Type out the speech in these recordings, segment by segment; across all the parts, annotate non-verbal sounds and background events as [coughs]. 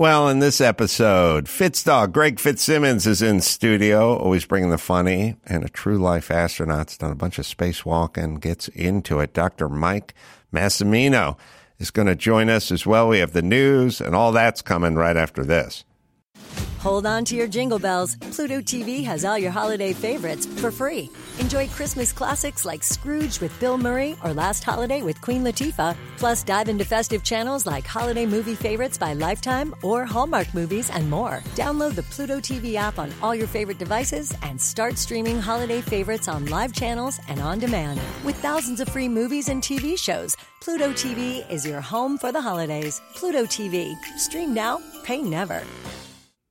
Well, in this episode, Fitzdog Greg Fitzsimmons is in studio, always bringing the funny, and a true life astronaut's done a bunch of spacewalking, gets into it. Dr. Mike Massimino is going to join us as well. We have the news, and all that's coming right after this. Hold on to your jingle bells. Pluto TV has all your holiday favorites for free. Enjoy Christmas classics like Scrooge with Bill Murray or Last Holiday with Queen Latifah. Plus, dive into festive channels like Holiday Movie Favorites by Lifetime or Hallmark Movies and more. Download the Pluto TV app on all your favorite devices and start streaming holiday favorites on live channels and on demand. With thousands of free movies and TV shows, Pluto TV is your home for the holidays. Pluto TV. Stream now, pay never.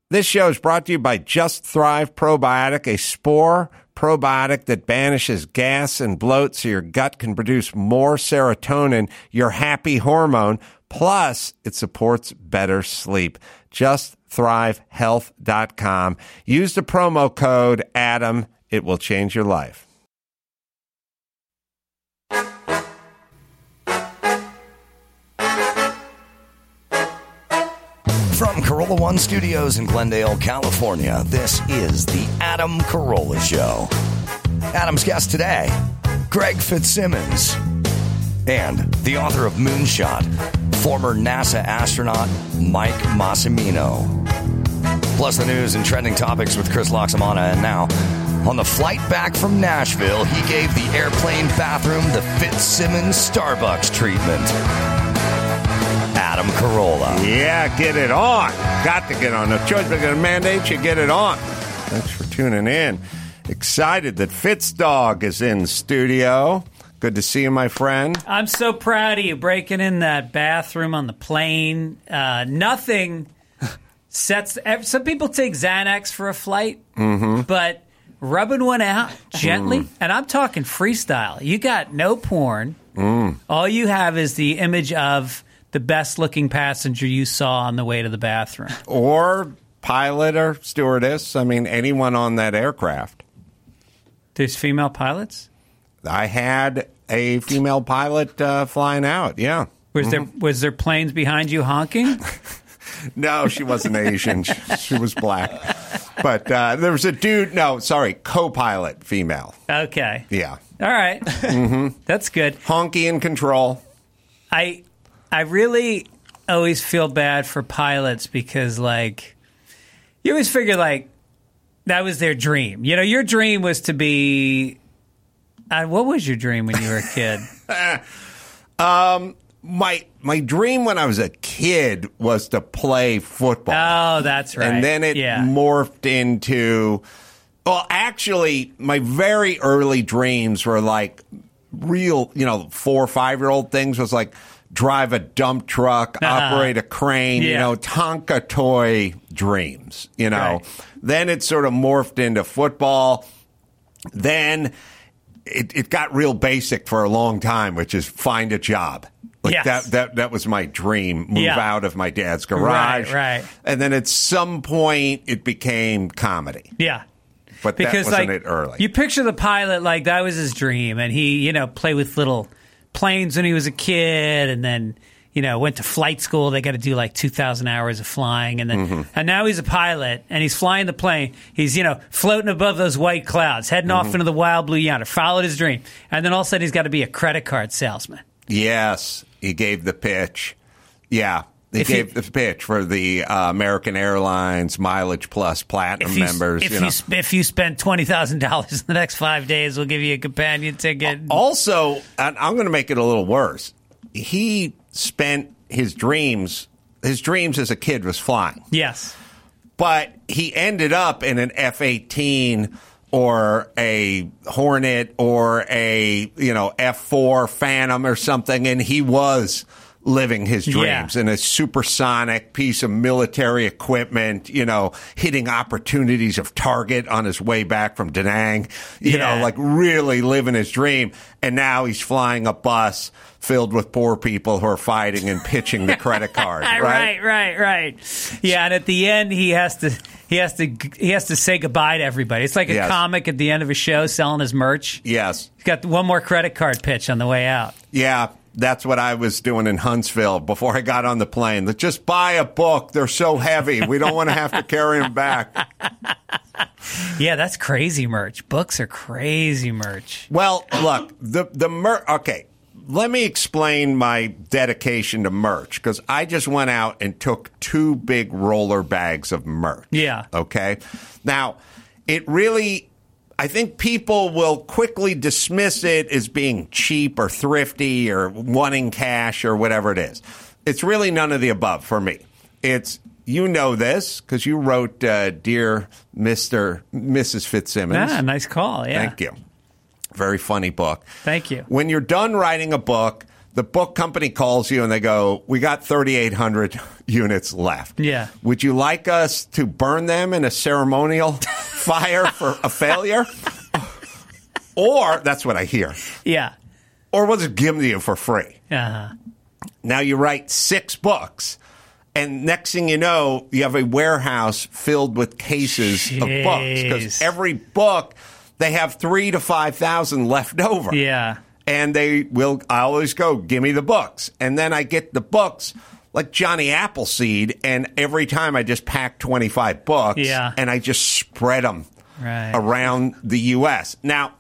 This show is brought to you by Just Thrive Probiotic, a spore probiotic that banishes gas and bloat so your gut can produce more serotonin, your happy hormone. Plus, it supports better sleep. Just JustThriveHealth.com. Use the promo code ADAM. It will change your life. From Carolla One Studios in Glendale, California, this is the Adam Carolla Show. Adam's guest today, Greg Fitzsimmons, and the author of Moonshot, former NASA astronaut Mike Massimino. Plus the news and trending topics with Chris Laxamana. And now, on the flight back from Nashville, he gave the airplane bathroom the Fitzsimmons Starbucks treatment. Adam Carolla. Yeah, get it on. Got to get on. No choice but going to mandate you get it on. Thanks for tuning in. Excited that Fitzdog is in studio. Good to see you, my friend. I'm so proud of you breaking in that bathroom on the plane. Uh, nothing [laughs] sets. Some people take Xanax for a flight, Mm-hmm. but rubbing one out gently, Mm. and I'm talking freestyle. You got no porn. Mm. All you have is the image of the best looking passenger you saw on the way to the bathroom. Or pilot or stewardess. I mean, anyone on that aircraft. There's female pilots. I had a female pilot uh, flying out. Yeah. Was there Mm-hmm. was there planes behind you honking? [laughs] No, she wasn't Asian. she, she was black. But uh, there was a dude. No, sorry, co-pilot, female. Okay, Yeah, all right. Mm-hmm. [laughs] that's good. honky in control. I I really always feel bad for pilots because like you always figure like that was their dream. You know, your dream was to be. Uh, what was your dream when you were a kid? [laughs] My my dream when I was a kid was to play football. oh, that's right. And then it yeah. morphed into. Well, actually, my very early dreams were like real, you know, four or five year old things was like drive a dump truck, operate a crane, you Uh-huh. Know, Tonka toy dreams, you know. Right. Then it sort of morphed into football. Then it, it got real basic for a long time, which is find a job. Like Yes. that, that that was my dream. Move Yeah. out of my dad's garage. Right, right. And then at some point it became comedy. yeah. But Because that wasn't it early. you picture the pilot like that was his dream, and he you know play with little planes when he was a kid, and then you know went to flight school. They got to do like two thousand hours of flying, and then Mm-hmm. and now he's a pilot, and he's flying the plane. He's you know floating above those white clouds, heading Mm-hmm. off into the wild blue yonder. Followed his dream, and then all of a sudden he's got to be a credit card salesman. yes, he gave the pitch. Yeah. He If you- gave the pitch for the uh, American Airlines Mileage Plus Platinum If you, members. if you you, know. sp- if you spend twenty thousand dollars in the next five days, we'll give you a companion ticket. Also, and I'm going to make it a little worse. He spent his dreams. His dreams as a kid was flying, Yes. but he ended up in an F-18 or a Hornet or a you know F-4 Phantom or something, and he was living his dreams Yeah. in a supersonic piece of military equipment, you know, hitting opportunities of target on his way back from Da Nang, you Yeah. know, like really living his dream. And now he's flying a bus filled with poor people who are fighting and pitching the credit card, [laughs] right? right, right, right. Yeah, and at the end he has to he has to he has to say goodbye to everybody. It's like a Yes. comic at the end of a show selling his merch. Yes. He's got one more credit card pitch on the way out. Yeah. That's what I was doing in Huntsville before I got on the plane. Just buy a book. They're so heavy. We don't want to have to carry them back. [laughs] Yeah, that's crazy merch. Books are crazy merch. Well, look, the the mer- okay. Let me explain my dedication to merch because I just went out and took two big roller bags of merch. Yeah. Okay. Now, it really I think people will quickly dismiss it as being cheap or thrifty or wanting cash or whatever it is. It's really none of the above for me. It's you know this because you wrote uh, "Dear Mister Mrs. Fitzsimmons." Ah, nice call. Yeah. Thank you. Very funny book. Thank you. When you're done writing a book, the book company calls you and they go, "We got 3,800 [laughs] units left. Yeah. Would you like us to burn them in a ceremonial [laughs] fire for a failure?" [laughs] or that's what I hear. Yeah. Or was it give them to you for free? Uh-huh. Now you write six books, and next thing you know, you have a warehouse filled with cases of books because every book they have three to five thousand left over. Yeah. And they will. I always go, give me the books, and then I get the books. Like Johnny Appleseed, and every time I just pack 25 books Yeah. and I just spread them Right. around the U.S. Now,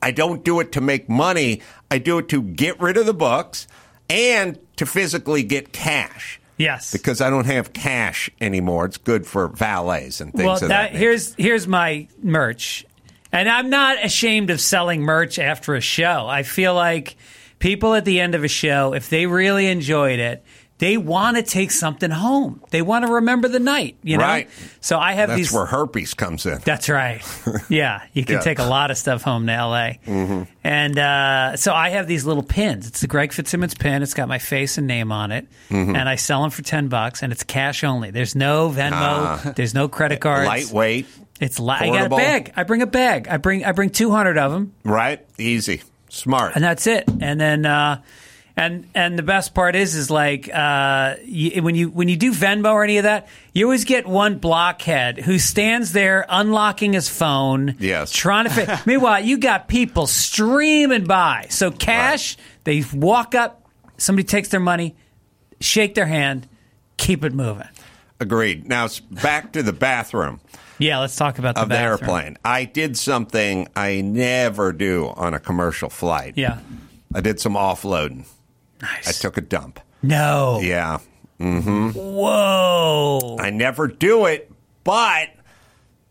I don't do it to make money. I do it to get rid of the books and to physically get cash Yes. because I don't have cash anymore. It's good for valets and things well, that. that, here's here's my merch, and I'm not ashamed of selling merch after a show. I feel like people at the end of a show, if they really enjoyed it, they want to take something home. They want to remember the night. You know, Right. so I have That's these. where herpes comes in. That's right. [laughs] Yeah, you can Yeah. take a lot of stuff home to LA. Mm-hmm. And uh, so I have these little pins. It's the Greg Fitzsimmons pin. It's got my face and name on it, Mm-hmm. and I sell them for ten bucks. And it's cash only. There's no Venmo. there's no credit cards. Lightweight, It's li- I got a bag. I bring a bag. I bring I bring two hundred of them, right? Easy, smart. and that's it. And then. Uh, and and the best part is is like uh, you, when you when you do Venmo or any of that, you always get one blockhead who stands there unlocking his phone, Yes. trying to. Fit. [laughs] Meanwhile, you got people streaming by. So cash, they walk up, somebody takes their money, shake their hand, keep it moving. Agreed. Now back to the bathroom Yeah, let's talk about the of the airplane. I did something I never do on a commercial flight. Yeah, I did some offloading. nice. I took a dump. no. Yeah. Mm-hmm. Whoa. I never do it, but,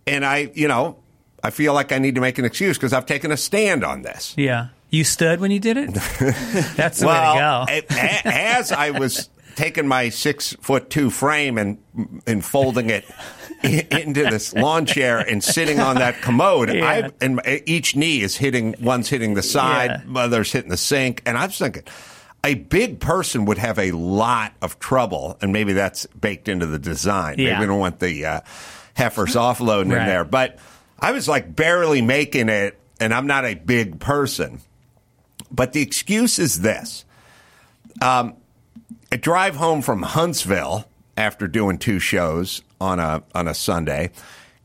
and I, you know, I feel like I need to make an excuse because I've taken a stand on this. Yeah. You stood when you did it? [laughs] That's the way to go. as I was taking my six foot two frame and and folding it [laughs] into this lawn chair and sitting on that commode, Yeah. I and each knee is hitting. One's hitting the side, Yeah. other's hitting the sink, and I'm thinking. A big person would have a lot of trouble, and maybe that's baked into the design. Yeah. Maybe we don't want the uh, heifers offloading in there. But I was like barely making it, and I'm not a big person. But the excuse is this. Um, I drive home from Huntsville after doing two shows on a on a Sunday.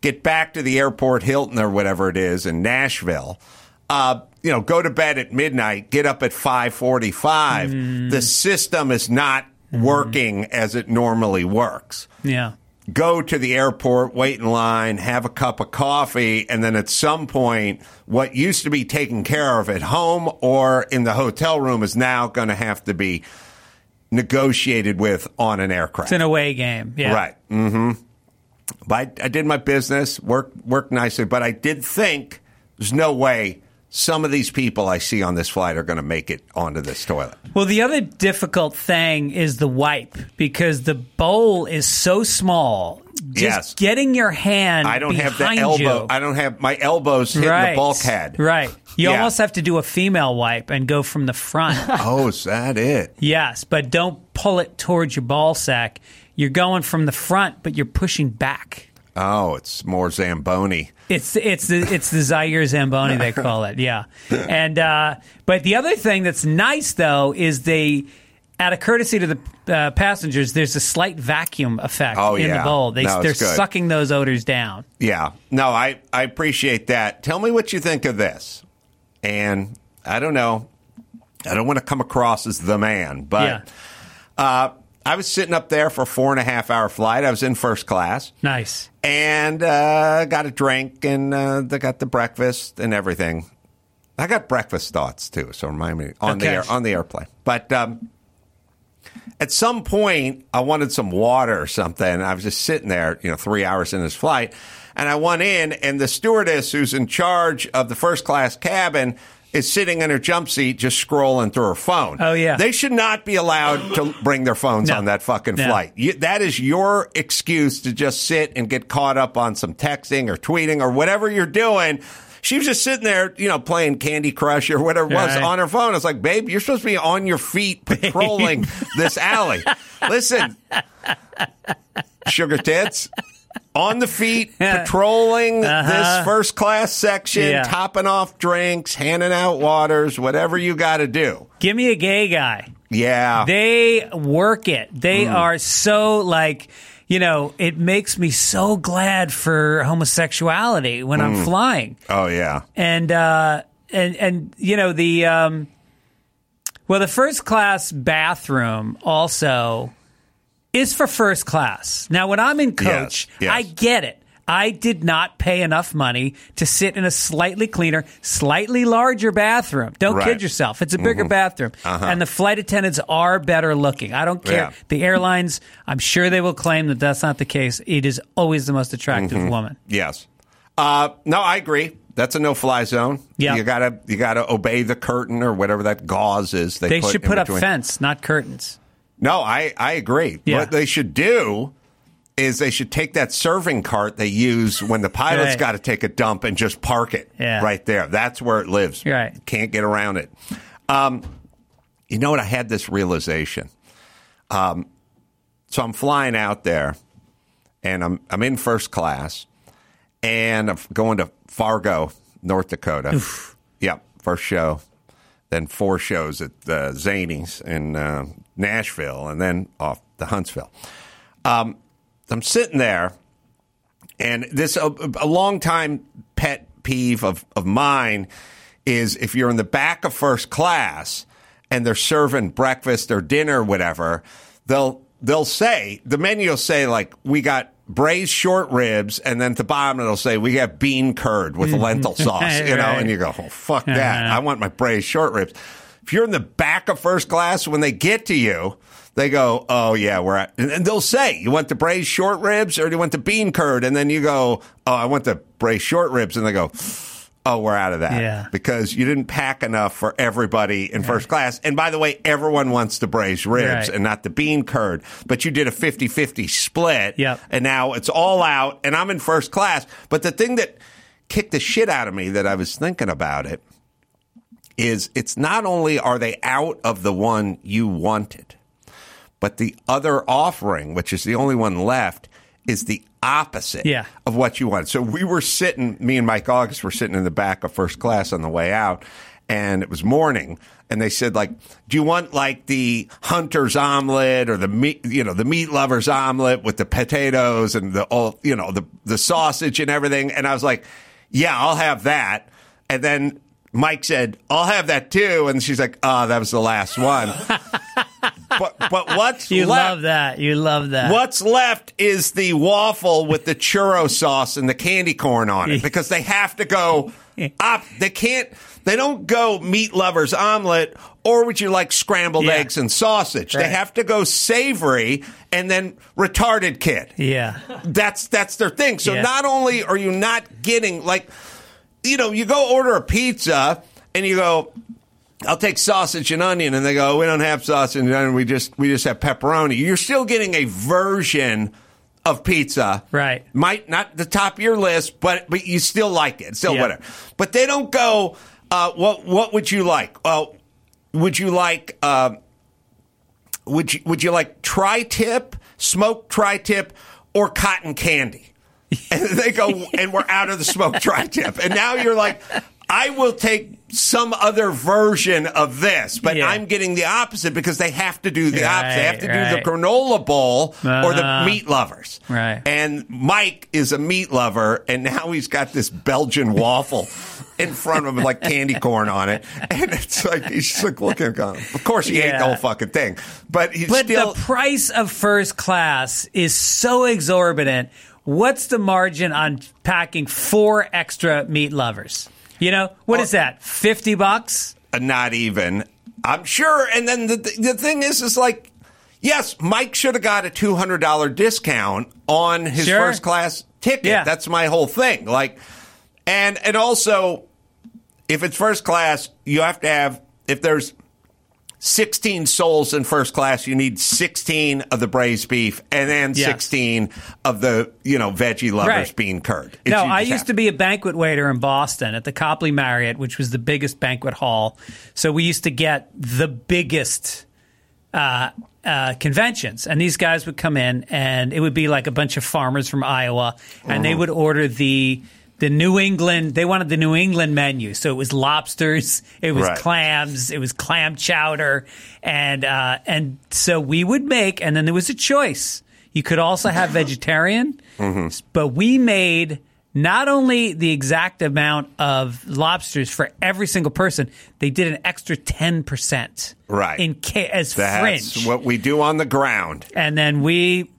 Get back to the airport Hilton or whatever it is in Nashville. Uh, you know, go to bed at midnight. Get up at five forty five. The system is not working as it normally works yeah. go to the airport, wait in line, have a cup of coffee, and then at some point, what used to be taken care of at home or in the hotel room is now going to have to be negotiated with on an aircraft. It's an away game. Yeah. Right. hmm But I, I did my business, worked worked nicely, but I did think there's no way some of these people I see on this flight are going to make it onto this toilet. Well, the other difficult thing is the wipe because the bowl is so small. Just Yes. getting your hand I don't have the elbow. you- I don't have my elbows hitting right. the bulkhead. Right. You Yeah. almost have to do a female wipe and go from the front. [laughs] Oh, is that it? yes, but don't pull it towards your ball sack. You're going from the front, but you're pushing back. Oh, it's more Zamboni. It's it's the it's the Zaire Zamboni they [laughs] call it, yeah. And uh, but the other thing that's nice though is they, out of courtesy to the uh, passengers, there's a slight vacuum effect Oh, in yeah. the bowl. They No, they're good. sucking those odors down. Yeah. No, I, I appreciate that. Tell me what you think of this. And I don't know. I don't want to come across as the man, but Yeah. uh, I was sitting up there for a four and a half hour flight. I was in first class Nice. and uh, got a drink and uh, they got the breakfast and everything. I got breakfast thoughts too, so remind me on the air, on the airplane. But um, at some point, I wanted some water or something. I was just sitting there, you know, three hours in this flight, and I went in, and the stewardess who's in charge of the first class cabin. Is sitting in her jump seat just scrolling through her phone. Oh, yeah. They should not be allowed to bring their phones No. on that fucking No. flight. You, that is your excuse to just sit and get caught up on some texting or tweeting or whatever you're doing. She was just sitting there, you know, playing Candy Crush or whatever it was Right. on her phone. It's like, babe, you're supposed to be on your feet [laughs] patrolling this alley. Listen, [laughs] sugar tits. On the feet, [laughs] patrolling this first class section, Uh-huh. Yeah. topping off drinks, handing out waters, whatever you got to do. Give me a gay guy. Yeah. They work it. They Mm. are so like, you know, it makes me so glad for homosexuality when Mm. I'm flying. oh, yeah. And uh and and you know the um well the first class bathroom also is for first class. Now when I'm in coach, Yes, yes. I get it. I did not pay enough money to sit in a slightly cleaner, slightly larger bathroom. Don't Right. Mm-hmm. kid yourself. It's a bigger bathroom. And the flight attendants are better looking. I don't care. Uh-huh. Yeah. The airlines, I'm sure they will claim that that's not the case. It is always the most attractive Mm-hmm. woman. Yes. Uh, no, I agree. That's a no-fly zone. Yeah. you gotta you gotta obey the curtain or whatever that gauze is. They, They put should put up fence, not curtains. No, I I agree. Yeah. What they should do is they should take that serving cart they use when the pilot's Right. got to take a dump and just park it Yeah. right there. That's where it lives. Right. Can't get around it. Um, you know what? I had this realization. Um, so I'm flying out there, and I'm I'm in first class, and I'm going to Fargo, North Dakota. Yep, first show. Then four shows at uh, Zanies in uh, Nashville, and then off to Huntsville. Um, I'm sitting there, and this a, a long time pet peeve of, of mine is if you're in the back of first class and they're serving breakfast or dinner or whatever, they'll they'll say the menu will say like we got braised short ribs, and then at the bottom it'll say we have bean curd with lentil sauce, you know, Right. and you go, oh fuck [laughs] that, Uh-huh. I want my braised short ribs. If you're in the back of first class, when they get to you, they go, "Oh yeah, we're at," and they'll say, "You want the braised short ribs or do you want the bean curd?" And then you go, "Oh, I want the braised short ribs," and they go, "Oh, we're out of that Yeah. because you didn't pack enough for everybody in first class." And by the way, everyone wants the braised ribs Right. and not the bean curd, but you did a 50-50 split, Yep. and now it's all out, and I'm in first class. But the thing that kicked the shit out of me that I was thinking about it is it's not only are they out of the one you wanted, but the other offering, which is the only one left, is the opposite Yeah. of what you want. So we were sitting, me and Mike August were sitting in the back of first class on the way out, and it was morning. And they said, like, do you want like the hunter's omelet or the meat, you know, the meat lover's omelet with the potatoes and the all, you know, the the sausage and everything? And I was like, yeah, I'll have that. And then Mike said, I'll have that too. And she's like, oh, that was the last one. [laughs] but but what's You left? love that. You love that. What's left is the waffle with the churro sauce and the candy corn on it [laughs] because they have to go up. They can't. They don't go meat lovers omelet or would you like scrambled Yeah. eggs and sausage? They have to go savory and then retarded kid. Yeah. That's that's their thing. So Yeah. not only are you not getting like, you know, you go order a pizza and you go, I'll take sausage and onion, and they go, we don't have sausage and onion. We just we just have pepperoni. You're still getting a version of pizza, Right. Might not the top of your list, but but you still like it. Still Yeah. whatever. But they don't go. Uh, what what would you like? Well, would you like? Uh, would you would you like tri-tip, smoked tri-tip, or cotton candy? And they go, [laughs] and we're out of the smoked tri-tip. And now you're like, I will take some other version of this, but Yeah. I'm getting the opposite because they have to do the opposite. They have to Right, do the granola bowl or the Uh-huh. meat lovers. Right. And Mike is a meat lover, and now he's got this Belgian waffle. [laughs] in front of him like candy corn on it, [laughs] and it's like he's just like looking. Going, of course, he ate Yeah. the whole fucking thing, but he's But still. the price of first class is so exorbitant. What's the margin on packing four extra meat lovers? You know, what is that? 50 bucks? Uh, not even. I'm sure. And then the the thing is, is like, yes, Mike should have got a two hundred dollar discount on his Sure. first class ticket. Yeah. That's my whole thing. Like, and and also, if it's first class, you have to have if there's. 16 souls in first class, you need 16 of the braised beef and then Yes. 16 of the, you know, veggie lovers Right. bean curd. It's- No, I used have- to be a banquet waiter in Boston at the Copley Marriott, which was the biggest banquet hall. So we used to get the biggest uh, uh, conventions, and these guys would come in, and it would be like a bunch of farmers from Iowa, and they would order the the New England. They wanted the New England menu, so it was lobsters, it was Right. clams, it was clam chowder, and uh, and so we would make, and then there was a choice. You could also have vegetarian, but we made not only the exact amount of lobsters for every single person, they did an extra ten percent, Right. In ca- as That's fringe, what we do on the ground. and then we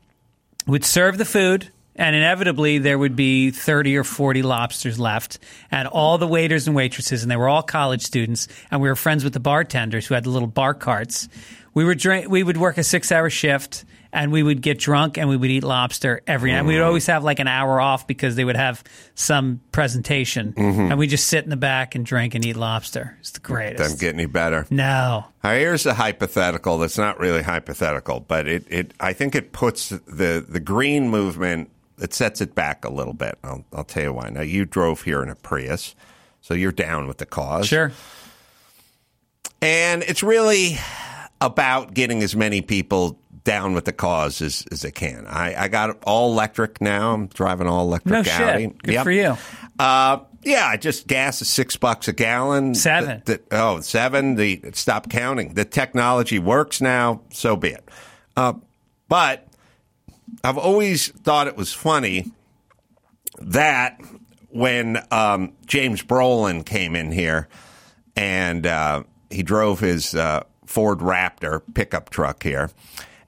would serve the food. And inevitably, there would be 30 or 40 lobsters left. And all the waiters and waitresses, and they were all college students, and we were friends with the bartenders who had the little bar carts. We, were drink, we would work a six hour shift, and we would get drunk and we would eat lobster every night. And we would always have like an hour off because they would have some presentation. Mm-hmm. And we just sit in the back and drink and eat lobster. It's the greatest. Doesn't get any better. no. Right, here's a hypothetical that's not really hypothetical, but it, it I think it puts the, the green movement, it sets it back a little bit. I'll, I'll tell you why. Now, you drove here in a Prius, so you're down with the cause. Sure. And it's really about getting as many people down with the cause as, as they can. I, I got all electric now. I'm driving all electric No Audi. shit. Good for you. Uh, yeah, I just gas is six bucks a gallon. Seven. The, the, oh, seven. The stop counting. The technology works now. So be it. Uh, but I've always thought it was funny that when um, James Brolin came in here and uh, he drove his uh, Ford Raptor pickup truck here.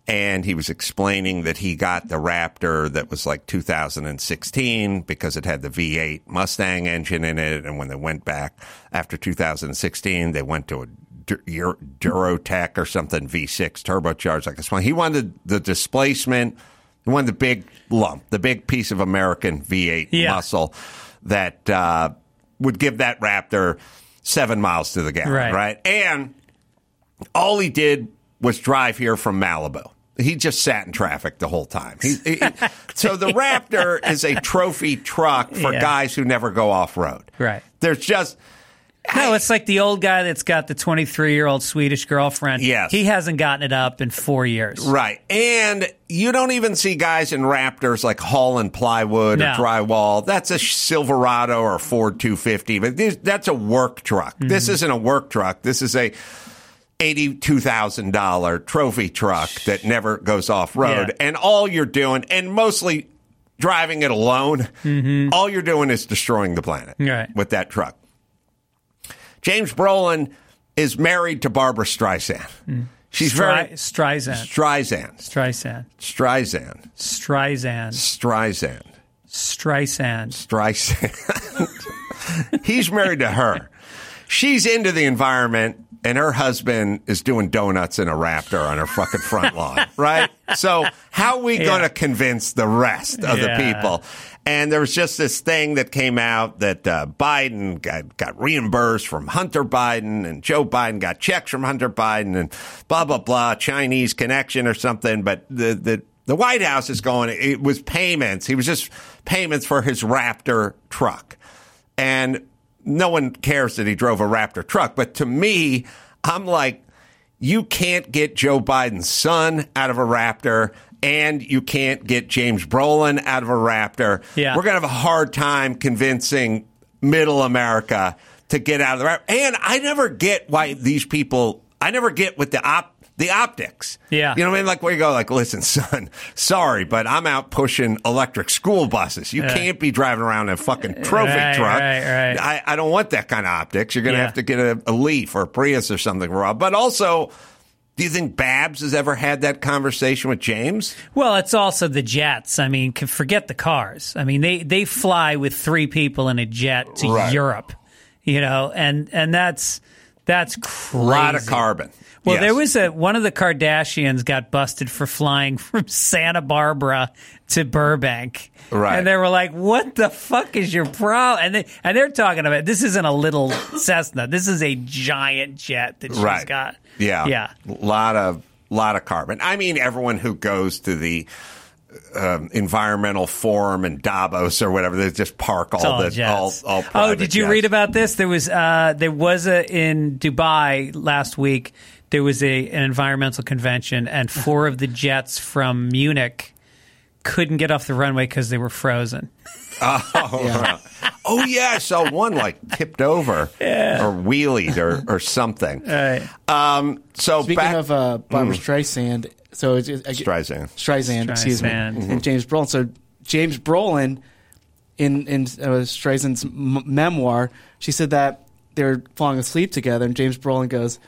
And he was explaining that he got the Raptor that was like 2016 because it had the V8 Mustang engine in it. And when they went back after 2016, they went to a Dur- Dur- Duratec or something V6 turbocharged like this one. He wanted the displacement, he wanted the big lump, the big piece of American V8 Yeah. muscle that uh, would give that Raptor seven miles to the gallon, Right. right? And all he did was drive here from Malibu. He just sat in traffic the whole time. He, he- [laughs] so the Raptor is a trophy truck for Yeah. guys who never go off road. Right. There's just No, it's like the old guy that's got the 23 year old Swedish girlfriend. Yes. He hasn't gotten it up in four years. Right. And you don't even see guys in Raptors like hauling plywood No. or drywall. That's a Silverado or Ford 250, but this, that's a work truck. This Mm-hmm. isn't a work truck. This is a $82,000 trophy truck that never goes off road. Yeah. And all you're doing, and mostly driving it alone, all you're doing is destroying the planet Mm-hmm. Right. with that truck. James Brolin is married to Barbara Streisand. Hmm. She's very Streisand. Streisand. Streisand. Streisand. Streisand. Streisand. Streisand. Streisand. [laughs] He's married to her. She's into the environment, and her husband is doing donuts in a Raptor on her fucking front lawn, [laughs] right? So, how are we Yeah. going to convince the rest of Yeah. the people? And there was just this thing that came out that uh, Biden got, got reimbursed from Hunter Biden, and Joe Biden got checks from Hunter Biden, and blah blah blah, Chinese connection or something. But the the the White House is going. It was payments. He was just payments for his Raptor truck, and no one cares that he drove a Raptor truck. But to me, I'm like, you can't get Joe Biden's son out of a Raptor. And you can't get James Brolin out of a Raptor. Yeah. We're going to have a hard time convincing middle America to get out of the Raptor. And I never get why these people, I never get what the op, the optics. Yeah. You know what I mean? Like where you go, like, listen, [laughs] son, sorry, but I'm out pushing electric school buses. You Right. can't be driving around in a fucking trophy Right, truck. right, right. I, I don't want that kind of optics. You're going to Yeah. have to get a, a Leaf or a Prius or something, Rob. But also, do you think Babs has ever had that conversation with James? Well, it's also the jets. I mean, forget the cars. I mean, they they fly with three people in a jet to Right. Europe, you know, and and that's that's crazy. A lot of carbon. Well, Yes. there was a one of the Kardashians got busted for flying from [laughs] Santa Barbara to Burbank. Right. And they were like, "What the fuck is your problem?" And they and they're talking about this isn't a little [coughs] Cessna. This is a giant jet that she's right. got. Yeah. Yeah. A lot of lot of carbon. I mean, everyone who goes to the um, environmental forum in Davos or whatever, they just park all, all the all, all oh, did you jets. read about this? There was uh, there was a in Dubai last week. There was a an environmental convention, and four of the jets from Munich couldn't get off the runway because they were frozen. Oh, yeah. [laughs] oh yeah, I saw one like tipped over or wheelied or, or something. Right. Um, so Speaking back, of uh, Barbara Streisand, so it's, it's, Streisand. Streisand, excuse me, Streisand. and James Brolin. So James Brolin, in in uh, Streisand's m- memoir, she said that they're falling asleep together, and James Brolin goes,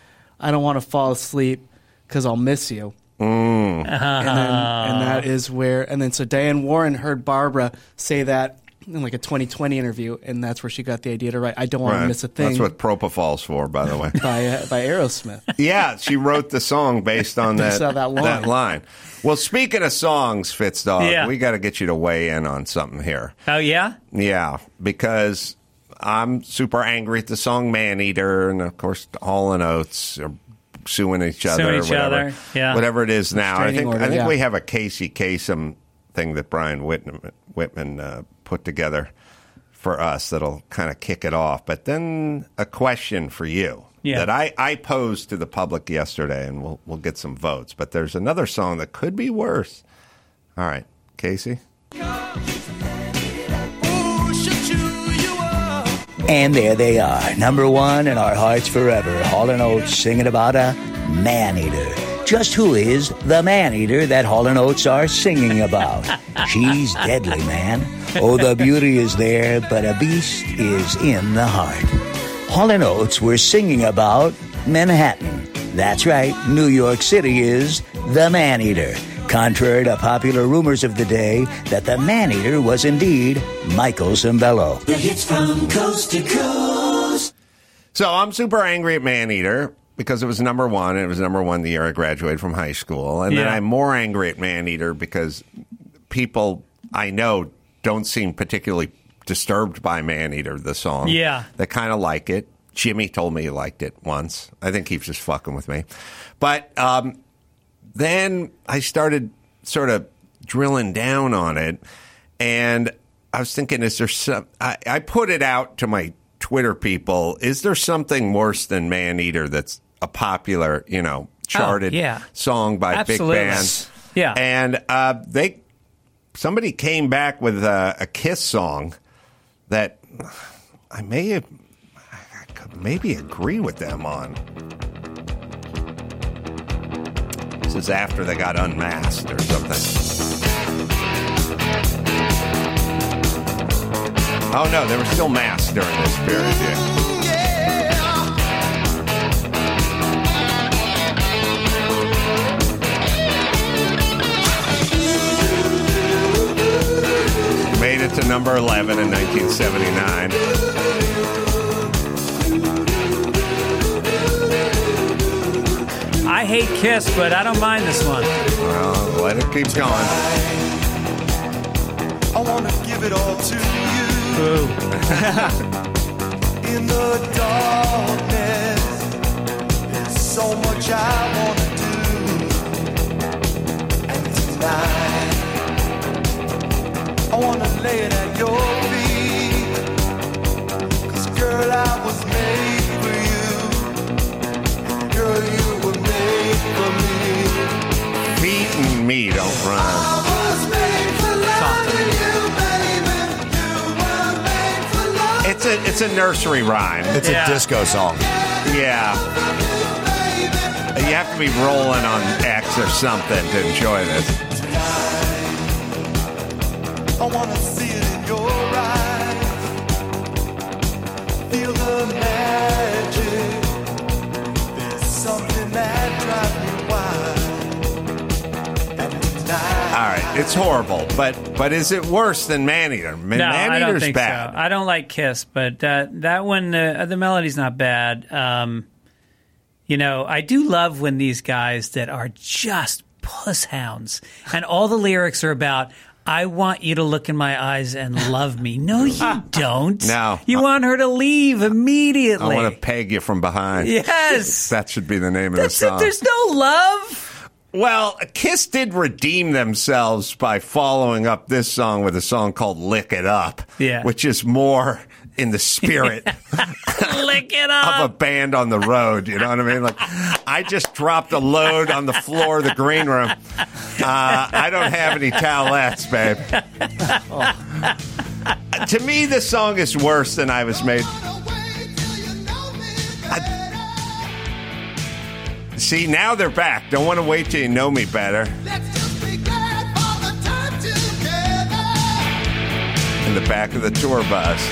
"I don't want to fall asleep because I'll miss you." And, then, and that is where, and then so Diane Warren heard Barbara say that in like a 2020 interview, and that's where she got the idea to write "I don't want to miss a thing" That's what Propofol's for, by the way. [laughs] by uh, by Aerosmith. [laughs] yeah, she wrote the song based on [laughs] that, Based on that line. line. Well, speaking of songs, Fitzdog, Yeah. we got to get you to weigh in on something here. Oh yeah. Yeah, because I'm super angry at the song Man Eater, and of course, Hall and Oates are suing each other. Suing or each whatever, other, yeah. Whatever it is now. I think, order, I think yeah. we have a Casey Kasem thing that Brian Whitman, Whitman uh, put together for us that'll kind of kick it off. But then a question for you. Yeah. That I, I posed to the public yesterday, and we'll we'll get some votes. But there's another song that could be worse. All right, Casey. And there they are, number one in our hearts forever. Hall and Oates singing about a man eater. Just who is the man eater that Hall and Oates are singing about? [laughs] She's deadly, man. Oh, the beauty is there, but a beast is in the heart. Hall and Oates were singing about Manhattan. That's right, New York City is the man eater. Contrary to popular rumors of the day that the man eater was indeed Michael Cimbello. So I'm super angry at Man Eater because it was number one, and it was number one the year I graduated from high school. And then I'm more angry at Man Eater because people I know don't seem particularly disturbed by Man Eater, the song. Yeah. They kind of like it. Jimmy told me he liked it once. I think he was just fucking with me. But um, then I started sort of drilling down on it, and I was thinking, is there some? I, I put it out to my Twitter people. Is there something worse than Man Eater that's a popular, you know, charted Oh, yeah. song by Absolutely. big bands? Yeah. and uh, they somebody came back with a, a Kiss song that I may have. I could maybe agree with them on. This is after they got unmasked or something. Oh no, they were still masked during this period. Yeah. Made it to number 11 in 1979. I hate Kiss, but I don't mind this one. Well, let it keep going. I wanna give it all to you Boo. in the darkness. There's so much I wanna do. And tonight, I wanna lay it at your feet. Cause girl, I was made for you. Girl, you Feet and me don't run. I was made for loving you, baby. You were made for loving It's a it's a nursery rhyme. It's Yeah. a disco song. Yeah. You have to be rolling on X or something to enjoy this. I wanna it's horrible, but but is it worse than Maneater? Man, No, I don't think bad. so. I don't like Kiss, but that that one, uh, the melody's not bad. Um, you know, I do love when these guys that are just puss hounds, and all the lyrics are about. I want you to look in my eyes and love me. No, you [laughs] don't. No. you want her to leave immediately. I want to peg you from behind. Yes, That should be the name of that's the it. song. There's no love. Well, Kiss did redeem themselves by following up this song with a song called "Lick It Up," Yeah. which is more in the spirit [laughs] Lick it of a band on the road. You know what I mean? Like, I just dropped a load on the floor of the green room. Uh, I don't have any towelettes, babe. To me, this song is worse than I was made. See, now they're back. Don't want to wait till you know me better. In the back of the tour bus.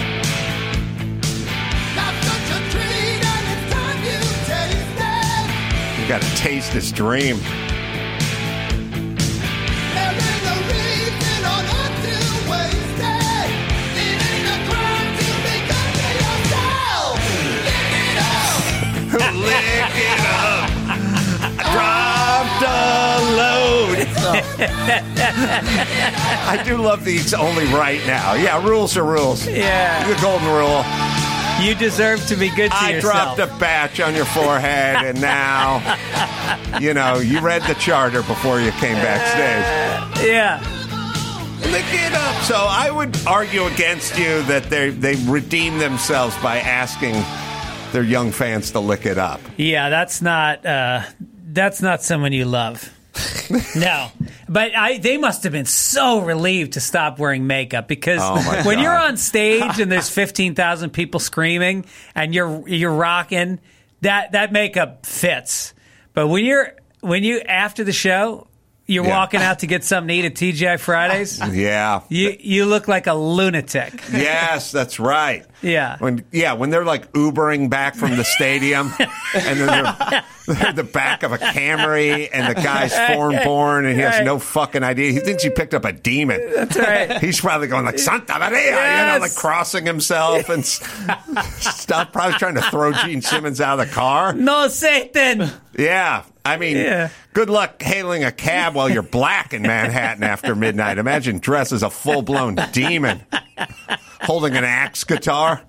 You got to taste this dream. I do love these only right now. Yeah, rules are rules. Yeah. The golden rule. You deserve to be good to I yourself. dropped a batch on your forehead, and now, you know, you read the charter before you came backstage. yeah. Lick it up. So I would argue against you that they they redeem themselves by asking their young fans to lick it up. Yeah, that's not uh, that's not someone you love. [laughs] no, but I they must have been so relieved to stop wearing makeup because Oh, [laughs] when God. you're on stage and there's [laughs] fifteen thousand people screaming and you're you're rocking, that that makeup fits. But when you're when you after the show, you're Yeah. walking out to get something to eat at TGI Fridays. [laughs] Yeah. You you look like a lunatic. Yes, that's right. Yeah. When yeah, when they're like Ubering back from the stadium, [laughs] and then they're, they're the back of a Camry, and the guy's foreign born, and he has Right. no fucking idea. He thinks he picked up a demon. That's right. He's probably going like Santa Maria, you know, like crossing himself and stuff. Probably trying to throw Gene Simmons out of the car. No Satan. Yeah, I mean, Yeah. good luck hailing a cab while you're black in Manhattan after midnight. Imagine dressed as a full blown demon, holding an axe guitar.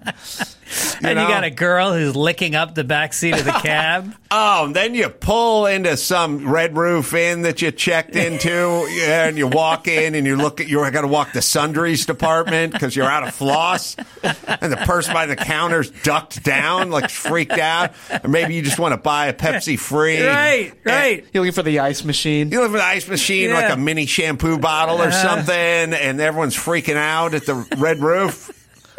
And know? you got a girl who's licking up the back seat of the [laughs] cab. Oh, and then you pull into some Red Roof Inn that you checked into, and you walk in and you look at you got to walk the sundries department because you're out of floss, and the person by the counter's ducked down, like freaked out, or maybe you just want to buy a Pepsi free. right, right. You're looking for the ice machine. You live for the ice machine, Yeah. like a mini shampoo bottle or Uh-huh. something, and everyone's freaking out at the Red Roof.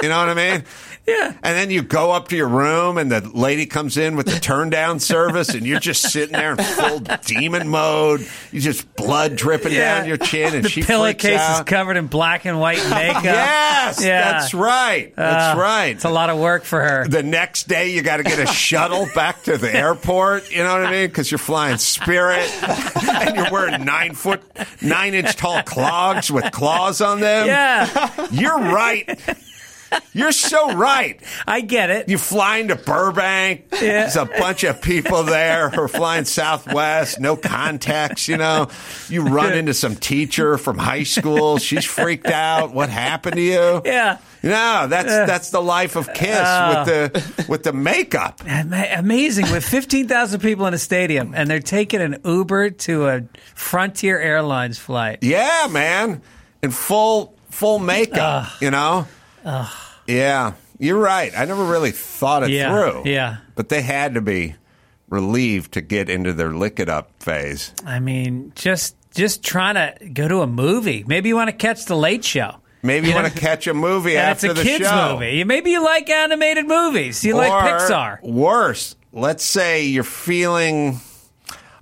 You know what I mean? Yeah. And then you go up to your room, and the lady comes in with the turn down service, and you're just sitting there in full [laughs] demon mode. You just blood dripping Yeah. down your chin, and the she pillowcase is covered in black and white [laughs] makeup. Yes, Yeah. that's right. That's Uh, right. It's a lot of work for her. The next day, you got to get a shuttle back to the airport. You know what I mean? Because you're flying Spirit, [laughs] and you're wearing nine foot, nine inch tall clogs with claws on them. yeah, You're right. You're so right. I get it. You fly into Burbank. There's a bunch of people there who are flying Southwest, no contacts, you know. You run into some teacher from high school. She's freaked out. What happened to you? yeah. No, that's that's the life of Kiss oh. with the with the makeup. Amazing with 15,000 people in a stadium and they're taking an Uber to a Frontier Airlines flight. Yeah, man, in full full makeup. you know. Yeah, you're right. I never really thought it Yeah, through. yeah. but they had to be relieved to get into their lick it up phase. I mean, just just trying to go to a movie. Maybe you want to catch the late show. Maybe you want to catch a movie And it's after a the kids show. movie. Maybe you like animated movies. You like Pixar. Worse, let's say you're feeling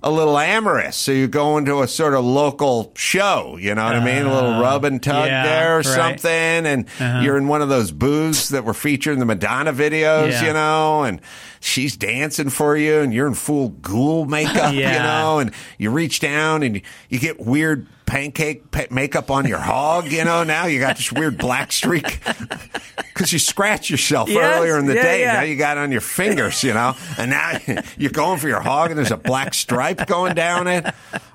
a little amorous. So you go into a sort of local show, you know what I mean? A little rub and tug Uh, yeah, there or right. something. And you're in one of those booths that were featured in the Madonna videos, Yeah. you know, and she's dancing for you and you're in full ghoul makeup, [laughs] you know, and you reach down and you, you get weird pancake pa- makeup on your hog, you know, now you got this weird black streak [laughs] because you scratched yourself Yes, earlier in the yeah, day. yeah. Now you got it on your fingers, you know, and now [laughs] you're going for your hog and there's a black stripe going down it.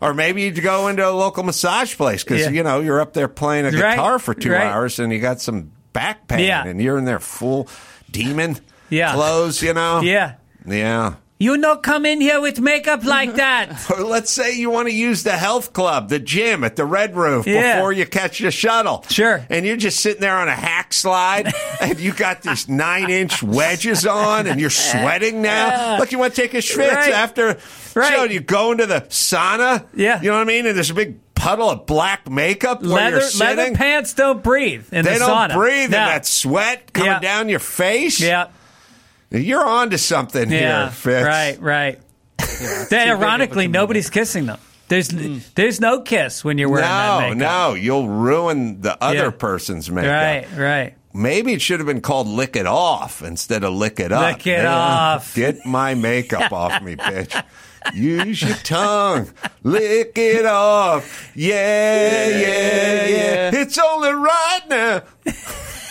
Or maybe you go into a local massage place because, Yeah. you know, you're up there playing a Right, guitar for two right. hours and you got some back pain and you're in there full demon clothes, you know? Yeah. Yeah. You no come in here with makeup like [laughs] that. Or let's say you want to use the health club, the gym at the Red Roof Yeah. before you catch the shuttle. Sure. And you're just sitting there on a hack slide [laughs] and you got these nine inch wedges on and you're sweating now. Look, you want to take a schwitz Right. after Right. show. You go into the sauna. Yeah. You know what I mean? And there's a big puddle of black makeup leather leather pants don't breathe in they the don't breathe No. and that sweat coming Yeah. down your face. Yeah. You're on to something Yeah. here, Fitz. Right. Right. [laughs] then, ironically, nobody's kissing them. There's hmm. there's no kiss when you're wearing that No, makeup. no, you'll ruin the other Yeah. person's makeup. Right. Right. Maybe it should have been called "Lick It Off" instead of "Lick It Up." Lick it Man, off. Get my makeup off me, bitch. Use your tongue, lick it off. Yeah, yeah, yeah. It's only right now. [laughs]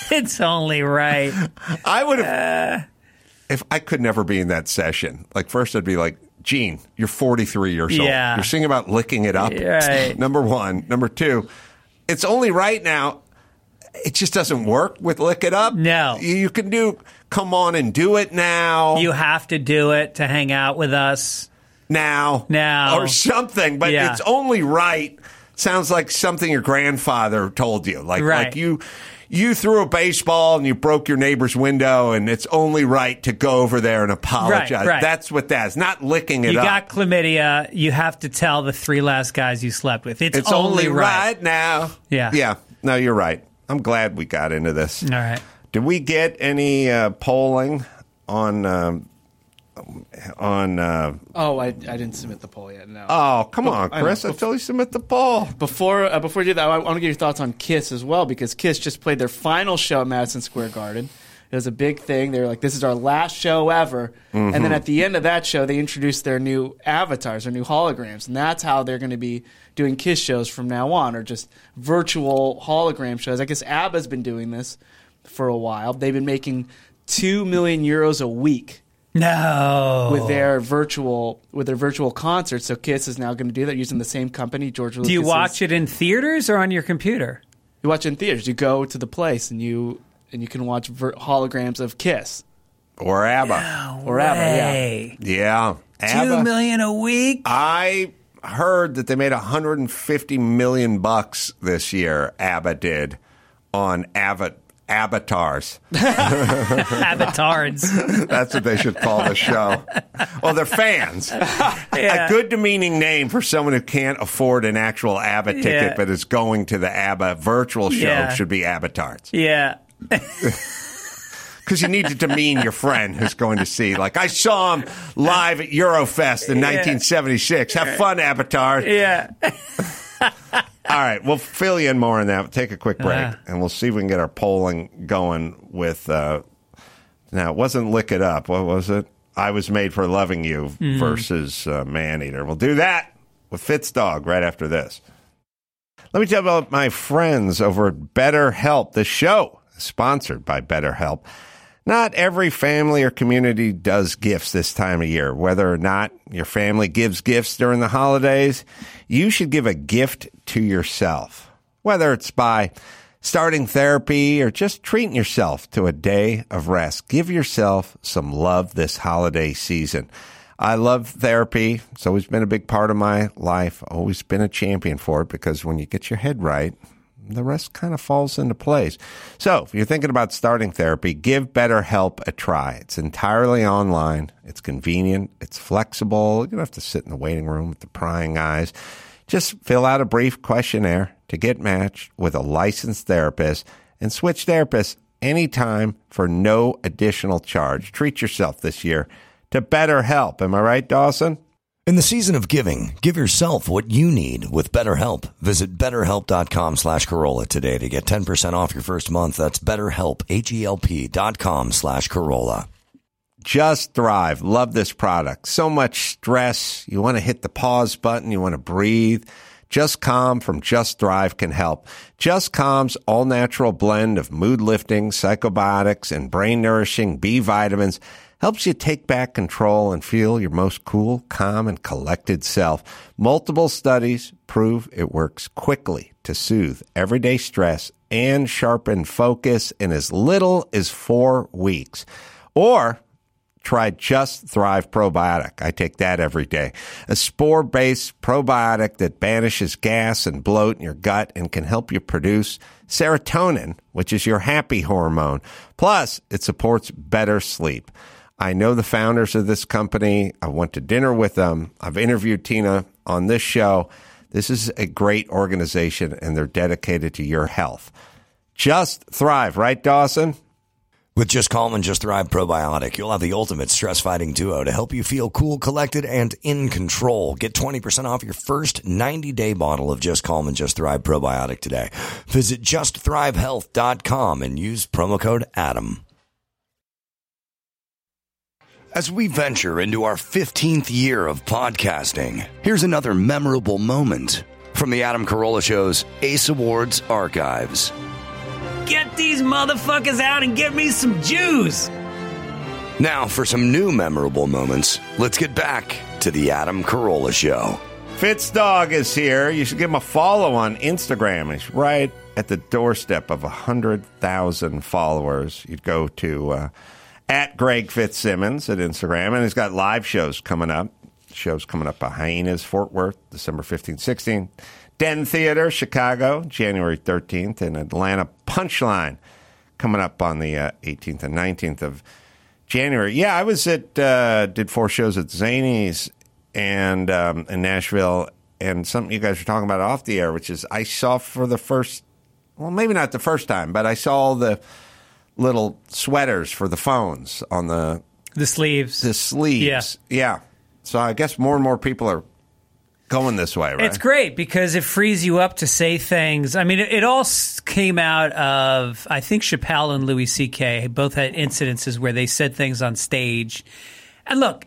It's only right. I would have. Uh, if I could never be in that session, like first I'd be like, Gene, you're 43 years old. Yeah. You're singing about licking it up. Right. [laughs] Number one. Number two, it's only right now. It just doesn't work with lick it up. No. You, can do come on and do it now. You have to do it to hang out with us. now. Now. Or something. But Yeah. it's only right. Sounds like something your grandfather told you. Like Right. like you you threw a baseball and you broke your neighbor's window and it's only right to go over there and apologize. right. That's what that is. Not licking it You up. got chlamydia. You have to tell the three last guys you slept with. It's, it's only right. now. Yeah. Yeah. No, you're right. I'm glad we got into this. All right. Did we get any uh, polling on um, on uh, Oh, I, I didn't submit the poll yet. No. Oh, come on, Chris! I know. Until you submit the poll. Before uh, before you do that, I want to get your thoughts on Kiss as well because Kiss just played their final show at Madison Square Garden. It was a big thing. They were like, "This is our last show ever," and then at the end of that show, they introduced their new avatars, their new holograms, and that's how they're going to be doing Kiss shows from now on, or just virtual hologram shows. I guess ABBA's been doing this for a while. They've been making two million euros a week No. with their virtual with their virtual concerts. So Kiss is now going to do that using the same company, George Lucas. Do you watch it in theaters or on your computer? You watch it in theaters. You go to the place and you and you can watch ver- holograms of Kiss Or ABBA. or ABBA. Yeah. Yeah. Two ABBA. million a week? I heard that they made 150 million bucks this year. ABBA did on Ava- avatars. [laughs] Avatars. That's what they should call the show. Well, they're fans. [laughs] Yeah. A good demeaning name for someone who can't afford an actual ABBA ticket Yeah. but is going to the ABBA virtual show Yeah. should be avatars. Yeah. [laughs] Because you need to demean your friend who's going to see. Like, I saw him live at Eurofest in 1976. Have fun, avatars. Yeah. [laughs] All right, we'll fill you in more on that. Take a quick break, Uh. and we'll see if we can get our polling going with. Uh, now, it wasn't lick it up. What was it? I was made for loving you Mm-hmm. versus uh, man eater. We'll do that with Fitz Dog right after this. Let me tell you about my friends over at BetterHelp. The show is sponsored by BetterHelp. Not every family or community does gifts this time of year. Whether or not your family gives gifts during the holidays, you should give a gift to yourself. Whether it's by starting therapy or just treating yourself to a day of rest, give yourself some love this holiday season. I love therapy. It's always been a big part of my life. Always been a champion for it because when you get your head right, the rest kind of falls into place. So, if you're thinking about starting therapy, give BetterHelp a try. It's entirely online. It's convenient. It's flexible. You don't have to sit in the waiting room with the prying eyes. Just fill out a brief questionnaire to get matched with a licensed therapist and switch therapists anytime for no additional charge. Treat yourself this year to BetterHelp. Am I right, Dawson? In the season of giving, give yourself what you need with BetterHelp. Visit betterhelp.com slash Carolla today to get 10% off your first month. That's betterhelp, H-E-L-P dot com slash Carolla. Just Thrive. Love this product. So much stress. You want to hit the pause button. You want to breathe. Just Calm from Just Thrive can help. Just Calm's all natural blend of mood lifting, psychobiotics, and brain nourishing B vitamins helps you take back control and feel your most cool, calm, and collected self. Multiple studies prove it works quickly to soothe everyday stress and sharpen focus in as little as four weeks. Or Try Just Thrive Probiotic. I take that every day. A spore based probiotic that banishes gas and bloat in your gut and can help you produce serotonin, which is your happy hormone. Plus, it supports better sleep. I know the founders of this company. I went to dinner with them. I've interviewed Tina on this show. This is a great organization and they're dedicated to your health. Just Thrive, right, Dawson? With Just Calm and Just Thrive Probiotic, you'll have the ultimate stress fighting duo to help you feel cool, collected, and in control. Get 20% off your first 90 day bottle of Just Calm and Just Thrive Probiotic today. Visit justthrivehealth.com and use promo code ADAM. As we venture into our 15th year of podcasting, here's another memorable moment from the Adam Carolla Show's Ace Awards archives. Get these motherfuckers out and get me some Jews. Now, for some new memorable moments, let's get back to the Adam Carolla Show. Fitzdog is here. You should give him a follow on Instagram. He's right at the doorstep of 100,000 followers. You'd go to uh, at Greg Fitzsimmons at Instagram, and he's got live shows coming up. Shows coming up at Hyenas, Fort Worth, December 15th, 16th. Den Theater, Chicago, January 13th, and Atlanta Punchline coming up on the uh, 18th and 19th of January. Yeah, I was at, uh, did four shows at Zanies and um, in Nashville, and something you guys were talking about off the air, which is I saw for the first, well, maybe not the first time, but I saw the little sweaters for the phones on the The sleeves. the sleeves. Yeah. yeah. So I guess more and more people are going this way, right? It's great because it frees you up to say things. I mean, it, it all came out of I think Chappelle and Louis C.K. both had incidences where they said things on stage. And look,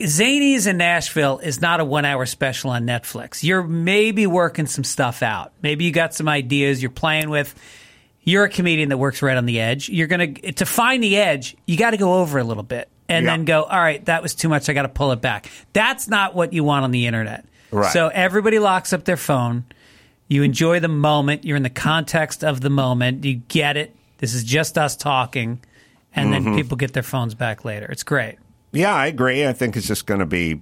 Zanies in Nashville is not a one-hour special on Netflix. You're maybe working some stuff out. Maybe you got some ideas you're playing with. You're a comedian that works right on the edge. You're gonna to find the edge. You got to go over a little bit and Yeah. then go. All right, that was too much. I got to pull it back. That's not what you want on the internet. Right. So everybody locks up their phone. You enjoy the moment. You're in the context of the moment. You get it. This is just us talking, and Mm-hmm. then people get their phones back later. It's great. Yeah, I agree. I think it's just going to be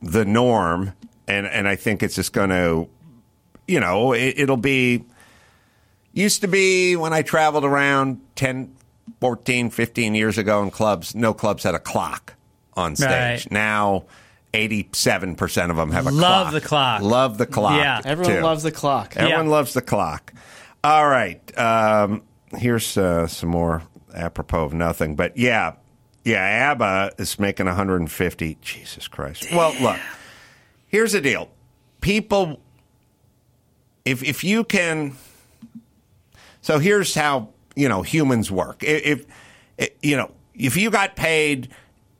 the norm, and and I think it's just going to, you know, it, it'll be. Used to be when I traveled around 10, 14, 15 years ago in clubs, no clubs had a clock on stage. Right. Now, 87% of them have a clock. Love clock. the clock. Love the clock. Yeah. Everyone too. loves the clock. Everyone Yeah. loves the clock. All right. Um, here's uh, some more apropos of nothing. But yeah, yeah, ABBA is making 150. Jesus Christ. Well, look, here's the deal. People, if if you can, so here's how you know humans work. If, if you know if you got paid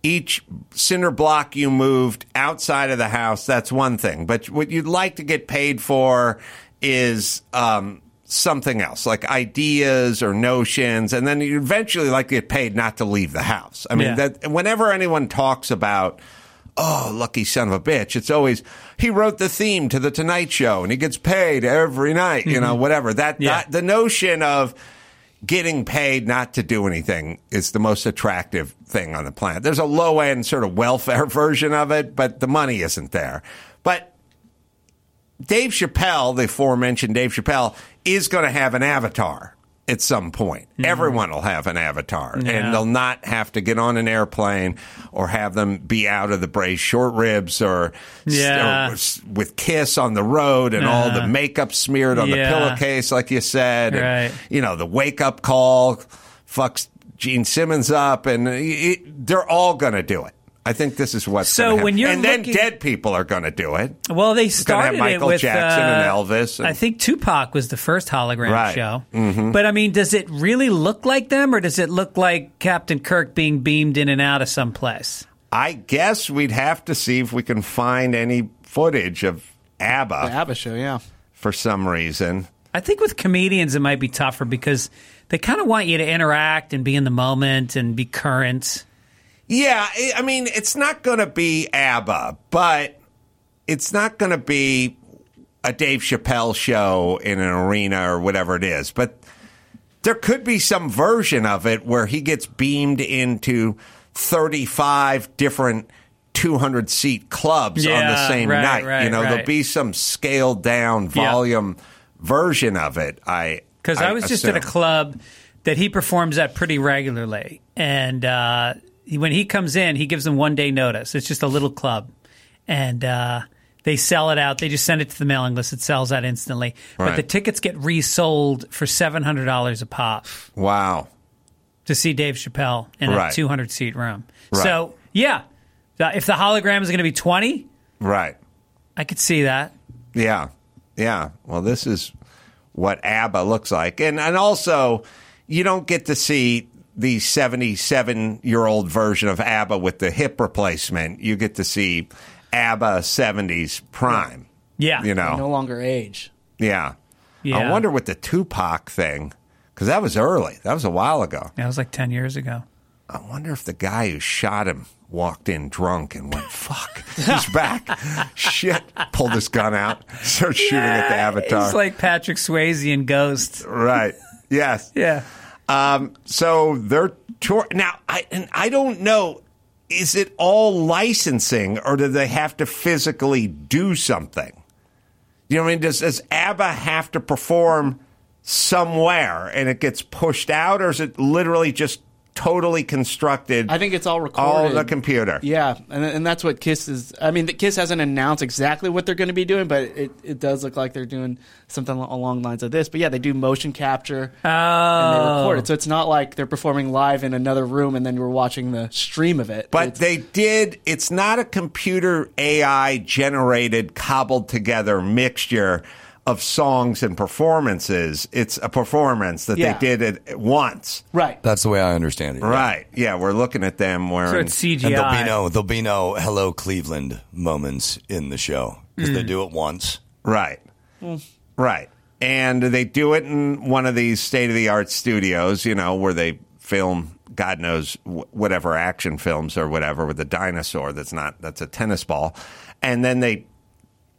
each cinder block you moved outside of the house, that's one thing. But what you'd like to get paid for is um, something else, like ideas or notions, and then you eventually like to get paid not to leave the house. I mean, Yeah. that whenever anyone talks about oh, lucky son of a bitch. It's always he wrote the theme to the Tonight Show and he gets paid every night. You know, whatever that, Mm-hmm. Yeah. that the notion of getting paid not to do anything is the most attractive thing on the planet. There's a low end sort of welfare [laughs] version of it, but the money isn't there. But Dave Chappelle, the aforementioned Dave Chappelle, is going to have an avatar at some point. Everyone will have an avatar, Yeah. and they'll not have to get on an airplane or have them be out of the braised short ribs or, Yeah. or with Kiss on the road and all the Uh, makeup smeared on the pillowcase, like you said. and, you know, the wake up call fucks Gene Simmons up, and it, they're all going to do it. I think this is what's So gonna happen. when you're and then dead people are going to do it. Well, they gonna have Michael it with Jackson uh, and Elvis and- I think Tupac was the first hologram Right. show. Mm-hmm. But I mean, does it really look like them, or does it look like Captain Kirk being beamed in and out of some place? I guess we'd have to see if we can find any footage of ABBA The ABBA show, yeah. for some reason. I think with comedians it might be tougher because they kind of want you to interact and be in the moment and be current. Yeah, I I mean, it's not going to be ABBA, but it's not going to be a Dave Chappelle show in an arena or whatever it is. But there could be some version of it where he gets beamed into 35 different 200 seat clubs on the same right, night. right, you know, there'll be some scaled down Yeah. volume version of it. I Because I, was just at a club that he performs at pretty regularly, and uh, when he comes in, he gives them one day notice. It's just a little club, and uh, they sell it out. They just send it to the mailing list. It sells out instantly, but the tickets get resold for seven hundred dollars a pop Wow. to see Dave Chappelle in Right. a two hundred seat room. Right. So yeah, if the hologram is going to be twenty, Right. I could see that. Yeah. Yeah. Well, this is what ABBA looks like. And and also you don't get to see the 77 year old version of ABBA with the hip replacement. You get to see ABBA 70s prime. Yeah, You know. No longer age. Yeah. Yeah. I wonder with the Tupac thing cuz that was early. That was a while ago. that was like ten years ago. I wonder if the guy who shot him walked in drunk and went, fuck, he's [laughs] back. Shit. Pulled his gun out, started shooting at the avatar. He's like Patrick Swayze in Ghost. right. Yes. Yeah. Um, so they're tour now. I and I don't know. Is it all licensing, or do they have to physically do something? You know what I mean? Does, does ABBA have to perform somewhere, and it gets pushed out, or is it literally just totally constructed? I think it's all recorded. all the computer. Yeah, and and that's what Kiss is. I mean, Kiss hasn't announced exactly what they're going to be doing, but it, it does look like they're doing something along the lines of this. But yeah, they do motion capture and they oh. record it, so it's not like they're performing live in another room and then we're watching the stream of it. But It's- they did. It's not a computer AI generated, cobbled together mixture of songs and performances. It's a performance that Yeah. they did it once. right. That's the way I understand it. Right. Yeah, we're looking at them wearing. So it's CGI. And there'll be no there'll be no hello Cleveland moments in the show because they mm. do it once. Right. Right. And they do it in one of these state of the art studios, you know, where they film God knows whatever action films or whatever with a dinosaur that's not that's a tennis ball. And then they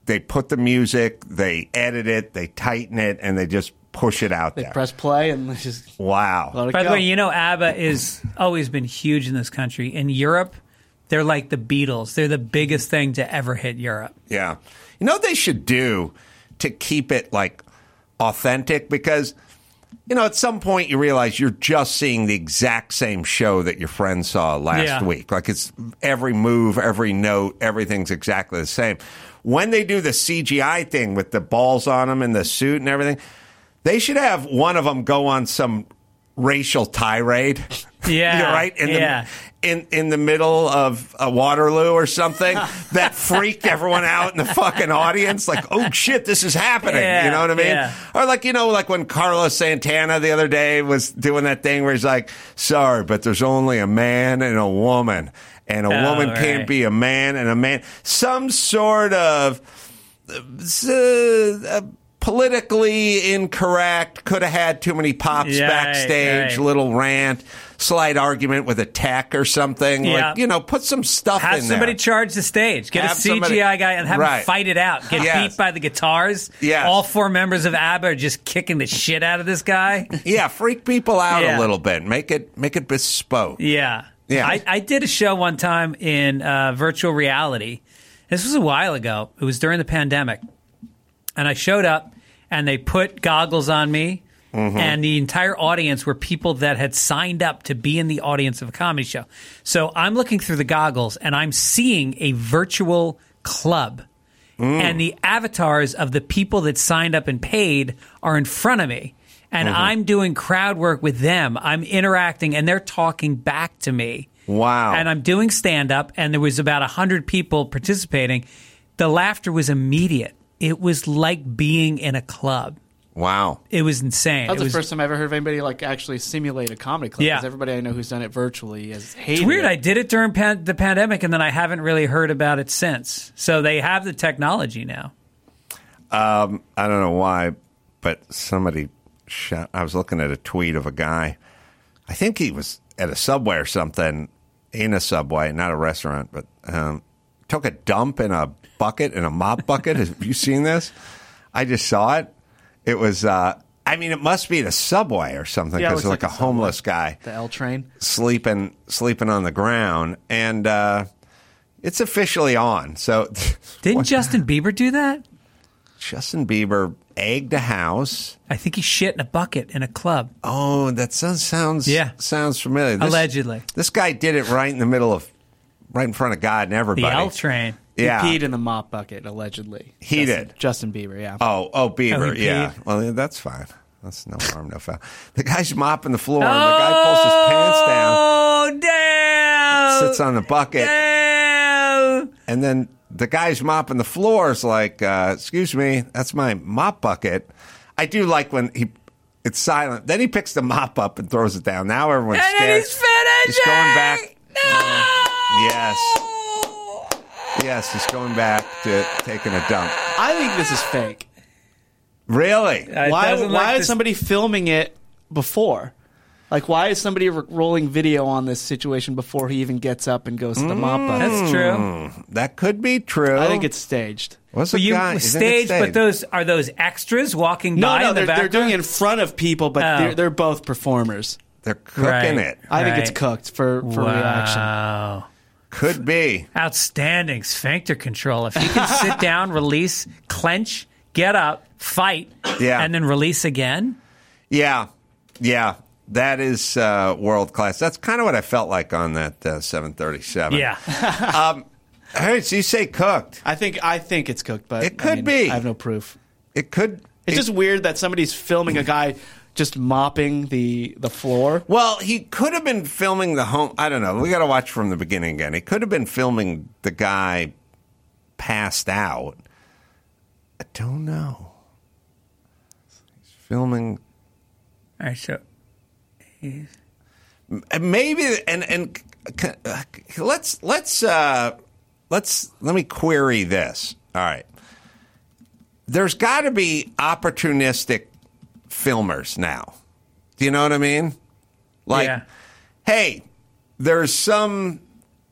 they put the music, they edit it, they tighten it, and they just push it out They there. press play and they just wow. let it By the way, you know ABBA is always been huge in this country. In Europe, they're like the Beatles. They're the biggest thing to ever hit Europe. Yeah. You know what they should do to keep it like authentic? Because, you know, at some point you realize you're just seeing the exact same show that your friend saw last Yeah. week. Like it's every move, every note, everything's exactly the same. When they do the CGI thing with the balls on them and the suit and everything, they should have one of them go on some racial tirade. [laughs] Yeah, You're right in yeah. the in in the middle of a Waterloo or something [laughs] that freaked everyone out in the fucking audience. Like, oh shit, this is happening. Yeah, you know what I mean? yeah. Or like you know, like when Carlos Santana the other day was doing that thing where he's like, "Sorry, but there's only a man and a woman, and a Oh, woman right. can't be a man and a man." Some sort of uh, politically incorrect. Could have had too many pops Yeah, backstage. right. Little rant, slight argument with a tech or something. Yeah. Like you know, put some stuff Have in somebody there. charge the stage. Get Have a CGI somebody- guy and have him fight it out. Get Yes. beat by the guitars. Yes. All four members of ABBA are just kicking the shit out of this guy. [laughs] yeah, freak people out Yeah. a little bit. Make it make it bespoke. Yeah. Yeah. I, I did a show one time in uh, virtual reality. This was a while ago. It was during the pandemic. And I showed up and they put goggles on me. Mm-hmm. And the entire audience were people that had signed up to be in the audience of a comedy show. So I'm looking through the goggles and I'm seeing a virtual club. Mm. And the avatars of the people that signed up and paid are in front of me. And Mm-hmm. I'm doing crowd work with them. I'm interacting and they're talking back to me. Wow. and I'm doing stand up, and there was about 100 people participating. The laughter was immediate. It was like being in a club. wow. It was insane. That was it the was first time I ever heard of anybody like actually simulate a comedy club. Yeah. 'cause everybody I know who's done it virtually is hated It's weird. it. I did it during pan- the pandemic, and then I haven't really heard about it since. So they have the technology now. Um, I don't know why, but somebody shot. I was looking at a tweet of a guy. I think he was at a subway or something in a subway, not a restaurant, but um, took a dump in a bucket in a mop bucket. Have you seen this? I just saw it. It was. Uh, I mean, it must be the subway or something because looks like, like a a homeless guy the L train. sleeping sleeping on the ground, and uh, it's officially on. So [laughs] Didn't Justin Bieber do that? Justin Bieber egged a house. I think he shit in a bucket in a club. Oh, that sounds sounds Yeah. sounds familiar. This- Allegedly. this guy did it right in the middle of, right in front of God and everybody. The everybody. L train. yeah, He peed in the mop bucket allegedly. He Justin, did. Justin Bieber. Yeah. Oh, oh, Bieber. Oh, he yeah. peed? Well, yeah, that's fine. That's no harm, no foul. The guy's mopping the floor. and the guy pulls his pants down, Oh damn! sits on the bucket, Damn! And then the guy's mopping the floor is like, uh, "Excuse me, that's my mop bucket." I do like when he. It's silent. Then he picks the mop up and throws it down. Now everyone's And scared. then he's finishing. He's going back. No! Yes. Yes, he's going back to taking a dump. I think this is fake. Really? It why why like is this- somebody filming it before? Like, why is somebody rolling video on this situation before he even gets up and goes to the mop bucket? That's true. Hmm. That could be true. I think it's staged. What's But the you guy? Isn't it stage, but those are those extras walking No, by no, in the they're, they're doing it in front of people, but Oh. they're, they're both performers. they're cooking Right. it. I think it's cooked for, for reaction. Wow. Could be. Outstanding sphincter control. If you can sit [laughs] down, release, clench, get up, fight, Yeah. and then release again. Yeah, yeah. That is uh, world class. That's kind of what I felt like on that uh, 737. Yeah. [laughs] Hey, so you say cooked? I think I think it's cooked, but It I could mean, be. I have no proof. It could. It's it- just weird that somebody's filming a guy just mopping the the floor. Well, he could have been filming the home. I don't know. We got to watch from the beginning again. He could have been filming the guy passed out. I don't know. He's filming All right, so maybe and and uh, let's let's uh let's let me query this. All right. There's got to be opportunistic filmers now. Do you know what i mean? Like Yeah. hey there's some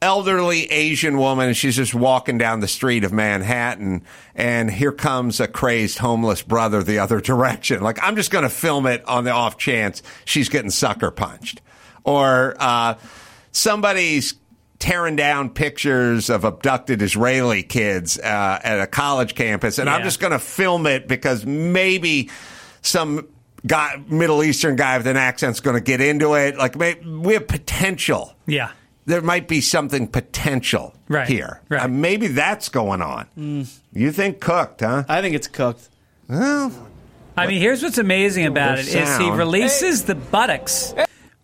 elderly asian woman and she's just walking down the street of manhattan and here comes a crazed homeless brother the other [laughs] direction like i'm just going to film it on the off chance she's getting sucker punched or uh, somebody's tearing down pictures of abducted Israeli kids uh, at a college campus, and I'm just going to film it because maybe some guy, Middle Eastern guy with an accent's going to get into it. Like may, we have potential. yeah. There might be something potential Right, here. right. Uh, maybe that's going on. You think cooked, huh? I think it's cooked. Well, I mean, here's what's amazing about The it is he sound. releases the buttocks,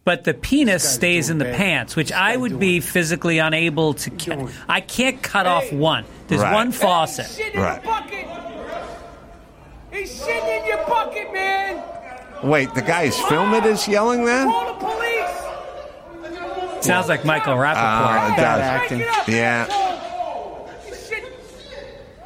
but the penis stays in the pants, which I would be physically unable to. Ca- I can't cut off one. There's Right. one faucet. Shit in Right. the bucket. He's shitting in your bucket, man. wait, the guy who's filming it is yelling that? Call the police. Sounds like Michael Rapaport. Uh, Bad acting. Break it up. Yeah.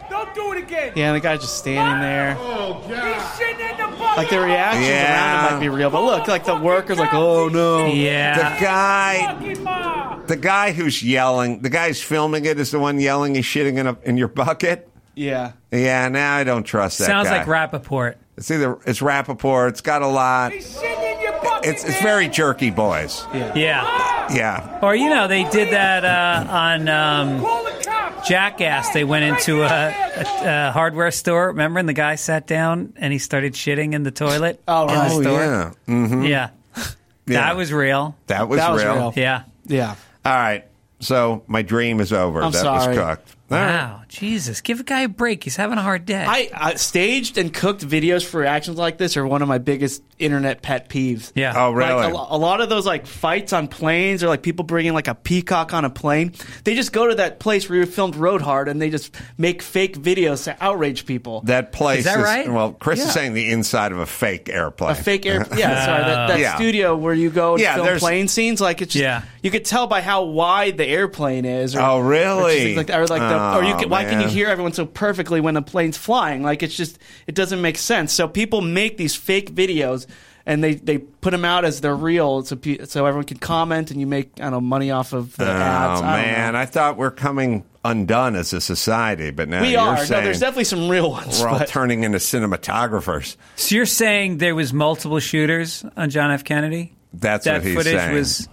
Don't do it again. Yeah, and the guy's just standing there. He's shitting in the bucket. Like the reactions Yeah. around him might be real, but look, like the workers, like, oh no. Yeah. The guy Fucking ma. The guy who's yelling, the guy's filming it is the one yelling he's shitting in, a, in your bucket. Yeah. Yeah, now I don't trust that Sounds guy. like Rapaport. It's either it's Rapaport. It's got a lot. He's shitting in your bucket, It's it's very jerky, boys. Yeah. Yeah, Or, you know, they did that uh, on um, Call the cops. Jackass. They went into a, a, a hardware store, remember? And the guy sat down and he started shitting in the toilet. [laughs] Oh, in right. the oh store. yeah, mm, Yeah. yeah. That was real. that was That was real. real. Yeah. Yeah. All right, so my dream is over. I'm that sorry. was cooked. All right. Wow, Jesus, give a guy a break. He's having a hard day. I, I staged and cooked videos for reactions like this are one of my biggest internet pet peeves. yeah. Oh, really? Like a, a lot of those like fights on planes or like people bringing like a peacock on a plane, they just go to that place where you filmed Road Hard and they just make fake videos to outrage people. That place Is that right? Well, Chris Yeah. is saying the inside of a fake airplane. a fake airplane. [laughs] yeah, sorry, that, that Yeah. studio where you go and Yeah, film plane scenes, like it's just, Yeah. you could tell by how wide the airplane is. Or, Oh, or really? just Like, or like, the, or you Oh, can, why can you man. hear everyone so perfectly when a plane's flying? Like it's just, it doesn't make sense. So people make these fake videos. And they, they put them out as they're real, so pe- so everyone can comment, and you make I don't know money off of the Oh ads. I don't man, know. I thought we're coming undone as a society, but now we you're are. saying No, there's definitely some real ones. we're all but- turning into cinematographers. so you're saying there was multiple shooters on John F. Kennedy? That's that what he's footage saying. was.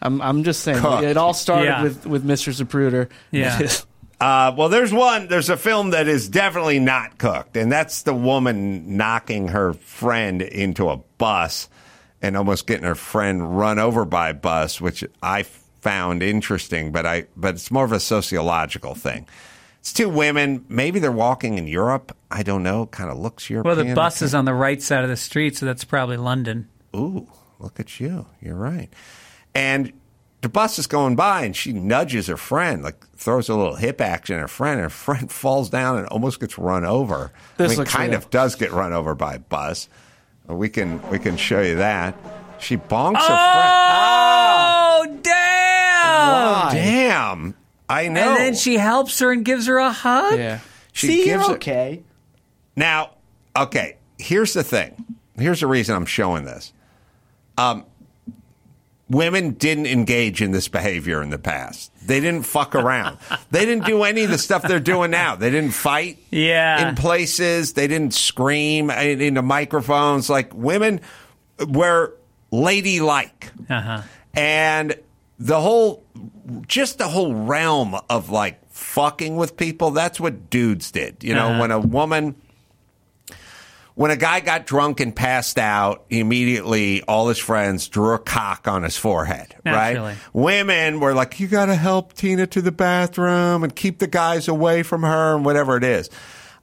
I'm, I'm just saying, Cooked. it all started Yeah. with, with Mr. Zapruder. Yeah. [laughs] Uh, well, there's one. There's a film that is definitely not cooked, and that's the woman knocking her friend into a bus and almost getting her friend run over by a bus, which I found interesting. But I, but it's more of a sociological thing. It's two women. Maybe they're walking in Europe. I don't know. Kind of looks European. Well, the bus is on the right side of the street, so that's probably London. Ooh, look at you. You're right. And the bus is going by and she nudges her friend, like throws a little hip action at her friend, and her friend [laughs] falls down and almost gets run over. This I mean, looks kind real. of does get run over by a bus. We can we can show you that. She bonks her friend. Oh, damn! Why? Damn. I know. And then she helps her and gives her a hug. Yeah. She See, gives you're it- okay. Now, okay, here's the thing. Here's the reason I'm showing this. Um, women didn't engage in this behavior in the past. They didn't fuck around. [laughs] they didn't do any of the stuff they're doing now. They didn't fight Yeah. in places. They didn't scream into microphones. Like women were ladylike Uh-huh. and the whole just the whole realm of like fucking with people that's what dudes did you know Uh-huh. when a woman when a guy got drunk and passed out immediately all his friends drew a cock on his forehead Naturally. right women were like you got to help tina to the bathroom and keep the guys away from her and whatever it is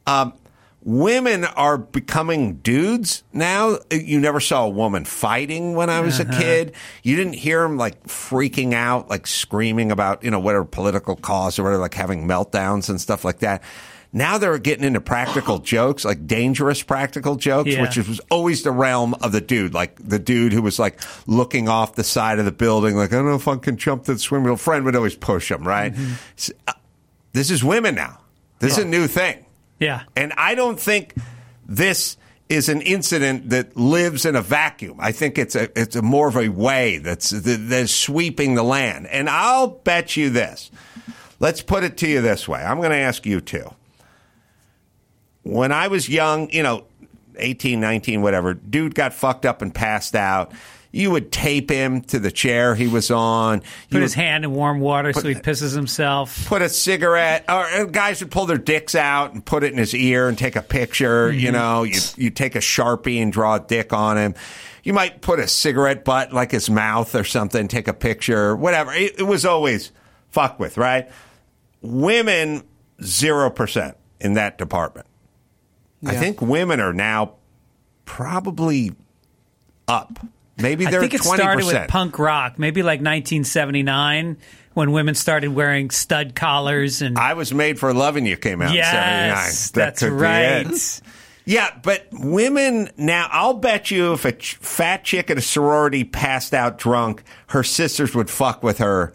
um, women are becoming dudes now. You never saw a woman fighting when I was a kid. You didn't hear them like freaking out, like screaming about, you know, whatever political cause or whatever, like having meltdowns and stuff like that. Now they're getting into practical [gasps] jokes, like dangerous practical jokes, Yeah. which was always the realm of the dude, like the dude who was like looking off the side of the building, like, I don't know if I can jump the swimming pool. Friend would always push him, right? S- uh, This is women now. This is a new thing. Yeah. And I don't think this is an incident that lives in a vacuum. I think it's a it's a more of a way that's that's sweeping the land. And I'll bet you this. Let's put it to you this way. I'm going to ask you too. When I was young, you know, 18, 19, whatever, dude got fucked up and passed out. You would tape him to the chair he was on. Put You his would- hand in warm water so he pisses himself. put a cigarette or uh, guys would pull their dicks out and put it in his ear and take a picture you know you you take a sharpie and draw a dick on him you might put a cigarette butt like his mouth or something take a picture whatever it, it was always fuck with right women 0% in that department i think women are now probably up. Maybe they're I think it 20% started with punk rock, maybe like 1979, when women started wearing stud collars and. I was made for loving you came out yes, in 79 That that's right. Yeah, but women now, I'll bet you if a ch- fat chick at a sorority passed out drunk, her sisters would fuck with her.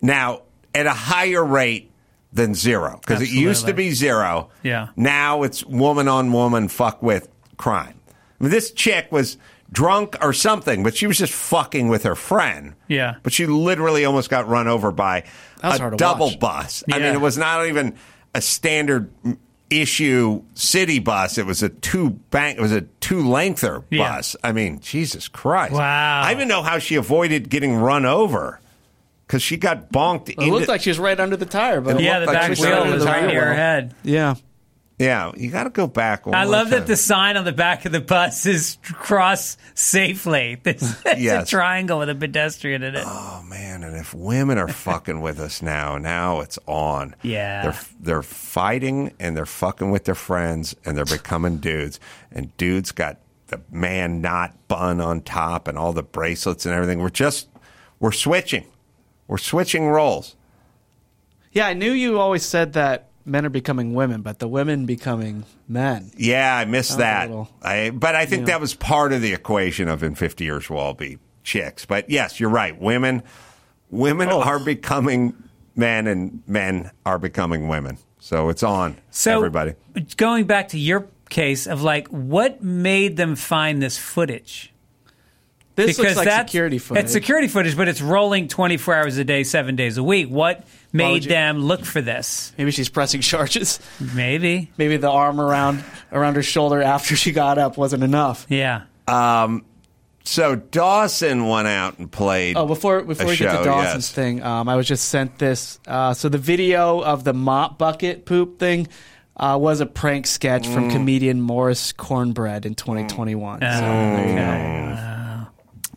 Now at a higher rate than zero. Because it used to be zero. Yeah. Now it's woman on woman fuck with crime. I mean, this chick was drunk or something, but she was just fucking with her friend. Yeah. But she literally almost got run over by a double watch. bus. I mean, it was not even a standard issue city bus. It was a two bank. It was a two lengther Yeah. bus. I mean, Jesus Christ! Wow. I even know how she avoided getting run over because she got bonked. It looked like she was right under the tire, but yeah, the looked like back wheel under was the right tire near her head. yeah. Yeah, you got to go back. One I more love that the sign on the back of the bus is cross safely. [laughs] It's, it's Yes. a triangle with a pedestrian in it. Oh man, and if women are fucking with us now, now it's on. Yeah. They're they're fighting and they're fucking with their friends and they're becoming dudes. And dudes got the man knot bun on top and all the bracelets and everything. We're just we're switching. We're switching roles. Yeah, I knew you always said that men are becoming women, but the women becoming men. Yeah, I missed that. little- I, but I think Yeah. that was part of the equation of in 50 years we'll all be chicks. But yes, you're right. Women women Oh. are becoming men and men are becoming women. So it's on So, everybody. going back to your case of like, what made them find this footage? This looks like that's security footage. It's security footage, but it's rolling 24 hours a day, seven days a week. What made you- them look for this? Maybe she's pressing charges. Maybe. Maybe the arm around around her shoulder after she got up wasn't enough. Yeah. Um, So Dawson went out and played. Oh, before before a we get to Dawson's yes. thing, um, I was just sent this. Uh, so the video of the mop bucket poop thing uh, was a prank sketch Mm. from comedian Morris Cornbread in 2021. So there you go.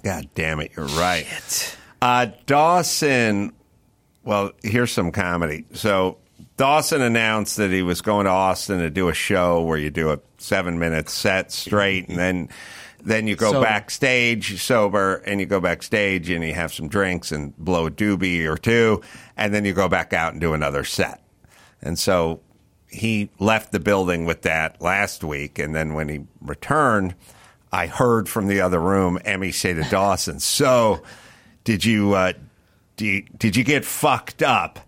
God damn it, you're right. Uh, Dawson, well, here's some comedy. So Dawson announced that he was going to Austin to do a show where you do a seven minute set straight, and then then you go Sober. backstage sober, and you go backstage and you have some drinks and blow a doobie or two, and then you go back out and do another set. And so he left the building with that last week, and then when he returned, I heard from the other room Emmy say to Dawson, "So, did you uh, you, did you get fucked up?"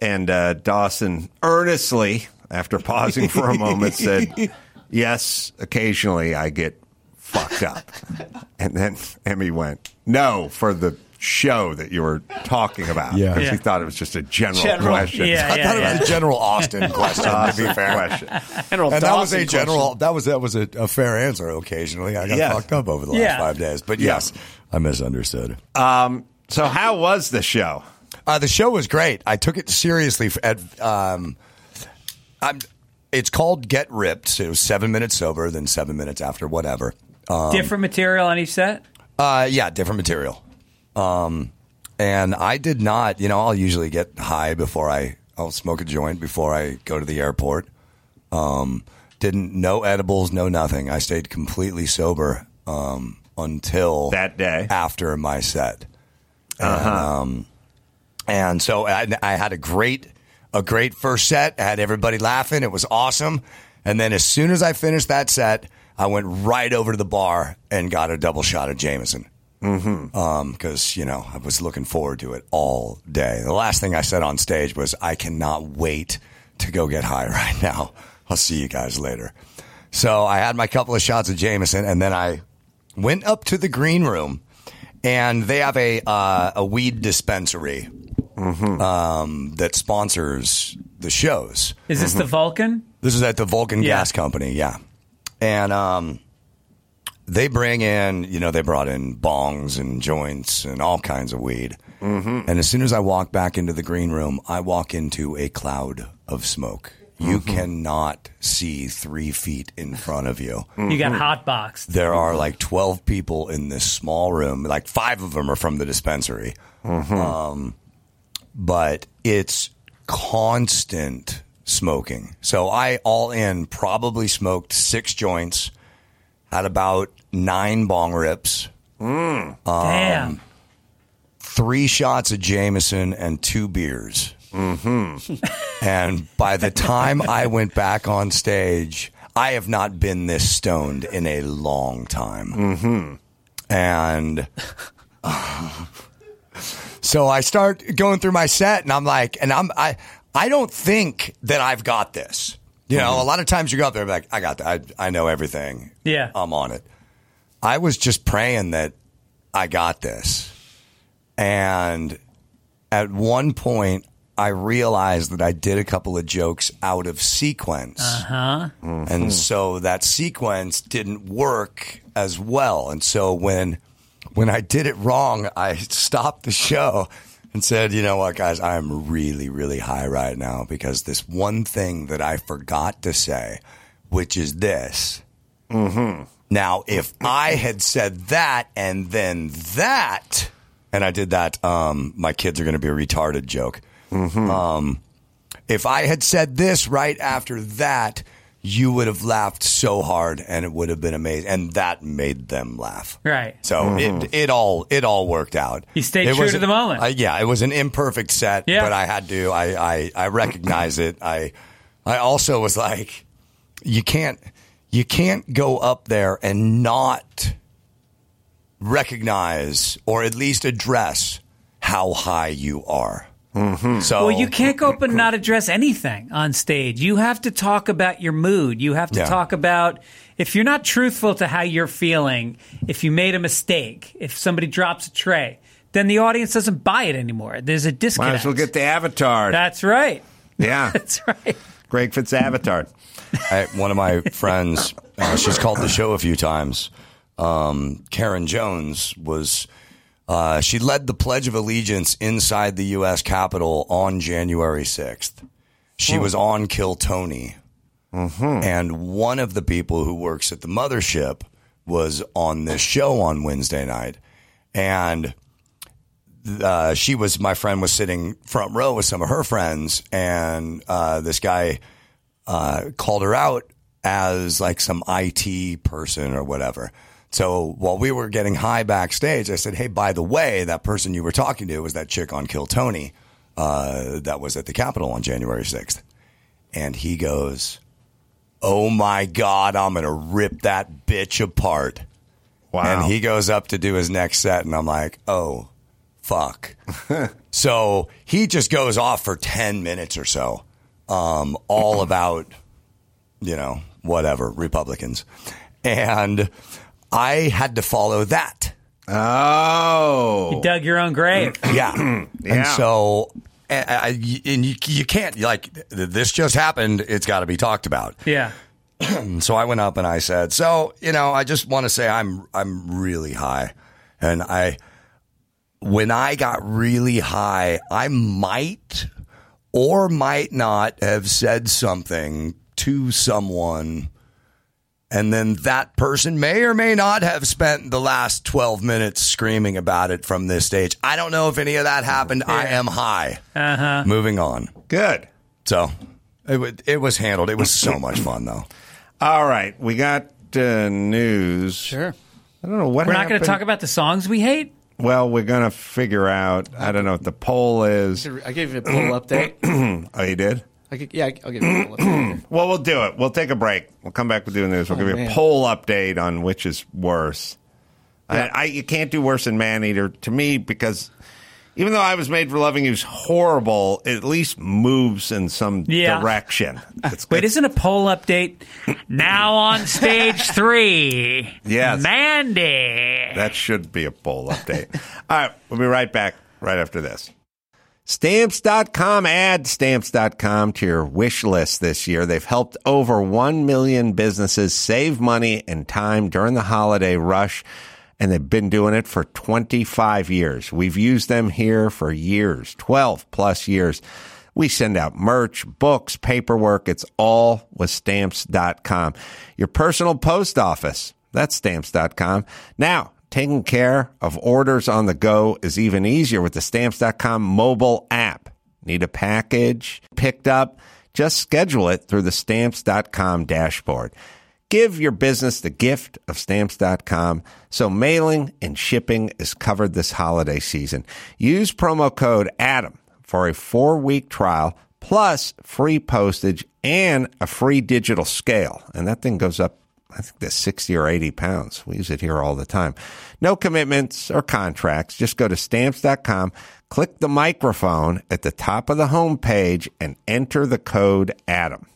And uh, Dawson earnestly, after pausing for a moment, said, "Yes, occasionally I get fucked up." And then Emmy went, "No, for the." Show that you were talking about, Yeah. 'Cause Yeah. he thought it was just a general, General. question. Yeah, I yeah, thought it was a general Austin [laughs] question. to be fair, question. General and that was a general. question. That was that was a, a fair answer. Occasionally, I got Yes. fucked up over the last Yeah. five days, but Yeah. yes, I misunderstood. So, how was the show? Uh, the show was great. I took it seriously. At um, I'm. It's called Get Ripped. So it was seven minutes sober, then seven minutes after, whatever. Um, Different material on each set? Uh, yeah, different material. Um, and I did not. You know, I'll usually get high before I. I'll smoke a joint before I go to the airport. Um, didn't no edibles, no nothing. I stayed completely sober um, until That day. after my set. And, um, and so I, I had a great, a great first set. I had everybody laughing. It was awesome. And then as soon as I finished that set, I went right over to the bar and got a double shot of Jameson. Mm-hmm. Because you know I was looking forward to it all day. The last thing I said on stage was, "I cannot wait to go get high [laughs] right now." I'll see you guys later. So I had my couple of shots of Jameson, and then I went up to the green room, and they have a uh, a weed dispensary um, that sponsors the shows. Is this the Vulcan? This is at the Vulcan Yeah. Gas Company, yeah. And um, they bring in, you know, they brought in bongs and joints and all kinds of weed. Mm-hmm. And as soon as I walk back into the green room, I walk into a cloud of smoke. You cannot see three feet in front of you. You got hot boxed. There are like 12 people in this small room. Like five of them are from the dispensary. Um, but it's constant smoking. So I all in probably smoked six joints, had about nine bong rips, Um, Damn. three shots of Jameson, and two beers. Mm-hmm. [laughs] and by the time I went back on stage, I have not been this stoned in a long time. Mm-hmm. And [sighs] so I start going through my set, and I'm like, and I'm I I don't think that I've got this. You know, mm-hmm. a lot of times you go up there like, I got that. I, I know everything. Yeah. I'm on it. I was just praying that I got this. And at one point, I realized that I did a couple of jokes out of sequence. Huh? And mm-hmm. so that sequence didn't work as well. And so when when I did it wrong, I stopped the show and said, "You know what, guys? I am really, really high right now because this one thing that I forgot to say, which is this." Mm-hmm. Now, if I had said that and then that, and I did that, um, my kids are going to be a retarded joke. Um, if I had said this right after that, you would have laughed so hard, and it would have been amazing, and that made them laugh. Right. So it it all it all worked out. You stayed It true to the moment. uh, yeah, it was an imperfect set, Yeah. but I had to. I I, I recognize it. I I also was like, you can't you can't go up there and not recognize or at least address how high you are. Mm-hmm. So Well, you can't go up and not address anything on stage. You have to talk about your mood. You have to Yeah. talk about if you're not truthful to how you're feeling, if you made a mistake, if somebody drops a tray, then the audience doesn't buy it anymore. There's a disconnect. Might as well get the avatar. That's right. yeah. [laughs] That's right. Greg Fitz avatar. [laughs] I, one of my friends, uh, she's called the show a few times. Um, Karen Jones was, uh, she led the Pledge of Allegiance inside the U.S. Capitol on January 6th. She was on Kill Tony. And one of the people who works at the mothership was on this show on Wednesday night. And uh, she was my friend was sitting front row with some of her friends, and uh, this guy uh, called her out as like some IT person or whatever. So while we were getting high backstage, I said, "Hey, by the way, that person you were talking to was that chick on Kill Tony uh, that was at the Capitol on January 6th. And he goes, "Oh my God, I'm gonna rip that bitch apart." Wow. And he goes up to do his next set, and I'm like, oh, fuck. [laughs] so he just goes off for 10 minutes or so, um, all about, you know, whatever, Republicans. And I had to follow that. oh. You dug your own grave. [clears throat] Yeah. [clears throat] Yeah. And so, and, I, and you, you can't, like, this just happened. It's got to be talked about. Yeah. [clears throat] So I went up and I said, "So, you know, I just want to say I'm I'm really high." And I when I got really high, I might or might not have said something to someone and then that person may or may not have spent the last 12 minutes screaming about it from this stage. I don't know if any of that happened. I am high. Uh-huh. Moving on. Good. So, it, wa- it was handled. It was so much fun though. All right. We got uh, news. Sure. I don't know what We're not going to talk about the songs we hate. Well, we're going to figure out. I don't know what the poll is. I gave you a poll update. [clears throat] Oh, you did? I could, yeah, I'll give you a poll. [clears throat] Well, we'll do it. We'll take a break. We'll come back with doing this. We'll Oh, give you a man. poll update on which is worse. I, I, you can't do worse than Man Eater to me because even though I was made for loving you's horrible, it at least moves in some Yeah. direction. [laughs] It's, Wait, isn't a poll update now on [laughs] stage three? Yes. Mandy. That should be a poll update. All right, we'll be right back right after this. Stamps.com, add stamps.com to your wish list this year. They've helped over 1 million businesses save money and time during the holiday rush, and they've been doing it for 25 years. We've used them here for years, 12 plus years. We send out merch, books, paperwork. It's all with stamps.com. Your personal post office. That's stamps.com. Now, taking care of orders on the go is even easier with the stamps.com mobile app. Need a package picked up? Just schedule it through the stamps.com dashboard. Give your business the gift of stamps.com so mailing and shipping is covered this holiday season. Use promo code ADAM for a four week trial plus free postage and a free digital scale. And that thing goes up, I think that's 60 or 80 pounds. We use it here all the time. No commitments or contracts. Just go to stamps.com, click the microphone at the top of the home page and enter the code ADAM.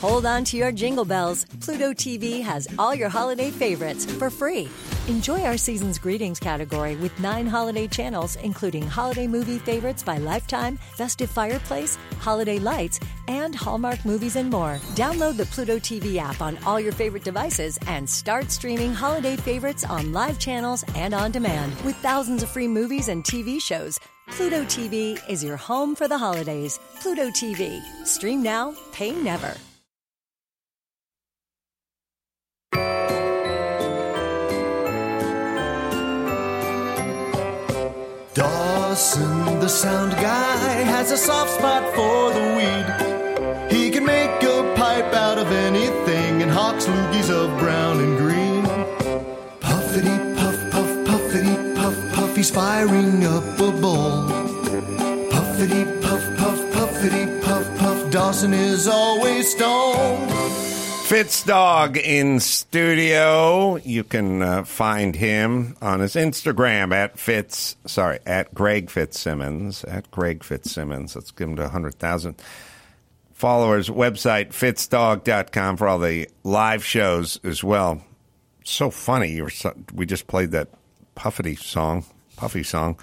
Hold on to your jingle bells. Pluto TV has all your holiday favorites for free. Enjoy our season's greetings category with nine holiday channels, including holiday movie favorites by Lifetime, Festive Fireplace, Holiday Lights, and Hallmark movies and more. Download the Pluto TV app on all your favorite devices and start streaming holiday favorites on live channels and on demand. With thousands of free movies and TV shows, Pluto TV is your home for the holidays. Pluto TV. Stream now, pay never. Dawson, the sound guy, has a soft spot for the weed. He can make a pipe out of anything and hawks loogies of brown and green. Puffity puff puff, puffity puff puff, he's firing up a bowl. Puffity puff puff, puffity puff puff, Dawson is always stoned. Fitz Dog in studio. You can uh, find him on his Instagram at Fitz, sorry, at Greg Fitzsimmons, at Greg Fitzsimmons. Let's give him to 100,000 followers. Website, fitzdog.com for all the live shows as well. So funny. You were so, we just played that Puffity song, Puffy song,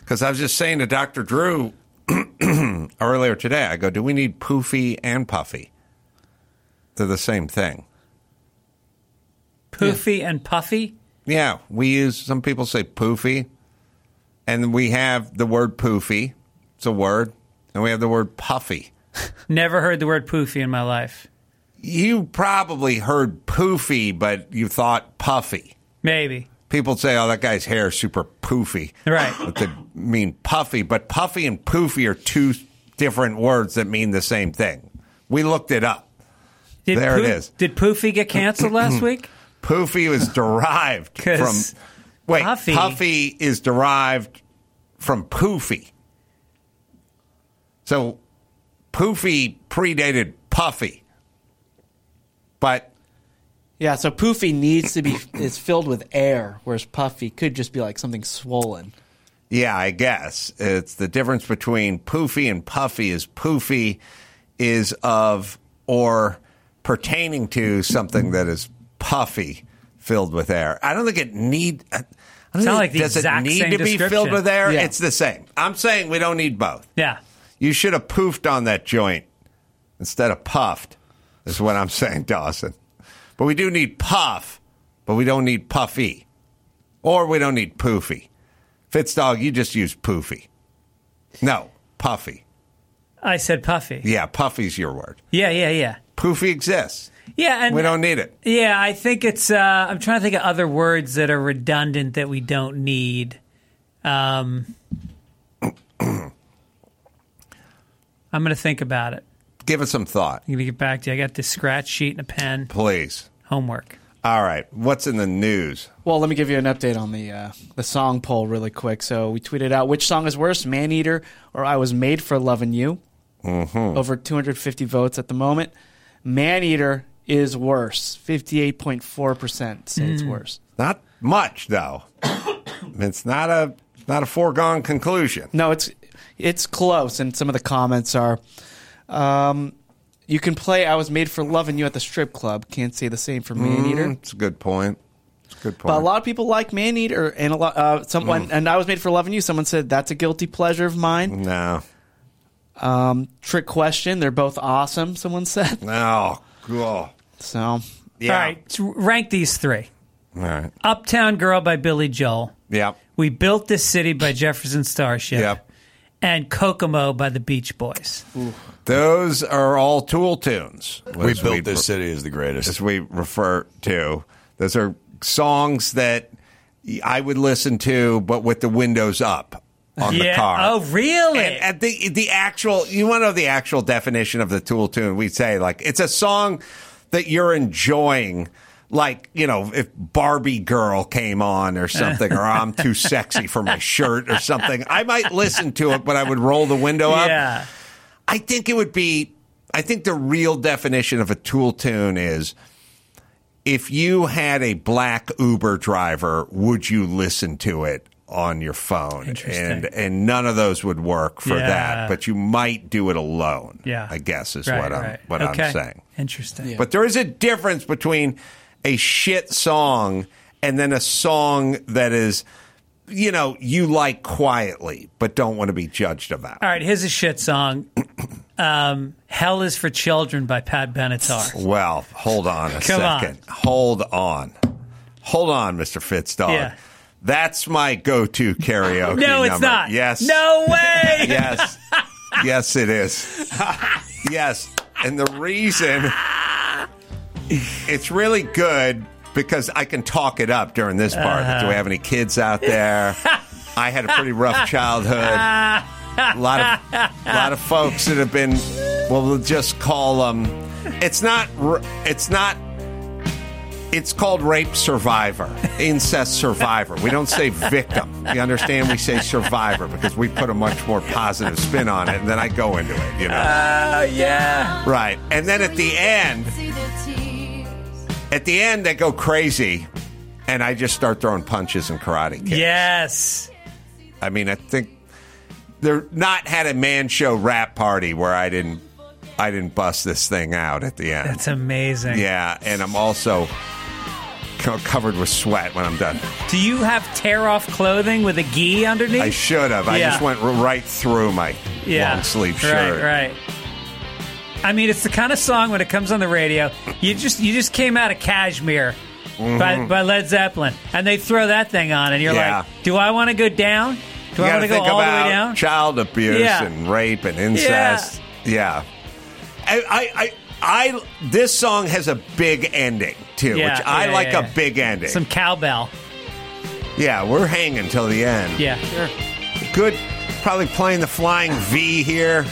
because I was just saying to Dr. Drew [clears throat] earlier today, I go, do we need Poofy and Puffy? They're the same thing. Poofy and puffy. Yeah, we use some people say poofy, and we have the word poofy. It's a word, and we have the word puffy. [laughs] Never heard the word poofy in my life. You probably heard poofy, but you thought puffy. Maybe. People say, "Oh, that guy's hair is super poofy," Right. But they mean puffy. But puffy and poofy are two different words that mean the same thing. We looked it up. Did There it Poof- is. Did Poofy get canceled last [clears throat] week? Poofy was [laughs] derived from. wait. Puffy- Puffy is derived from poofy. So poofy predated puffy, but Yeah, so poofy needs to be is filled with air, whereas puffy could just be like something swollen. yeah, I guess it's the difference between poofy and puffy. Is poofy is of or pertaining to something that is puffy, filled with air. I don't think it need. I don't think- like the does exact it need same to be filled with air? Yeah. It's the same. I'm saying we don't need both. Yeah. You should have poofed on that joint instead of puffed, is what I'm saying, Dawson. But we do need puff, but we don't need puffy. Or we don't need poofy. Fitzdog, you just use poofy. No, puffy. I said puffy. Yeah, puffy's your word. Yeah, yeah, yeah. Poofy exists. Yeah, and We don't need it. Yeah, I think it's. Uh, I'm trying to think of other words that are redundant that we don't need. Um, [coughs] I'm going to think about it. Give it some thought, I'm going to get back to you. I got this scratch sheet and a pen. please. Homework. All right, what's in the news? Well, let me give you an update on the uh, the song poll really quick. So we tweeted out which song is worse, "Man Eater" or "I Was Made for Loving You." Mm-hmm. Over 250 votes at the moment. "Man Eater" is worse. 58.4 percent say it's worse. Not much, though. [coughs] it's not a not a foregone conclusion. No, it's it's close, and some of the comments are, um, "You can play I Was Made for Loving You at the strip club." Can't say the same for "Man Eater." It's a good point. It's a good point. But a lot of people like Man Eater, and a lot. Uh, someone and I was made for loving you. Someone said that's a guilty pleasure of mine. no. Um, trick question. They're both awesome. Someone said No. [laughs] Oh, cool. so. Yeah. All right, so rank these three: All right. "Uptown Girl" by Billy Joel, Yep. "We Built This City" by Jefferson Starship, Yep. and "Kokomo" by the Beach Boys. Those are all Tool tunes. We as built this city is the greatest. As we refer to, those are songs that I would listen to, but with the windows up on the yeah. car. Oh, really? And, and the the actual, you want to know the actual definition of the Tool tune? We say like it's a song that you're enjoying. Like you know, if Barbie Girl came on or something, or I'm too sexy for my shirt or something, I might listen to it, but I would roll the window up. yeah. I think it would be. I think the real definition of a Tool tune is if you had a black Uber driver, would you listen to it on your phone? And and none of those would work for Yeah. that, but you might do it alone. Yeah. I guess is Right, what I'm right. what okay. I'm saying. Interesting. But there is a difference between a shit song and then a song that is you know, you like quietly but don't want to be judged about. All right, here's a shit song. [clears throat] Um, Hell is for Children by Pat Benatar. Well, hold on a Come on. second. Hold on. Hold on, Mr. Fitzdog. Yeah. That's my go-to karaoke. No, it's number. not. Yes. No way. [laughs] Yes. yes, it is. Yes, and the reason it's really good because I can talk it up during this part. Uh-huh. Do we have any kids out there? I had a pretty rough childhood. A lot of a lot of folks that have been well we'll just call them it's not it's not it's called rape survivor incest survivor we don't say victim you understand we say survivor because we put a much more positive spin on it and then i go into it you know Oh yeah. right and then at the end at the end they go crazy and i just start throwing punches and karate kicks Yes. I mean, I think they're not had a man show rap party where I didn't I didn't bust this thing out at the end. That's amazing. yeah, and I'm also co- covered with sweat when I'm done. Do you have tear off clothing with a gi underneath? I should have. I Yeah. just went r- right through my long sleeve shirt. Right, right. I mean, it's the kind of song when it comes on the radio, you just you just came out of Kashmir by, by Led Zeppelin, and they throw that thing on, and you're Mm-hmm. Yeah. like, do I want to go down? Do You I got want to to go think all the about way down? child abuse Yeah. and rape and incest. Yeah. I, I, I, I, this song has a big ending too, Yeah, which I yeah, like yeah, a big ending. Some cowbell. yeah, we're hanging till the end. Yeah, sure. Good. Probably playing the flying V here.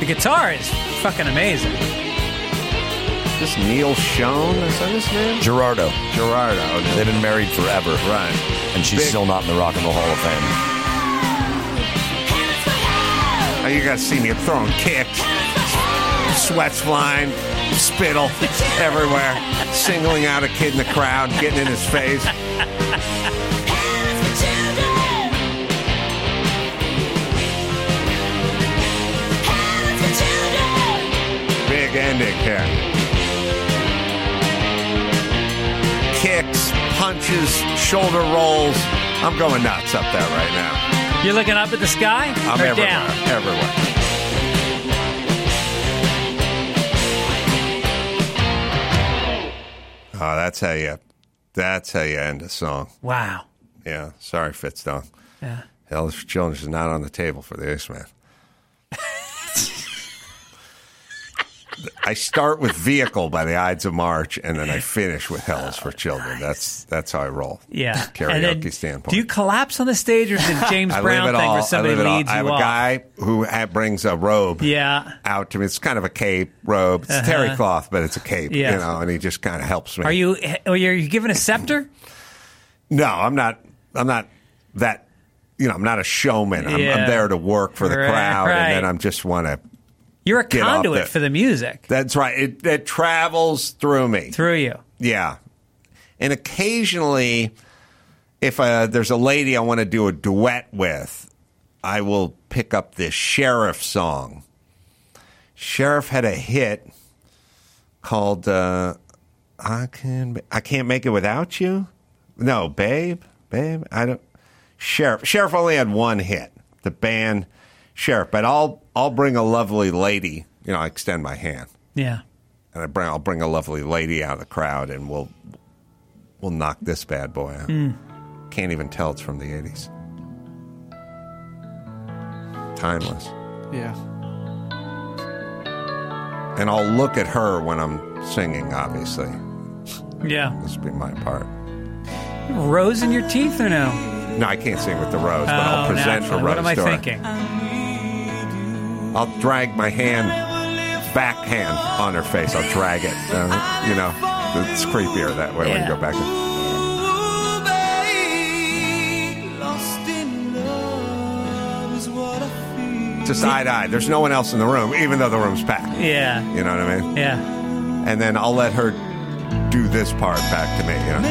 The guitar is fucking amazing. This Neil Schoen, is that his name? Giraldo. Giraldo. They've been married forever. Right. And she's Big- still not in the Rock and Roll Hall of Fame. Oh, you guys see me throwing kicks, sweat's flying, spittle everywhere, singling out a kid in the crowd, getting in his face. Big ending here. Kicks, punches, shoulder rolls. I'm going nuts up there right now. You're looking up at the sky I'm or everywhere. down? Everywhere. Oh, that's how you. That's how you end a song. Wow. Yeah. Sorry, Fitzdog. Yeah. Hell for Children is not on the table for the Iceman. I start with Vehicle by the Ides of March, and then I finish with Hell is for Children. That's that's how I roll. Yeah. Karaoke then standpoint. Do you collapse on the stage, or is it [laughs] James I Brown thing all. where I somebody leave it all. leads I have you a guy who brings a robe Yeah. out to me. It's kind of a cape robe. It's terry cloth, but it's a cape, Uh-huh. Yeah. you know, and he just kind of helps me. Are you? Are you given a scepter? No, I'm not. I'm not that. You know, I'm not a showman. I'm, Yeah. I'm there to work for the Right, crowd, and then. I'm just want to. You're a Get conduit the- for the music That's right. It, it travels through me. through you. Yeah, and occasionally, if uh, there's a lady I want to do a duet with, I will pick up this sheriff song. Sheriff had a hit called uh, "I Can I Can't Make It Without You." No, babe, babe. I don't. Sheriff. Sheriff only had one hit. The band Sheriff, but I'll I'll bring a lovely lady. You know, I extend my hand Yeah. and I bring I'll bring a lovely lady out of the crowd, and we'll we'll knock this bad boy out. Hmm. Can't even tell it's from the '80s. Timeless. Yeah. And I'll look at her when I'm singing. Obviously, Yeah. this will be my part. Rose in your teeth or no? No, I can't sing with the rose, but I'll Oh, present naturally. a rose What am I to thinking? I'll drag my hand, backhand on her face. I'll drag it. Uh, you know, it's creepier that way when you go back. Just eye to eye. There's no one else in the room, even though the room's packed. Yeah. You know what I mean? Yeah. And then I'll let her do this part back to me. You know?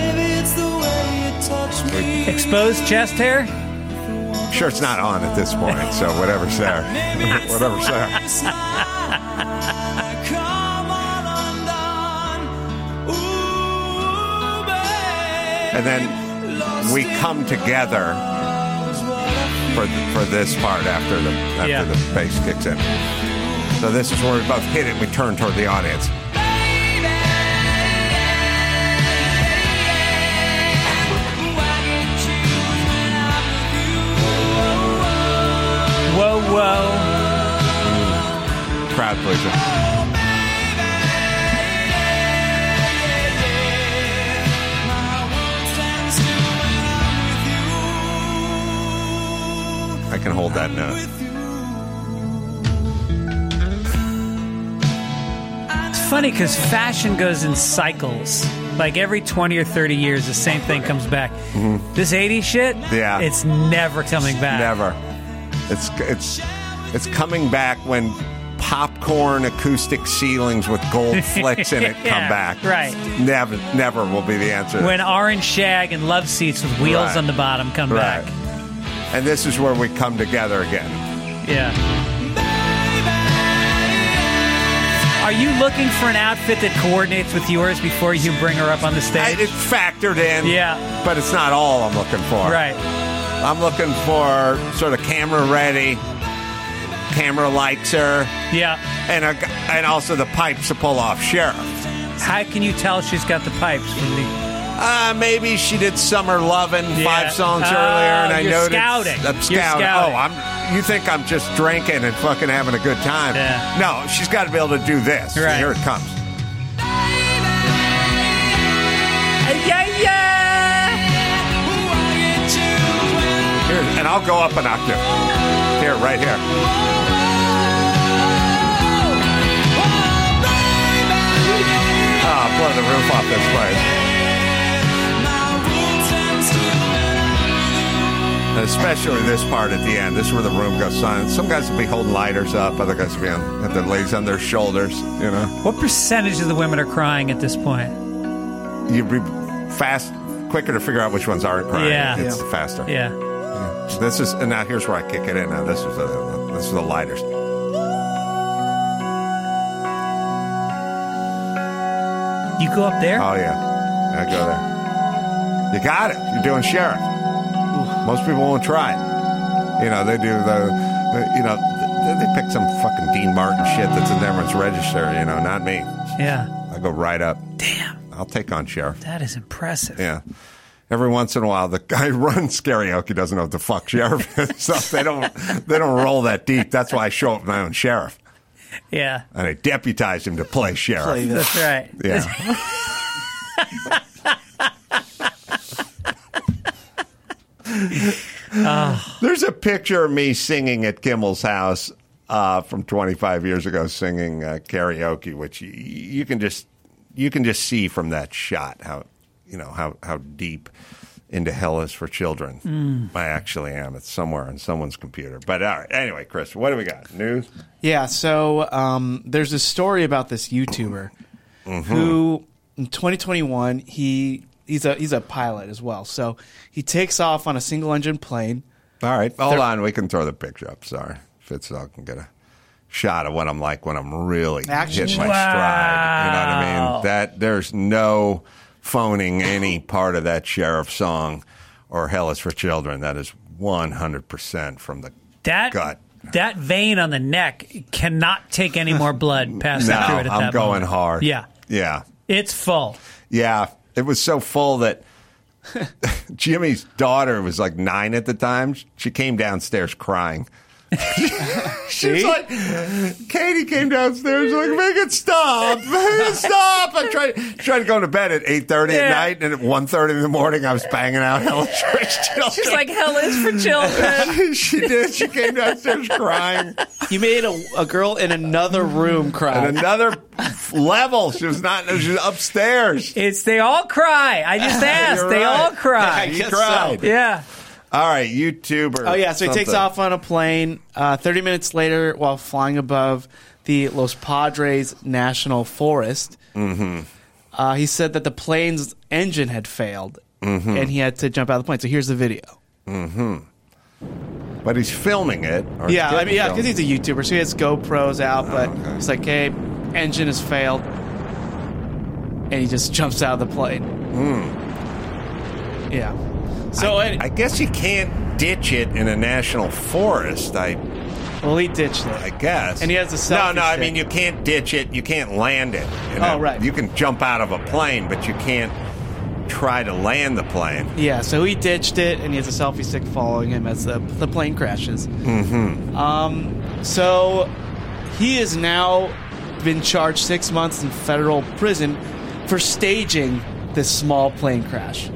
Exposed chest hair? Sure, it's not on at this point, so whatever's there, [laughs] whatever's there. And then we come together for for this part after the after Yeah. the bass kicks in. So this is where we both hit it. We turn toward the audience. Please. I can hold that note. It's funny because fashion goes in cycles. Like every 20 or 30 years, the same thing comes back. This 80s shit, Mm-hmm. Yeah. it's never coming back. Never. It's it's it's coming back when popcorn acoustic ceilings with gold [laughs] flicks in it come Yeah, back. right. Never, never will be the answer. When orange shag and love seats with wheels Right. on the bottom come right. back. And this is where we come together again. Yeah. Are you looking for an outfit that coordinates with yours before you bring her up on the stage? I, stage? it's factored in. Yeah. But it's not all I'm looking for. right. I'm looking for sort of camera ready. Camera likes her, Yeah. and a, g- and also the pipes to pull off sheriff. How can you tell she's got the pipes from the? Uh, maybe she did "Summer Lovin'" Yeah. five songs Oh, earlier, and I you're noticed scouting. I'm You're scouting. scouting. Oh, I'm. You think I'm just drinking and fucking having a good time? Yeah. No, she's got to be able to do this. Right. Here it comes. Yeah, yeah. And I'll go up an octave. Here, right here. Oh, blow the roof off this place. Especially this part at the end. This is where the room goes silent. Some guys will be holding lighters up. Other guys will be on, have their legs on their shoulders. You know, What percentage of the women are crying at this point? you'd be fast, quicker to figure out which ones aren't crying. Yeah. it's faster. Yeah. This is and now here's where I kick it in. Now this is the this is the lighters. You go up there. Oh yeah, I go there. You got it. You're doing sheriff. Most people won't try it. You know they do the, you know they, they pick some fucking Dean Martin shit that's in everyone's register. You know, not me. yeah. I go right up. Damn, I'll take on sheriff. that is impressive. Yeah. Every once in a while, the guy [laughs] runs karaoke doesn't know what the fuck sheriff is, so they don't they don't roll that deep. That's why I show up my own sheriff, Yeah. and I deputize him to play sheriff. Play That's right. Yeah. [laughs] [laughs] There's a picture of me singing at Kimmel's house uh, from 25 years ago, singing uh, karaoke, which you, you can just you can just see from that shot how you know how how deep into hell is for children. I actually am. It's somewhere on someone's computer. But all right. Anyway, Chris, what do we got? News? Yeah, so um, there's a story about this YouTuber who in 2021 he he's a he's a pilot as well. So he takes off on a single engine plane. All right, hold on. We can throw the picture up. Sorry, Fitzdog can get a shot of what I'm like when I'm really Action hitting my shot. stride. You know what I mean? That there's no phoning any part of that sheriff song or Hell is for Children. That is 100 percent from the That gut. that vein on the neck cannot take any more blood [laughs] passing No, through it at I'm that going moment. hard. Yeah, yeah, it's full. yeah. It was so full that. [laughs] Jimmy's daughter was like nine at the time. She came downstairs crying. [laughs] She's like, Katie came downstairs like, make it stop, make it stop. I tried, tried to go to bed at eight thirty Yeah. at night, and at 1.30 in the morning, I was banging out Helen [laughs] Children. She's like hell is for children. [laughs] she did. She came downstairs crying. You made a, a girl in another room cry. At another level, she was not. She was upstairs. it's they all cry. I just asked. You're they all cry. He guess cried. Yeah. All right, YouTuber. Oh yeah, so he takes off on a plane. Uh, Thirty minutes later, while flying above the Los Padres National Forest, Mm-hmm. uh, he said that the plane's engine had failed, Mm-hmm. and he had to jump out of the plane. So here's the video. but he's filming it. yeah, I mean, yeah, because he's a YouTuber, so he has GoPros out, but okay. he's like, "Hey, engine has failed," and he just jumps out of the plane. Yeah. So, I, I guess you can't ditch it in a national forest. I well, he ditched it. I guess. And he has a No, selfie no. I stick. mean, you can't ditch it. You can't land it. you know? Oh, right. You can jump out of a plane, but you can't try to land the plane. Yeah, so he ditched it, and he has a selfie stick following him as the, the plane crashes. Mm-hmm. Um, so he has now been charged six months in federal prison for staging this small plane crash.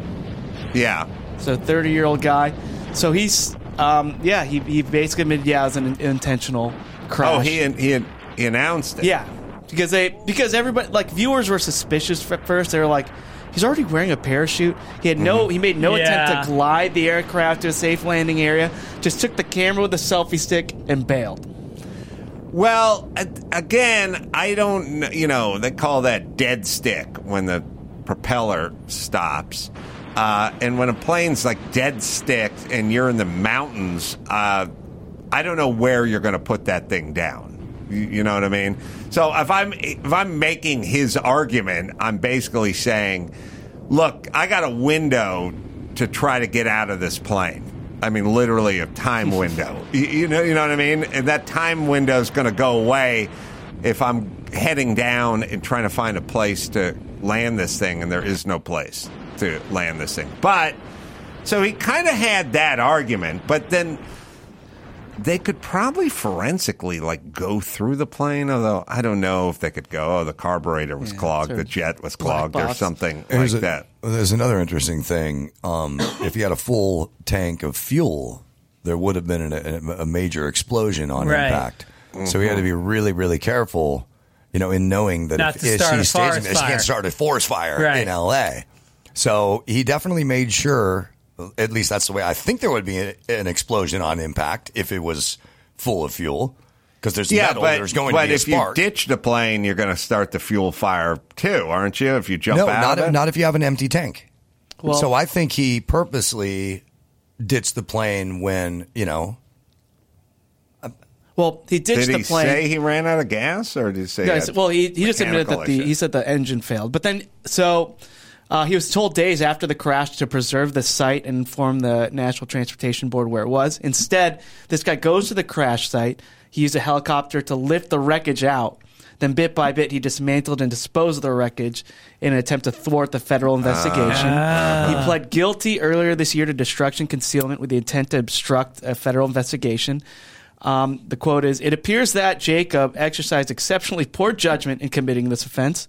Yeah. So, 30 year old guy. So he's, um, yeah, he, he basically admitted, yeah, it was an intentional crash. Oh, he he, he announced it. Yeah, because they because everybody like viewers were suspicious at first. They were like, he's already wearing a parachute. He had no he made no Yeah. attempt to glide the aircraft to a safe landing area. Just took the camera with a selfie stick and bailed. Well, a- again, I don't. kn- You know, they call that dead stick when the propeller stops. Uh, and when a plane's like dead stick and you're in the mountains, uh, I don't know where you're going to put that thing down. You, you know what I mean? So if I'm if I'm making his argument, I'm basically saying, look, I got a window to try to get out of this plane. I mean, literally a time [laughs] window. you, you know, you know what I mean? And that time window is going to go away if I'm heading down and trying to find a place to land this thing, and there is no place to land this thing. But so he kind of had that argument, but then they could probably forensically like go through the plane, although I don't know if they could go. Oh, the carburetor was clogged, the jet was black clogged, or something There's like a- that. There's another interesting thing. Um, [coughs] if you had a full tank of fuel, there would have been an, a, a major explosion on Right. impact. So he had to be really, really careful, you know, in knowing that Not if, to if start a he's staging this, he can't start a forest fire Right. in L.A. So he definitely made sure. At least that's the way I think there would be a, an explosion on impact if it was full of fuel, because there's Yeah, metal. but, there's going but to be a if you ditch the plane, you're going to start the fuel fire too, aren't you? If you jump no, out not of if, it? not if you have an empty tank. Well- so I think he purposely ditched the plane when you know. Well, he ditched Did the he plane. say he ran out of gas, or did he say? he had well, he, he just admitted that the issues? he said the engine failed, but then so uh, he was told days after the crash to preserve the site and inform the National Transportation Board where it was. Instead, this guy goes to the crash site. He used a helicopter to lift the wreckage out. Then, bit by bit, he dismantled and disposed of the wreckage in an attempt to thwart the federal investigation. He pled guilty earlier this year to destruction concealment with the intent to obstruct a federal investigation. Um, the quote is It appears that Jacob exercised exceptionally poor judgment in committing this offense.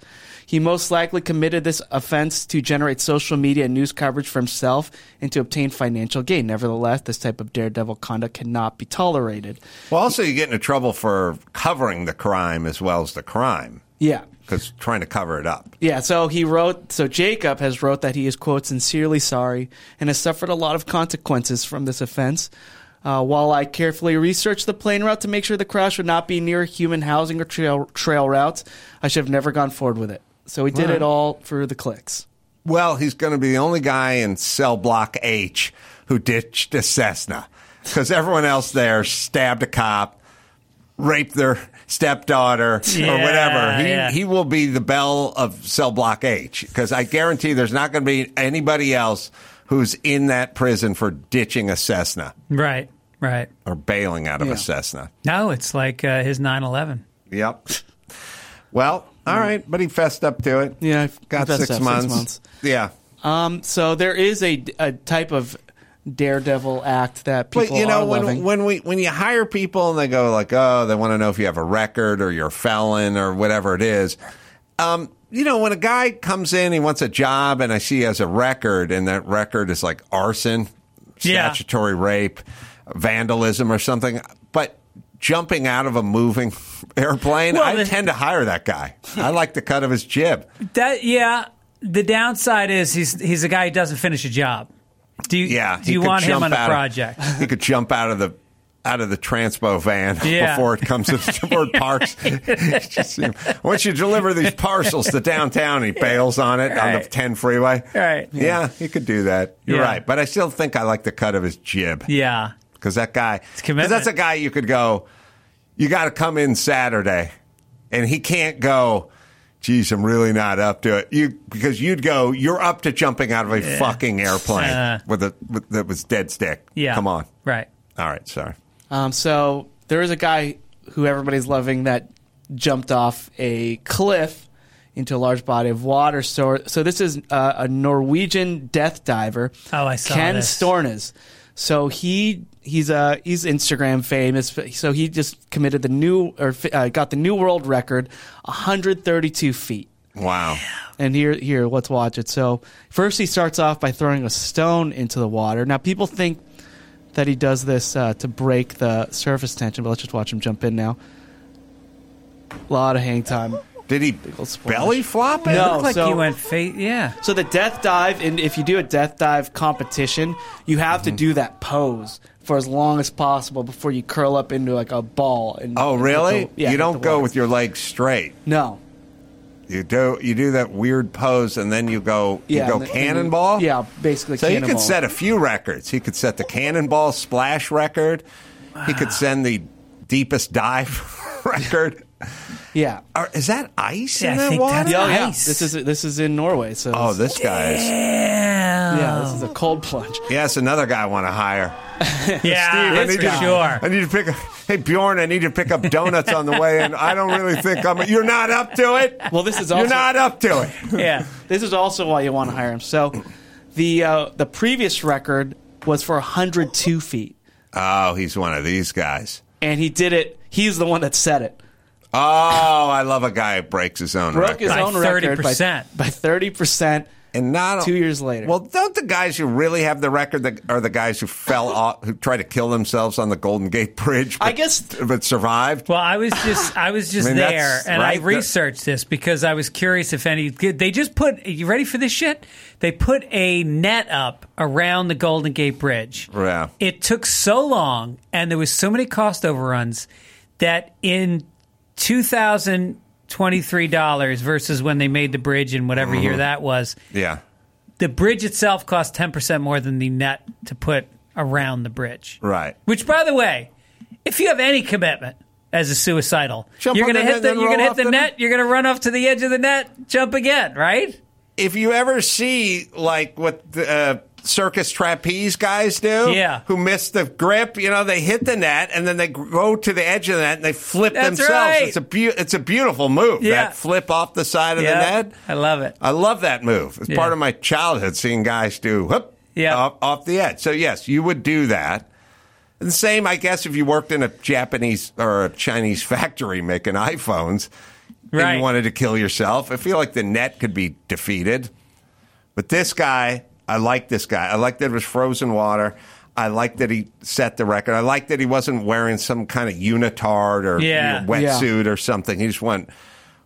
He most likely committed this offense to generate social media and news coverage for himself and to obtain financial gain. Nevertheless, this type of daredevil conduct cannot be tolerated. Well, also you get into trouble for covering the crime as well as the crime Yeah. because trying to cover it up. Yeah, so he wrote, so Jacob has wrote that he is, quote, sincerely sorry and has suffered a lot of consequences from this offense. Uh, while I carefully researched the plane route to make sure the crash would not be near human housing or trail, trail routes, I should have never gone forward with it. So he did it all for the clicks. Well, he's going to be the only guy in cell block H who ditched a Cessna because everyone else there stabbed a cop, raped their stepdaughter, or whatever. He, yeah. he will be the belle of cell block H because I guarantee there's not going to be anybody else who's in that prison for ditching a Cessna Right, right. or bailing out of Yeah. a Cessna. No, it's like uh, his 9/11. Yep. Well, all right, but he fessed up to it. Yeah, he got six up, six months. months. Yeah. Um, so there is a, a type of daredevil act that people But you know are when loving. when we when you hire people and they go like, oh, they want to know if you have a record or you're a felon or whatever it is. Um, you know, when a guy comes in, he wants a job, and I see he has a record, and that record is like arson, Yeah. statutory rape, vandalism, or something. But jumping out of a moving [laughs] airplane, Well, I the- tend to hire that guy. I like the cut of his jib. That yeah. The downside is he's he's a guy who doesn't finish a job. Do you Yeah, do you want him on a out of- project? [laughs] he could jump out of the out of the transpo van [laughs] Yeah. before it comes to before it parks. Just, you know, Once you deliver these parcels to downtown, he bails on it on the 10 freeway. Right. Yeah, he could do that. You're Yeah. right. But I still think I like the cut of his jib. yeah. Because that guy, because that's a guy you could go, you got to come in Saturday. And he can't go, geez, I'm really not up to it. You Because you'd go, you're up to jumping out of a fucking airplane Uh. with a with, that was dead stick. Yeah. Come on. Right. All right, sorry. Um, so there is a guy who everybody's loving that jumped off a cliff into a large body of water. So, so this is uh, a Norwegian death diver, Oh, I saw Ken this. Stornes. So he he's uh he's Instagram famous. So he just committed the new or uh, got the new world record, 132 feet. Wow. And here, here, let's watch it. So first, he starts off by throwing a stone into the water. Now, people think that he does this uh, to break the surface tension, but let's just watch him jump in now. A lot of hang time. Did he belly flop it? No. Looked like so- you went fa- yeah. So the death dive, and if you do a death dive competition, you have to do that pose for as long as possible before you curl up into like a ball. And Oh, really? the- yeah, you don't go with your legs straight. no. You do you do that weird pose and then you go you Yeah, go and then- and then- cannonball? yeah, basically So he could set a few records. He could set the cannonball splash record. He could send the deepest dive [laughs] record. Yeah. Or, is that ice Yeah, in I that think water? that's Yeah, yeah. This is this is in Norway. So Oh, this guy is. Yeah, this is a cold plunge. Yes, another guy I want to hire. [laughs] Yeah, I need for to, sure. I need to pick up. Hey Bjorn, I need to pick up donuts on the way, and I don't really think I'm. You're not up to it. Well, this is also You're not up to it. [laughs] Yeah. This is also why you want to hire him. So, the uh, the previous record was for 102 feet, Oh, he's one of these guys. and he did it. He's the one that set it. Oh, I love a guy who breaks his own Broke record. his By own record 30%. by, by 30 percent. And not two years later. Well, don't the guys who really have the record that are the guys who fell [laughs] off, who tried to kill themselves on the Golden Gate Bridge? I guess- but survived. Well, I was just I was just [sighs] I mean, there, and right. I researched this because I was curious if any. They just put. You ready for this shit? They put a net up around the Golden Gate Bridge. Yeah. It took so long, and there was so many cost overruns that in two thousand twenty three dollars versus when they made the bridge in whatever Mm-hmm. year that was, Yeah. the bridge itself cost ten percent more than the net to put around the bridge. Right. Which, by the way, if you have any commitment as a suicidal, Jump you're going to hit the you're going to hit the the net. You're going to run off to the edge of the net, jump again, right? If you ever see like what the uh, circus trapeze guys do, Yeah. who miss the grip, you know, they hit the net and then they go to the edge of the net and they flip That's themselves. right. It's a it's a beautiful move. Yeah. That flip off the side of yeah, the net. I love it. I love that move. It's Yeah. part of my childhood seeing guys do whoop Yeah. off, off the edge. So yes, you would do that. And the same, I guess, if you worked in a Japanese or a Chinese [laughs] factory making iPhones and Right. you wanted to kill yourself, I feel like the net could be defeated. But this guy, I like this guy. I like that it was frozen water. I like that he set the record. I like that he wasn't wearing some kind of unitard or you know, wetsuit or something. He just went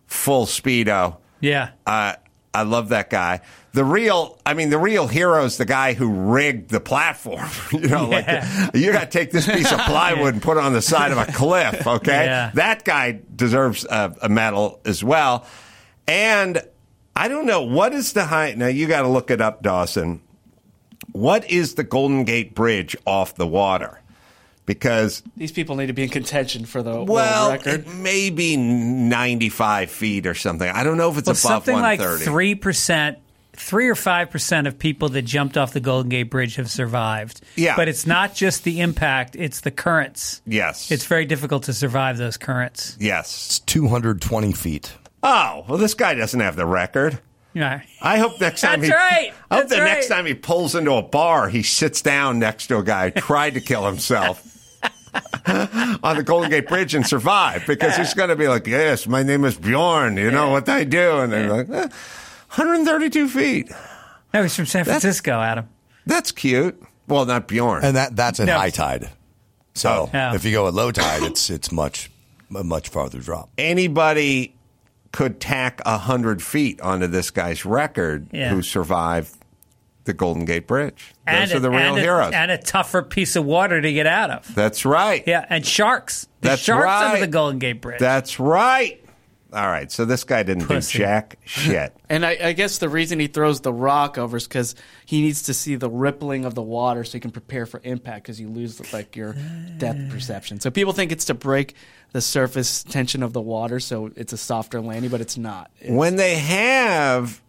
full speedo. Yeah. Uh, I love that guy. The real, I mean, the real hero is the guy who rigged the platform. [laughs] you know, Yeah. like you got to take this piece of [laughs] plywood and put it on the side of a cliff. Okay, Yeah. that guy deserves a, a medal as well. And I don't know what is the height. Now you got to look it up, Dawson. What is the Golden Gate Bridge off the water? Because These people need to be in contention for the well, world record. it may be ninety-five feet or something. I don't know if it's Well, above something one like three percent, three or five percent of people that jumped off the Golden Gate Bridge have survived. Yeah. but it's not just the impact; it's the currents. Yes, It's very difficult to survive those currents. yes. It's 220 feet. Oh well, this guy doesn't have the record. Yeah. I hope next time That's he, right. I hope That's the next right. time he pulls into a bar, he sits down next to a guy who tried to kill himself [laughs] on the Golden Gate Bridge and survived because he's going to be like, "Yes, my name is Bjorn. You know what I do?" And they're like, eh, "132 feet. No, he's from San Francisco, Adam. That's cute." Well, not Bjorn. And that that's at No. high tide. So Oh. if you go at low tide, it's it's much a much farther drop. Anybody could tack a hundred feet onto this guy's record Yeah. who survived the Golden Gate Bridge. Those And are a- the real and a- heroes. and a tougher piece of water to get out of. That's right. Yeah, and sharks. The That's sharks under the Golden Gate Bridge. That's right. All right. So this guy didn't Pussy. do jack shit. [laughs] And I, I guess the reason he throws the rock over is because he needs to see the rippling of the water so he can prepare for impact because you lose like your depth perception. So people think it's to break the surface tension of the water, so it's a softer landing, but it's not. It's- when they have,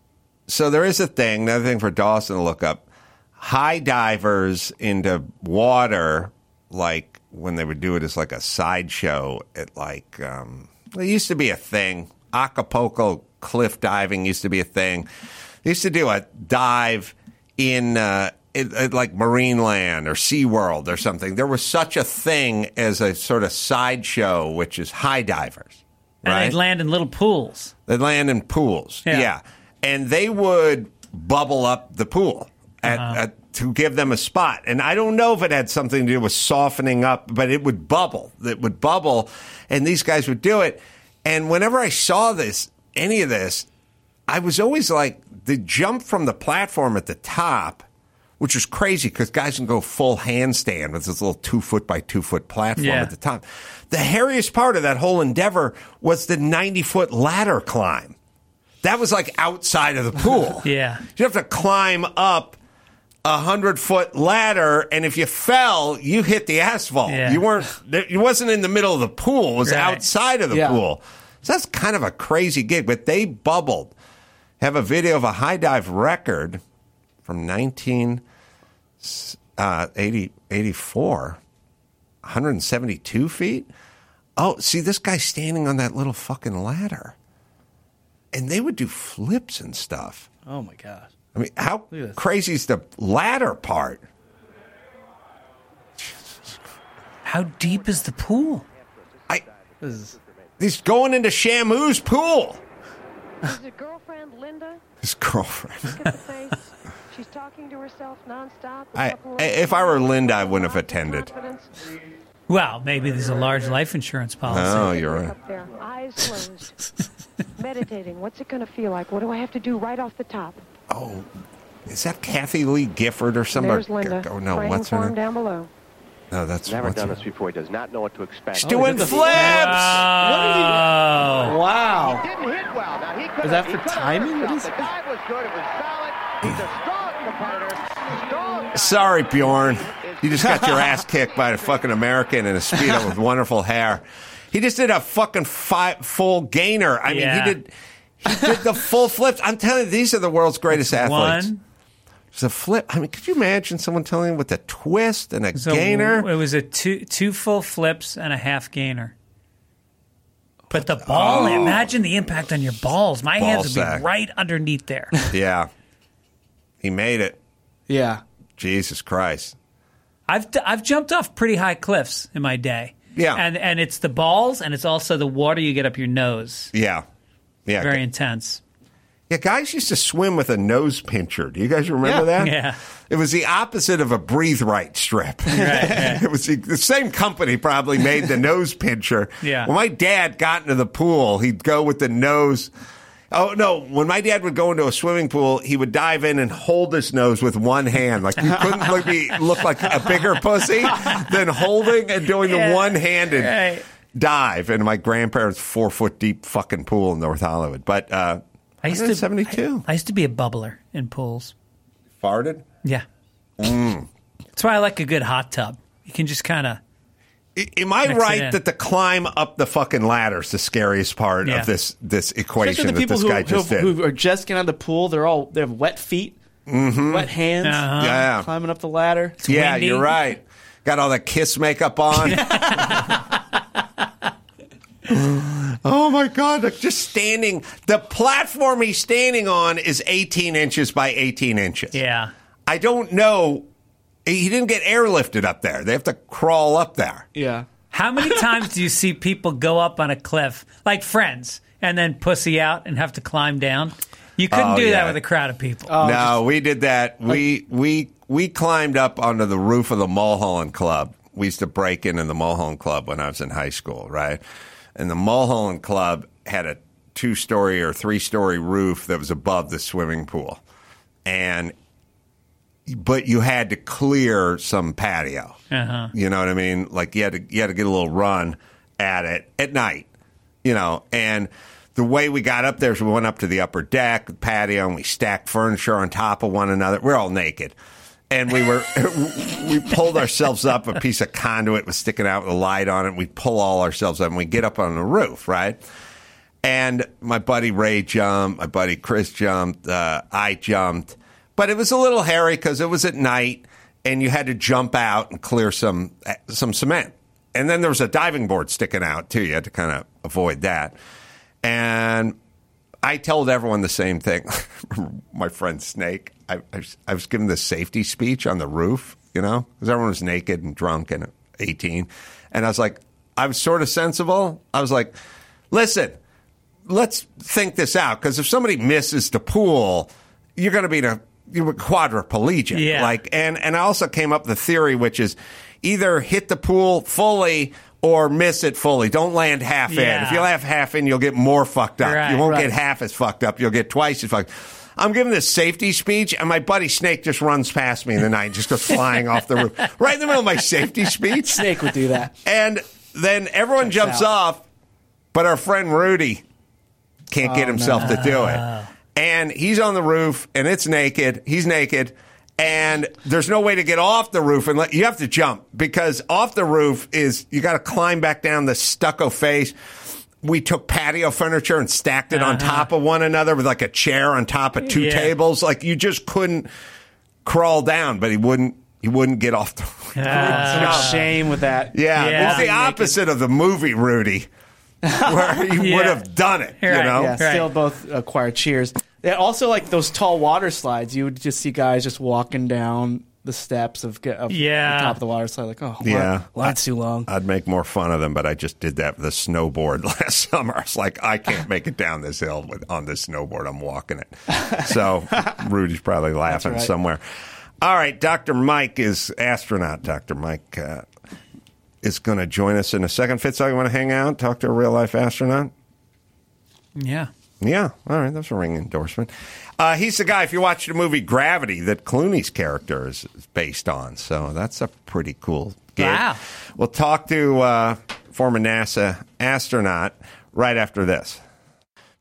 so there is a thing, another thing for Dawson to look up. High divers into water, like when they would do it as like a sideshow at like, um, it used to be a thing. Acapulco cliff diving used to be a thing. They used to do a dive in, uh, it, it, like Marineland or SeaWorld or something, there was such a thing as a sort of sideshow, which is high divers. And Right? they'd land in little pools. They'd land in pools. Yeah. Yeah. And they would bubble up the pool at, Uh-huh. at, to give them a spot. And I don't know if it had something to do with softening up, but it would bubble. It would bubble. And these guys would do it. And whenever I saw this, any of this, I was always like, the jump from the platform at the top, which was crazy because guys can go full handstand with this little two foot by two foot platform Yeah. at the top. The hairiest part of that whole endeavor was the 90 foot ladder climb. That was like outside of the pool. [laughs] Yeah. You have to climb up a hundred foot ladder, and if you fell, you hit the asphalt. Yeah. You weren't. It wasn't in the middle of the pool. It was Right. outside of the Yeah. pool. So that's kind of a crazy gig. But they bubbled. Have a video of a high dive record from 1984, uh, 172 feet. Oh, see this guy standing on that little fucking ladder, and they would do flips and stuff. Oh my god. I mean, how Look at this. crazy is the ladder part? How deep is the pool? I is he's going into Shamu's pool. Is it girlfriend Linda? His girlfriend. Look at the face. She's talking to herself nonstop. a I- if I were Linda, I wouldn't have attended. Confidence. Well, maybe there's a large life insurance policy. Oh, you're right. Up there, eyes closed, meditating. What's it going to feel like? What do I have to do right off the top? Oh, is that Kathie Lee Gifford or somebody? There's Linda. Oh no, praying what's her him name? down below. No, that's Never what's done her- this before. He does not know what to expect. She's oh, doing the flips. Oh. wow. Didn't hit well. Now he could Is that for timing? What is The dive was good. It was solid. He's a strong competitor. Strong. Sorry, Bjorn. You just got your ass [laughs] kicked by a fucking American in a speedo with wonderful hair. He just did a fucking fi full gainer. I Yeah. mean, he did. He did the full flips. I'm telling you, these are the world's greatest athletes. One. It's a flip. I mean, could you imagine someone telling him with a twist and a So gainer? It was a two two full flips and a half gainer. But the ball, oh. imagine the impact on your balls. My Oh. Ball hands would sack. be right underneath there. [laughs] Yeah, he made it. Yeah. Jesus Christ. I've I've jumped off pretty high cliffs in my day. Yeah. and and it's the balls and it's also the water you get up your nose. Yeah, yeah. Very intense. Yeah, guys used to swim with a nose pincher. Do you guys remember Yeah. that? Yeah. It was the opposite of a breathe right strip. [laughs] it was the, the same company probably made the nose pincher. Yeah. When my dad got into the pool, he'd go with the nose. Oh no! When my dad would go into a swimming pool, he would dive in and hold his nose with one hand, like you couldn't [laughs] look, be, look like a bigger pussy than holding and doing Yeah. the one-handed Right. Dive in my grandparents' four foot deep fucking pool in North Hollywood. But uh, I used to 72. I, I used to be a bubbler in pools. farted. Yeah. Mm. That's why I like a good hot tub. You can just kind of Am I right that the climb up the fucking ladder is the scariest part Yeah. of this this equation the that this who, guy just who, did? who are just getting out of the pool, they're all they have wet feet, wet hands, Uh-huh. yeah, climbing up the ladder. yeah, windy. you're right. Got all the kiss makeup on. [laughs] [laughs] [gasps] oh my god! Like just standing, the platform he's standing on is 18 inches by 18 inches. yeah. I don't know. He didn't get airlifted up there. They have to crawl up there. Yeah. How many [laughs] times do you see people go up on a cliff like friends and then pussy out and have to climb down? You couldn't Oh, do yeah. that with a crowd of people. Oh, no, we did that. We we we climbed up onto the roof of the Mulholland Club. We used to break in in the Mulholland Club when I was in high school, right? And the Mulholland Club had a two story or three story roof that was above the swimming pool, and but you had to clear some patio. Uh-huh. You know what I mean? Like you had to you had to get a little run at it at night. You know, and the way we got up there is we went up to the upper deck, patio, and we stacked furniture on top of one another. We're all naked. And we were, [laughs] we pulled ourselves up. A piece of conduit was sticking out with a light on it. We pull all ourselves up and we get up on the roof, right? And my buddy Ray jumped, my buddy Chris jumped, uh, I jumped, but it was a little hairy because it was at night, and you had to jump out and clear some some cement. And then there was a diving board sticking out too. You had to kind of avoid that. And I told everyone the same thing. [laughs] My friend Snake, I, I, was, I was giving this safety speech on the roof, you know, because everyone was naked and drunk and 18. And I was like, I was sort of sensible. I was like, listen, let's think this out because if somebody misses the pool, you're going to be a you're quadriplegic. Yeah. Like, and and I also came up with the theory, which is either hit the pool fully or miss it fully. Don't land half in. If you land half in, you'll get more fucked up. Right, you won't right. get half as fucked up. You'll get twice as fucked. I'm giving this safety speech, and my buddy Snake just runs past me in the night just goes [laughs] flying off the roof. Right in the middle of my safety speech. Snake would do that. And then everyone jumps out. off, but our friend Rudy can't get Oh, himself no. to do it. And he's on the roof, and it's naked. He's naked. And there's no way to get off the roof, and let, you have to jump because off the roof is you got to climb back down the stucco face. We took patio furniture and stacked it on Uh-huh. top of one another with like a chair on top of two Yeah. tables. Like you just couldn't crawl down, but he wouldn't. He wouldn't get off the roof. So much shame with that. Yeah, Yeah. it's the opposite of the movie Rudy, where he [laughs] Yeah. would have done it. You Right, know, Yeah, Right. still both acquired cheers. Yeah, also, like those tall water slides, you would just see guys just walking down the steps of, of Yeah. the top of the water slide, like, oh, line- Yeah. line's too long. I'd make more fun of them, but I just did that with a snowboard [laughs] last summer. I was like, I can't make it down this hill with on this snowboard. I'm walking it. So [laughs] Rudy's probably laughing right. somewhere. All right, Dr. Mike is astronaut. Dr. Mike uh, is going to join us in a second. Fitz, you want to hang out, talk to a real life astronaut? Yeah. Yeah, all right, that's a ring endorsement. Uh, he's the guy, if you watch the movie Gravity, that Clooney's character is is based on. So that's a pretty cool gig. Wow. We'll talk to uh, former NASA astronaut right after this.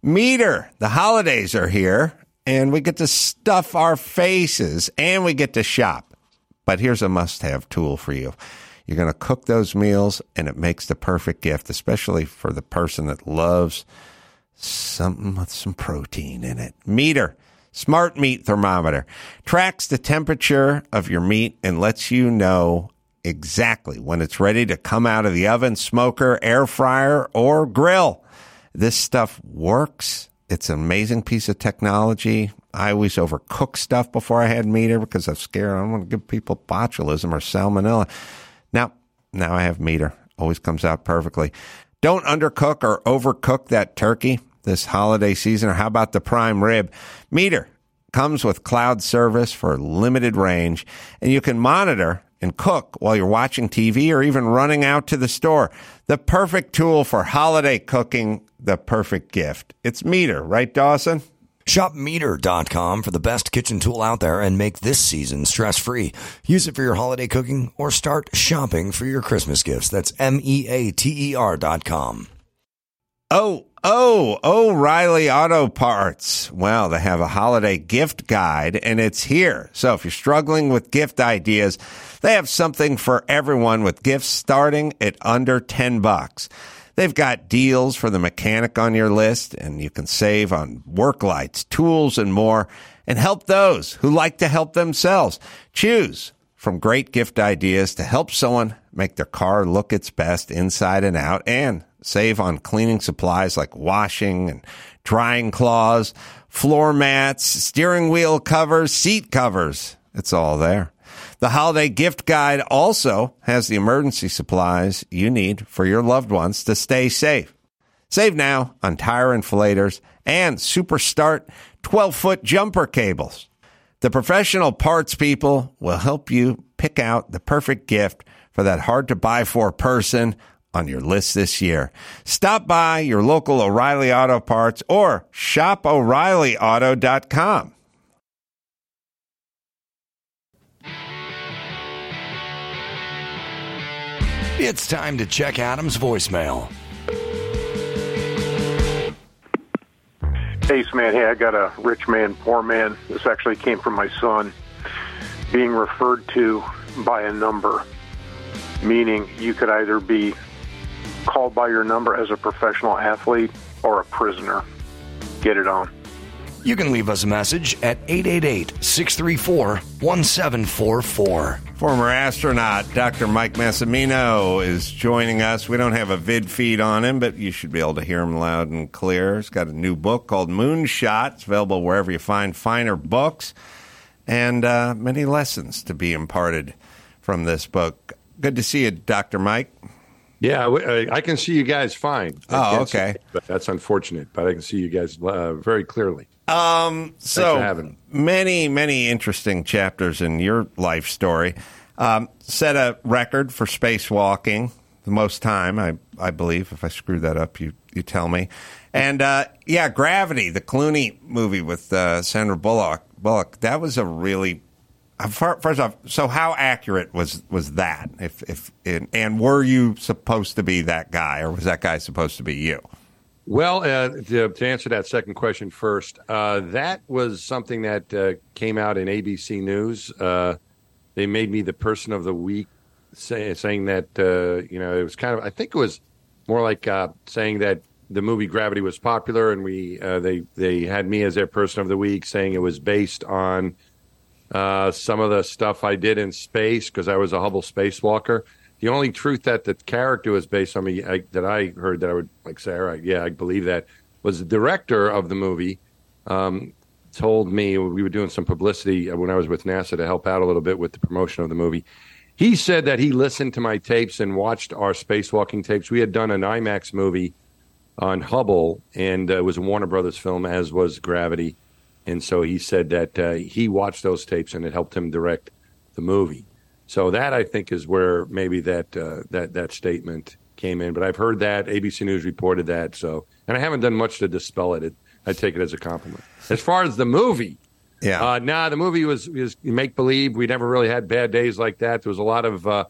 Meater, the holidays are here, and we get to stuff our faces and we get to shop. But here's a must have tool for you. You're going to cook those meals, and it makes the perfect gift, especially for the person that loves something with some protein in it. Meater, smart meat thermometer, tracks the temperature of your meat and lets you know exactly when it's ready to come out of the oven, smoker, air fryer, or grill. This stuff works. It's an amazing piece of technology. I always overcook stuff before I had Meater because I'm scared. I don't want to give people botulism or salmonella. Now, now I have Meater. Always comes out perfectly. Don't undercook or overcook that turkey this holiday season. Or how about the prime rib? Meater comes with cloud service for limited range, and you can monitor and cook while you're watching TV or even running out to the store. The perfect tool for holiday cooking, the perfect gift. It's Meater, right, Dawson? ShopMeater.com for the best kitchen tool out there and make this season stress free. Use it for your holiday cooking or start shopping for your Christmas gifts. That's M E A T E R dot com. Oh, oh, O'Reilly Auto Parts. Well, they have a holiday gift guide and it's here. So if you're struggling with gift ideas, they have something for everyone with gifts starting at under 10 bucks. They've got deals for the mechanic on your list and you can save on work lights, tools, and more and help those who like to help themselves. Choose from great gift ideas to help someone make their car look its best inside and out and save on cleaning supplies like washing and drying cloths, floor mats, steering wheel covers, seat covers. It's all there. The holiday gift guide also has the emergency supplies you need for your loved ones to stay safe. Save now on tire inflators and Super Start 12 foot jumper cables. The professional parts people will help you pick out the perfect gift for that hard to buy for person on your list this year. Stop by your local O'Reilly Auto Parts or shop O'ReillyAuto.com. It's time to check Adam's voicemail. Ace man, hey, I got a rich man, poor man. This actually came from my son being referred to by a number, meaning you could either be called by your number as a professional athlete or a prisoner. Get it on. You can leave us a message at 888 634 1744. Former astronaut Dr. Mike Massimino is joining us. We don't have a vid feed on him, but you should be able to hear him loud and clear. He's got a new book called Moonshot. It's available wherever you find finer books, and uh, many lessons to be imparted from this book. Good to see you, Dr. Mike. Yeah, I, I can see you guys fine. I Oh, okay. but that's unfortunate, but I can see you guys uh, very clearly. Um, so having many, many interesting chapters in your life story. Um, set a record for spacewalking, the most time, I, I believe. If I screw that up, you, you tell me. And uh, yeah, Gravity, the Clooney movie with uh, Sandra Bullock. Bullock, that was a really First off, so how accurate was was that? If if and, and were you supposed to be that guy, or was that guy supposed to be you? Well, uh, to, to answer that second question first, uh, that was something that uh, came out in ABC News. Uh, they made me the person of the week, say, saying that uh, you know it was kind of. I think it was more like uh, saying that the movie Gravity was popular, and we uh, they they had me as their person of the week, saying it was based on uh, some of the stuff I did in space because I was a Hubble spacewalker. The only truth that the character was based on me I, that I heard that I would like say, all right, yeah, I believe that was the director of the movie. Um, told me we were doing some publicity when I was with NASA to help out a little bit with the promotion of the movie. He said that he listened to my tapes and watched our spacewalking tapes. We had done an IMAX movie on Hubble, and uh, it was a Warner Brothers film, as was Gravity. And so he said that uh, he watched those tapes and it helped him direct the movie. So that I think is where maybe that uh, that that statement came in. But I've heard that ABC News reported that. So and I haven't done much to dispel it. it I take it as a compliment. As far as the movie, yeah, uh, nah, the movie was was make believe. We never really had bad days like that. There was a lot of uh,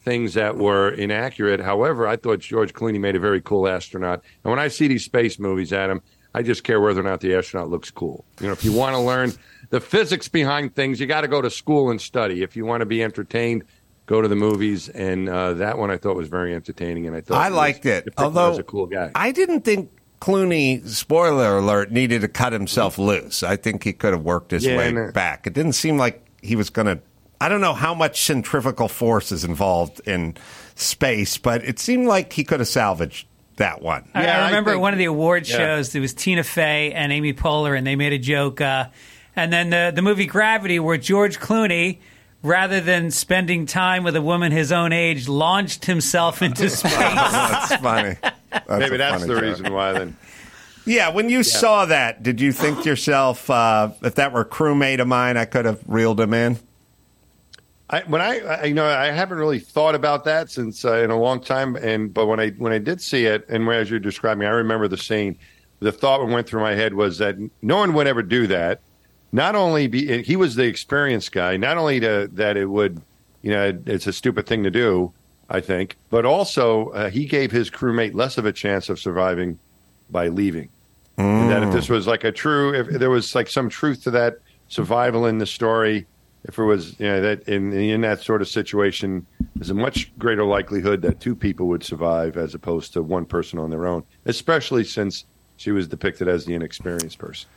things that were inaccurate. However, I thought George Clooney made a very cool astronaut. And when I see these space movies, Adam, I just care whether or not the astronaut looks cool. You know, if you want to learn the physics behind things, you got to go to school and study. If you want to be entertained, go to the movies. And uh, that one I thought was very entertaining, and I thought I was- liked it. Although was a cool guy. I didn't think Clooney, spoiler alert, needed to cut himself loose. I think he could have worked his Yeah, way and, uh, back. It didn't seem like he was going to. I don't know how much centrifugal force is involved in space, but it seemed like he could have salvaged that one. I, I remember at one of the award Yeah. shows there was Tina Fey and Amy Poehler, and they made a joke. Uh, and then the the movie Gravity, where George Clooney, rather than spending time with a woman his own age, launched himself into space. that's funny. [laughs] That's Maybe that's funny the joke. reason why. Then Yeah, when you saw that, did you think to yourself, uh, if that were a crewmate of mine, I could have reeled him in? I, when I, I, you know, I haven't really thought about that since uh, in a long time. And but when I when I did see it, and as you're describing, I remember the scene. The thought that went through my head was that no one would ever do that. Not only be he was the experienced guy. Not only to, that it would, you know, it's a stupid thing to do. I think, but also uh, he gave his crewmate less of a chance of surviving by leaving. And that if this was like a true, if there was like some truth to that survival in the story, if it was, you know, that in in that sort of situation, there's a much greater likelihood that two people would survive as opposed to one person on their own, especially since she was depicted as the inexperienced person.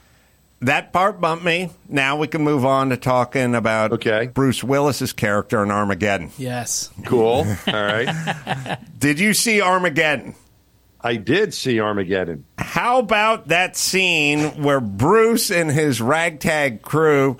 That part bumped me. Now we can move on to talking about okay. Bruce Willis's character in Armageddon. Yes. Cool. [laughs] All right. Did you see Armageddon? I did see Armageddon. How about that scene where Bruce and his ragtag crew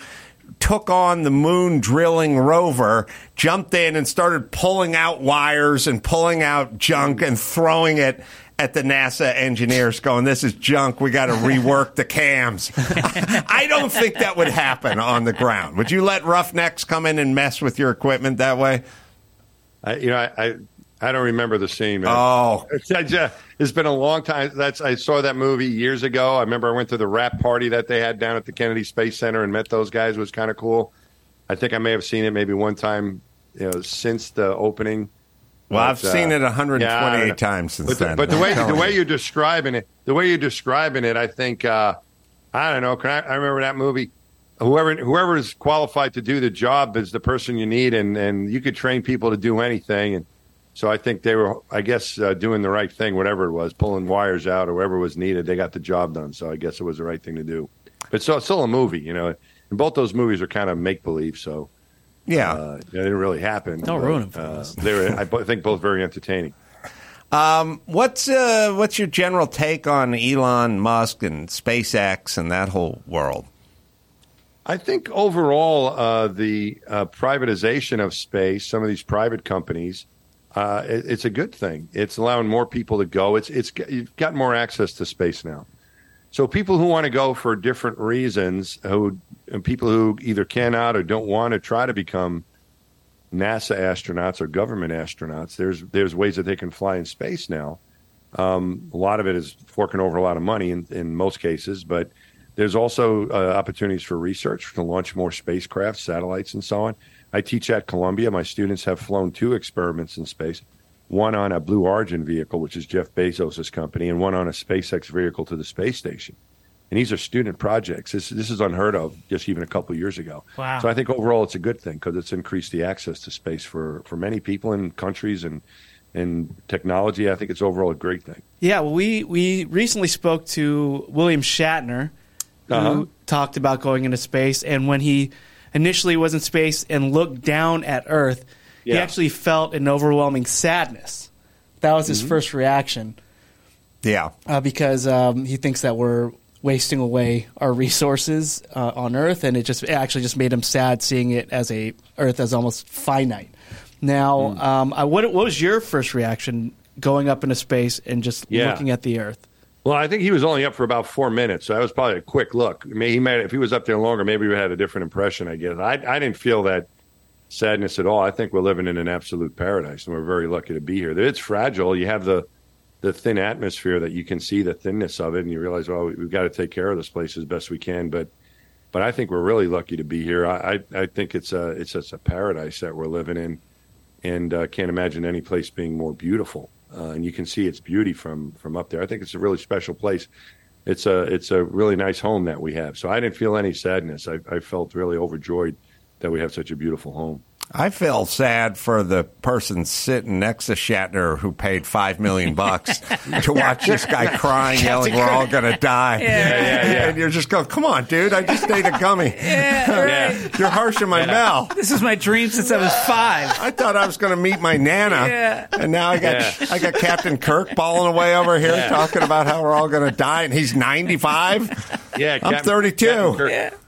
took on the moon drilling rover, jumped in and started pulling out wires and pulling out junk and throwing it at the NASA engineers, going, This is junk. We got to rework the cams. [laughs] I don't think that would happen on the ground. Would you let roughnecks come in and mess with your equipment that way? I, you know, I, I I don't remember the scene. Man. Oh, [laughs] it's, just- it's been a long time. That's I saw that movie years ago. I remember I went to the wrap party that they had down at the Kennedy Space Center and met those guys. It was kind of cool. I think I may have seen it maybe one time, you know, since the opening. Well, I've uh, seen it 128 yeah, times since but the, then. But the way the way you. you're describing it, the way you're describing it, I think uh, I don't know. Can I, I remember that movie? Whoever whoever is qualified to do the job is the person you need, and and you could train people to do anything. And so I think they were, I guess, uh, doing the right thing, whatever it was, pulling wires out or whatever was needed. They got the job done. So I guess it was the right thing to do. But so it's still a movie, you know. And both those movies are kind of make believe, so Yeah. uh, they didn't really happen. Don't but, ruin 'em for uh, us. They were, I think, both very entertaining. Um, what's uh, what's your general take on Elon Musk and SpaceX and that whole world? I think overall, uh, the uh, privatization of space, some of these private companies, uh, it, it's a good thing. It's allowing more people to go. It's it's you've got more access to space now. So people who want to go for different reasons, who people who either cannot or don't want to try to become NASA astronauts or government astronauts, there's there's ways that they can fly in space now. Um, a lot of it is forking over a lot of money in, in most cases, but there's also uh, opportunities for research to launch more spacecraft, satellites, and so on. I teach at Columbia. My students have flown two experiments in space one on a Blue Origin vehicle, which is Jeff Bezos' company, and one on a SpaceX vehicle to the space station. And these are student projects. This, this is unheard of just even a couple of years ago. Wow. So I think overall it's a good thing because it's increased the access to space for, for many people in countries and, and technology. I think it's overall a great thing. Yeah, well, we we recently spoke to William Shatner, who Uh-huh. talked about going into space, and when he initially was in space and looked down at Earth, he actually felt an overwhelming sadness. That was his Mhm. first reaction Yeah. uh, because um, he thinks that we're wasting away our resources uh, on Earth, and it just it actually just made him sad seeing it as a Earth as almost finite. Now, Hmm. um, I, what, what was your first reaction going up into space and just Yeah. looking at the Earth? Well, I think he was only up for about four minutes, so that was probably a quick look. I mean, he might, if he was up there longer, maybe we had a different impression. I guess I, I didn't feel that sadness at all. I think we're living in an absolute paradise, and we're very lucky to be here. It's fragile. You have the the thin atmosphere that you can see the thinness of it, and you realize, well, we've got to take care of this place as best we can. But but I think we're really lucky to be here. I I, I think it's a it's just a paradise that we're living in, and uh, can't imagine any place being more beautiful. Uh, and you can see its beauty from from up there. I think it's a really special place. It's a it's a really nice home that we have. So I didn't feel any sadness. I, I felt really overjoyed that we have such a beautiful home. I feel sad for the person sitting next to Shatner who paid five million bucks [laughs] to watch this guy crying, yelling, "We're all gonna die," Yeah, yeah, yeah. and you're just going, "Come on, dude! I just ate a gummy. [laughs] Yeah, [laughs] You're harshing my mouth." This is my dream since I was five. I thought I was going to meet my nana, Yeah. and now I got Yeah. I got Captain Kirk bawling away over here Yeah. talking about how we're all going to die, and he's 95. Yeah, I'm Captain- 32. Captain Kirk-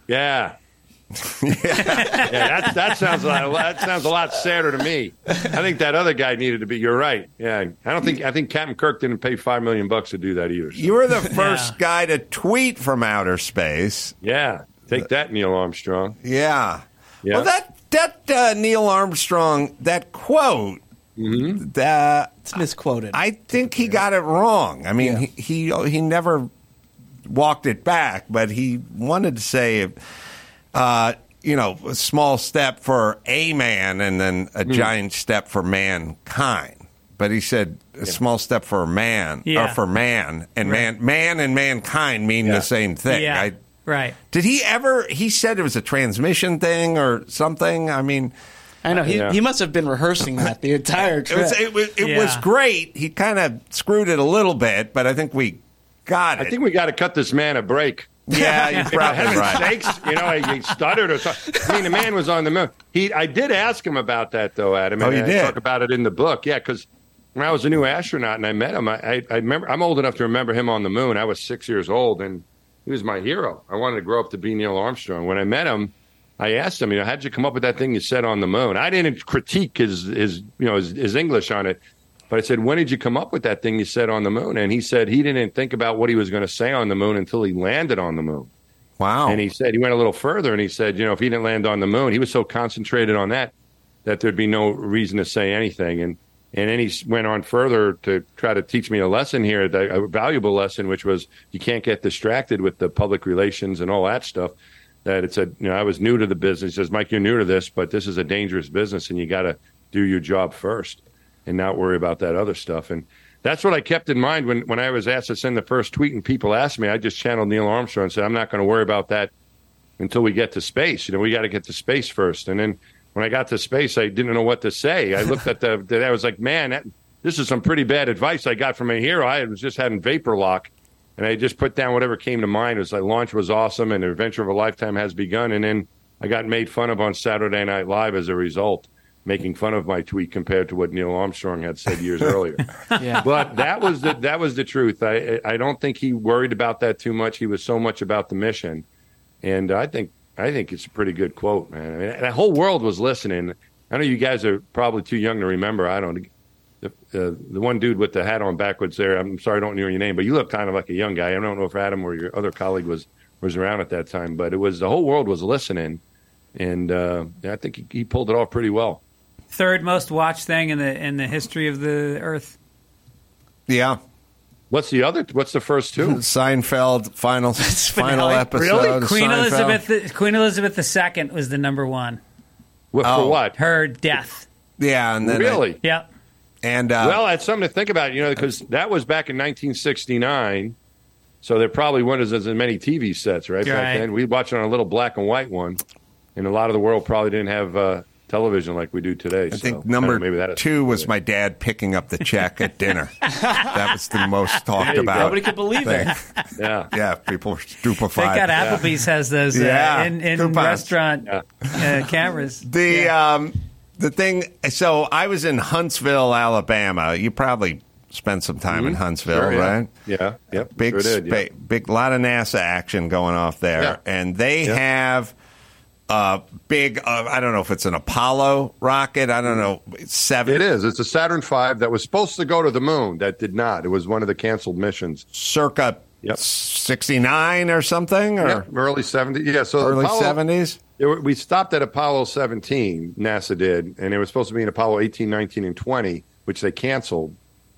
[laughs] Yeah. yeah, that, that sounds a lot, that sounds a lot sadder to me. I think that other guy needed to be. You're right. Yeah, I don't think I think Captain Kirk didn't pay five million bucks to do that either. so- You were the first guy to tweet from outer space. Yeah, take that, Neil Armstrong. Yeah. Yeah. Well, that that uh, Neil Armstrong that quote. Mm-hmm. That It's misquoted. I think he got it wrong. I mean, he, he he never walked it back, but he wanted to say, uh, you know, a small step for a man and then a Hmm. giant step for mankind. But he said a small step for man or for man and man man and mankind mean the same thing. Yeah, I, right. did he ever? He said it was a transmission thing or something. I mean, I know he, Yeah. he must have been rehearsing that the entire it trip. was it, was- it Yeah. was great. He kind of screwed it a little bit, but I think we got it. I think we got to cut this man a break. Yeah, [laughs] you're probably heaven's right. sakes, you know, he stuttered or something. I mean, the man was on the moon. He, I did ask him about that though, Adam. Oh, you I did? talk about it in the book. Yeah, because when I was a new astronaut and I met him, I, I, I remember. I'm old enough to remember him on the moon. I was six years old, and he was my hero. I wanted to grow up to be Neil Armstrong. When I met him, I asked him, you know, how'd you come up with that thing you said on the moon? I didn't critique his, his you know, his, his English on it. But I said, when did you come up with that thing you said on the moon? And he said he didn't think about what he was going to say on the moon until he landed on the moon. Wow. And he said he went a little further and he said, you know, if he didn't land on the moon, he was so concentrated on that that there'd be no reason to say anything. And and then he went on further to try to teach me a lesson here, a valuable lesson, which was you can't get distracted with the public relations and all that stuff. That it's a, you know, I was new to the business. He says, Mike, you're new to this, but this is a dangerous business, and you got to do your job first and not worry about that other stuff. And that's what I kept in mind when, when I was asked to send the first tweet and people asked me. I just channeled Neil Armstrong and said, I'm not going to worry about that until we get to space. You know, we got to get to space first. And then when I got to space, I didn't know what to say. I looked at the, I was like, man, that, this is some pretty bad advice I got from a hero. I was just having vapor lock. and I just put down whatever came to mind. It was like launch was awesome, and the adventure of a lifetime has begun. And then I got made fun of on Saturday Night Live as a result, making fun of my tweet compared to what Neil Armstrong had said years [laughs] earlier. Yeah. But that was the that was the truth. I I don't think he worried about that too much. He was so much about the mission, and I think I think it's a pretty good quote, man. I mean, the whole world was listening. I know you guys are probably too young to remember. I don't. The, uh, the one dude with the hat on backwards there. I'm sorry, I don't know your name, but you look kind of like a young guy. I don't know if Adam or your other colleague was was around at that time, but it was the whole world was listening, and uh, I think he, he pulled it off pretty well. Third most watched thing in the in the history of the Earth. Yeah. What's the other? What's the first two? [laughs] Seinfeld final [laughs] final episode. Really? Queen Seinfeld. Elizabeth Queen Elizabeth II was the number one. What, Oh. For what? Her death. Yeah, and then really? Yep. and uh, well, that's something to think about, you know, because that was back in 1969. So there probably wasn't as many TV sets, right? Right. Back then, we watched on a little black and white one, and a lot of the world probably didn't have uh, television like we do today. I think number two was my dad picking up the check at [laughs] dinner. that was the most talked There go. about. Nobody could believe thing. it. [laughs] Yeah. Yeah, people were Thank stupefied. God Applebee's has those uh, Yeah, in, in coupons. restaurant uh, cameras. [laughs] The um, the thing. So I was in Huntsville, Alabama. You probably spent some time in Huntsville, Mm-hmm. Sure, yeah. right? Yeah, yep, Big, sure did, yeah. spa- big, lot of NASA action going off there, Yeah. and they Yeah. have a big. Uh, I don't know if it's an Apollo rocket. I don't know. Seven. It is. It's a Saturn V that was supposed to go to the moon. That did not. It was one of the canceled missions. circa Yep. sixty nine or something, or Yeah, early 70s. Yeah, so early seventies. We stopped at Apollo 17, NASA did, and it was supposed to be in Apollo 18, 19, and 20, which they canceled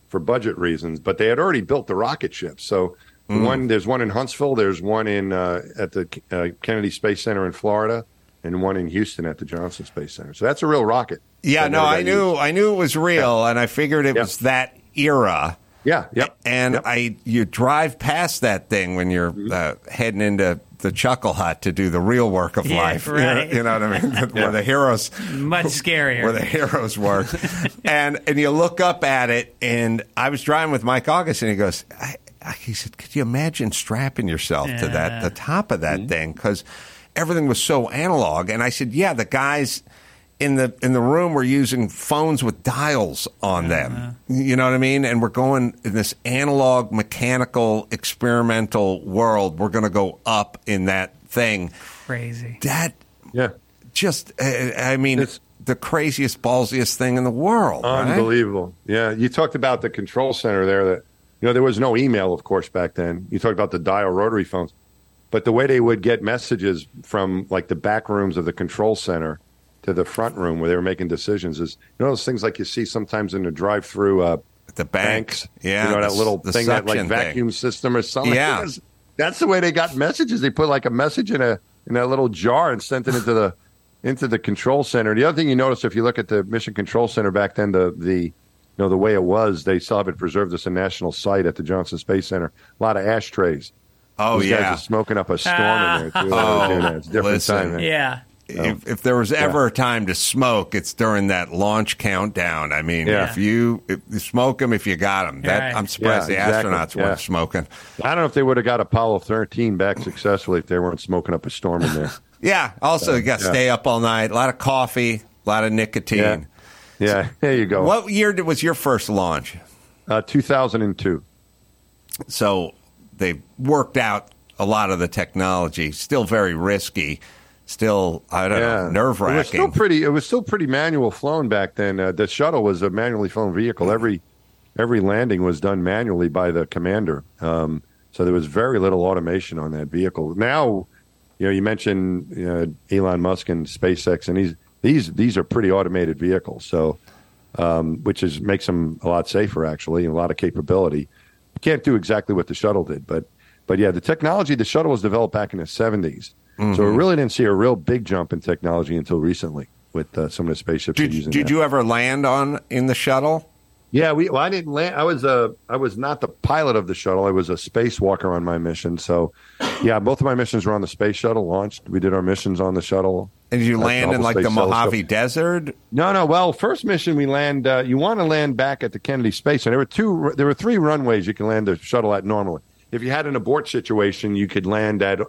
for budget reasons. But they had already built the rocket ships. So Mm. one there's one in Huntsville, there's one in uh, at the uh, Kennedy Space Center in Florida, and one in Houston at the Johnson Space Center. So that's a real rocket. Yeah, no, I knew, used. I knew it was real, and I figured it Yeah. was that era. Yeah, yep. And Yep. I, you drive past that thing when you're Mm-hmm. uh, heading into the Chuckle Hut to do the real work of Yeah, life. [laughs] You know- You, know, what I mean? [laughs] Where the heroes, Much scarier. where the heroes work, [laughs] and and you look up at it, and I was driving with Mike August, and he goes, I, I, he said, could you imagine strapping yourself to that the top of Mm-hmm. that thing because everything was so analog, and I said, yeah, the guys. In the in the room, we're using phones with dials on them. You know what I mean? And we're going in this analog, mechanical, experimental world. We're going to go up in that thing. Crazy. That Yeah. just, uh, I mean, It's- the craziest, ballsiest thing in the world. right? Unbelievable. Yeah. You talked about the control center there that, you know, there was no email, of course, back then. You talked about the dial rotary phones. But the way they would get messages from like the back rooms of the control center to the front room where they were making decisions is, you know, those things like you see sometimes in the drive through uh, The banks. Yeah. you know, that the- little the thing, that like suction thing. vacuum system or something. Yeah. That's- That's the way they got messages. They put like a message in a in a little jar and sent it into the [sighs] into the control center. The other thing you notice if you look at the mission control center back then, the the you know the way it was, they still have it preserved as a national site at the Johnson Space Center. A lot of ashtrays. Oh, Those yeah. guys are smoking up a storm Ah. in there too. Oh, It's a different listen. time. man. Yeah. If, if there was ever a time to smoke, it's during that launch countdown. I mean, Yeah. if you if you smoke them, if you got them, that Right. I'm surprised Yeah, the exactly. astronauts weren't smoking. I don't know if they would have got Apollo 13 back successfully if they weren't smoking up a storm in there. [laughs] Yeah. Also, you got to yeah. stay up all night. A lot of coffee, a lot of nicotine. Yeah, [laughs] there you go. What year was your first launch? Uh, 2002. So they worked out a lot of the technology. Still very risky. Still, I don't know, nerve It was still wracking. pretty. It was still pretty manual flown back then. Uh, the shuttle was a manually flown vehicle. Every every landing was done manually by the commander. Um, so there was very little automation on that vehicle. Now, you know, you mentioned uh, Elon Musk and SpaceX, and these these these are pretty automated vehicles. So, um, which is makes them a lot safer actually, and a lot of capability. Can't do exactly what the shuttle did, but but yeah, the technology the shuttle was developed back in the 70s. So Mm-hmm. we really didn't see a real big jump in technology until recently with uh, some of the spaceships Did, did you ever land on in the shuttle? Yeah, we. Well, I didn't land. I was a. I was not the pilot of the shuttle. I was a spacewalker on my mission. So, yeah, both of my missions were on the space shuttle. Launched. We did our missions on the shuttle. And you land in like the Mojave. Desert? No, no. Well, first mission we land. Uh, you want to land back at the Kennedy Space Center. There were two. There were three runways you can land the shuttle at normally. if you had an abort situation, you could land at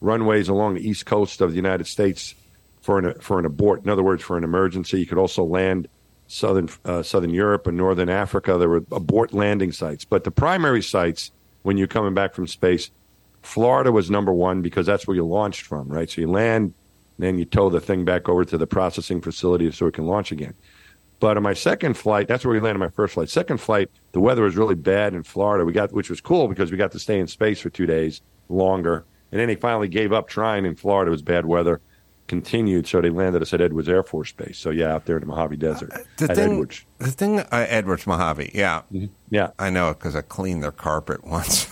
runways along the east coast of the United States for an for an abort. In other words, for an emergency, you could also land southern uh, southern Europe and northern Africa. There were abort landing sites, but the primary sites when you're coming back from space, Florida was number one because that's where you launched from, right? So you land, then you tow the thing back over to the processing facility so it can launch again. But on my second flight, that's where we landed my first flight. Second flight, the weather was really bad in Florida. We got, which was cool because we got to stay in space for two days longer. And then they finally gave up trying in Florida. It was bad weather. Continued, so they landed us at Edwards Air Force Base. So yeah, out there in the Mojave Desert The at thing, Edwards. the thing, uh, Edwards Mojave, yeah, yeah, I know it because I cleaned their carpet [laughs] once.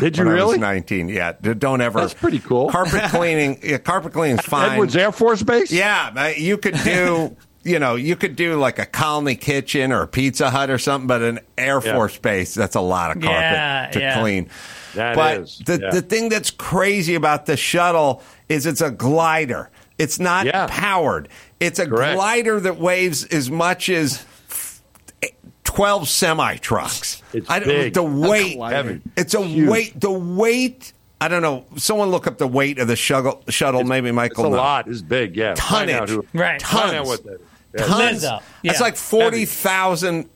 Did you when I was really? Nineteen, yeah. Don't ever. That's pretty cool. Carpet [laughs] cleaning, yeah, carpet cleaning's [laughs] fine. Edwards Air Force Base. Yeah, you could do. [laughs] You know, you could do like a colony kitchen or a Pizza Hut or something, but an Air Yeah. Force base, that's a lot of carpet Yeah, to yeah. clean. That but is, the yeah. the thing that's crazy about the shuttle is it's a glider. It's not Yeah. powered. It's a Correct. glider that weighs as much as twelve semi trucks. It's I big. The weight, Heavy. it's a Huge. weight. The weight. I don't know. Someone look up the weight of the shuttle. Shuttle. Maybe It's Michael. a knows. lot. It's big. Yeah. Find Tonnage. who- Right. Tons. what that is. Yeah. Tons. Lizzo. That's Yeah. like forty thousand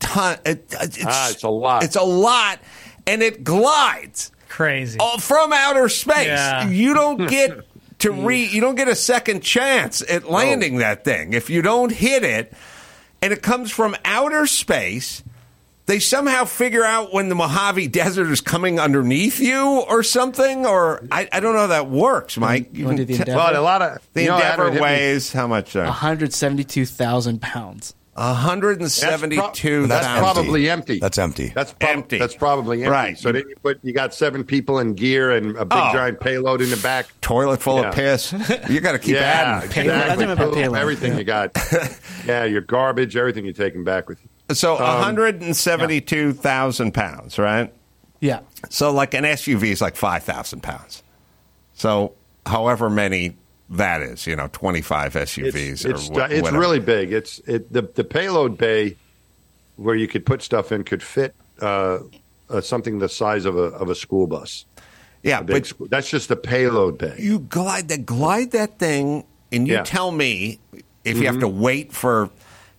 ton. It, it's, Ah, it's a lot. It's a lot, and it glides Crazy. all from outer space. Yeah. You don't [laughs] get to re. [laughs] You don't get a second chance at landing that thing if you don't hit it, and it comes from outer space. They somehow figure out when the Mojave [laughs] Desert is coming underneath you or something, or I, I don't know how that works, Mike. You wanna do the can Endeavour? Well, a lot of the you know, Endeavour Adam, it hit me- weighs how much? Uh, 172,000 pounds. Hundred and That's, pro- that's probably empty. That's empty. That's prob- Empty. That's probably empty. Right. So then you put you got seven people in gear and a big Oh. giant payload in the back. toilet full Yeah. of piss. [laughs] You got to keep yeah, adding. Payload. Exactly. think about payload. Everything you got. [laughs] yeah, your garbage, everything you're taking back with you. So Um, 172,000 pounds, right? Yeah. So like an SUV is like 5,000 pounds. So however many that is, you know, 25 SUVs It's, or it's, wha- it's really big. It's it, the the payload bay where you could put stuff in could fit uh, uh, something the size of a of a school bus. yeah, but school. That's just the payload bay. you glide that glide that thing and you Yeah. tell me if you have to wait for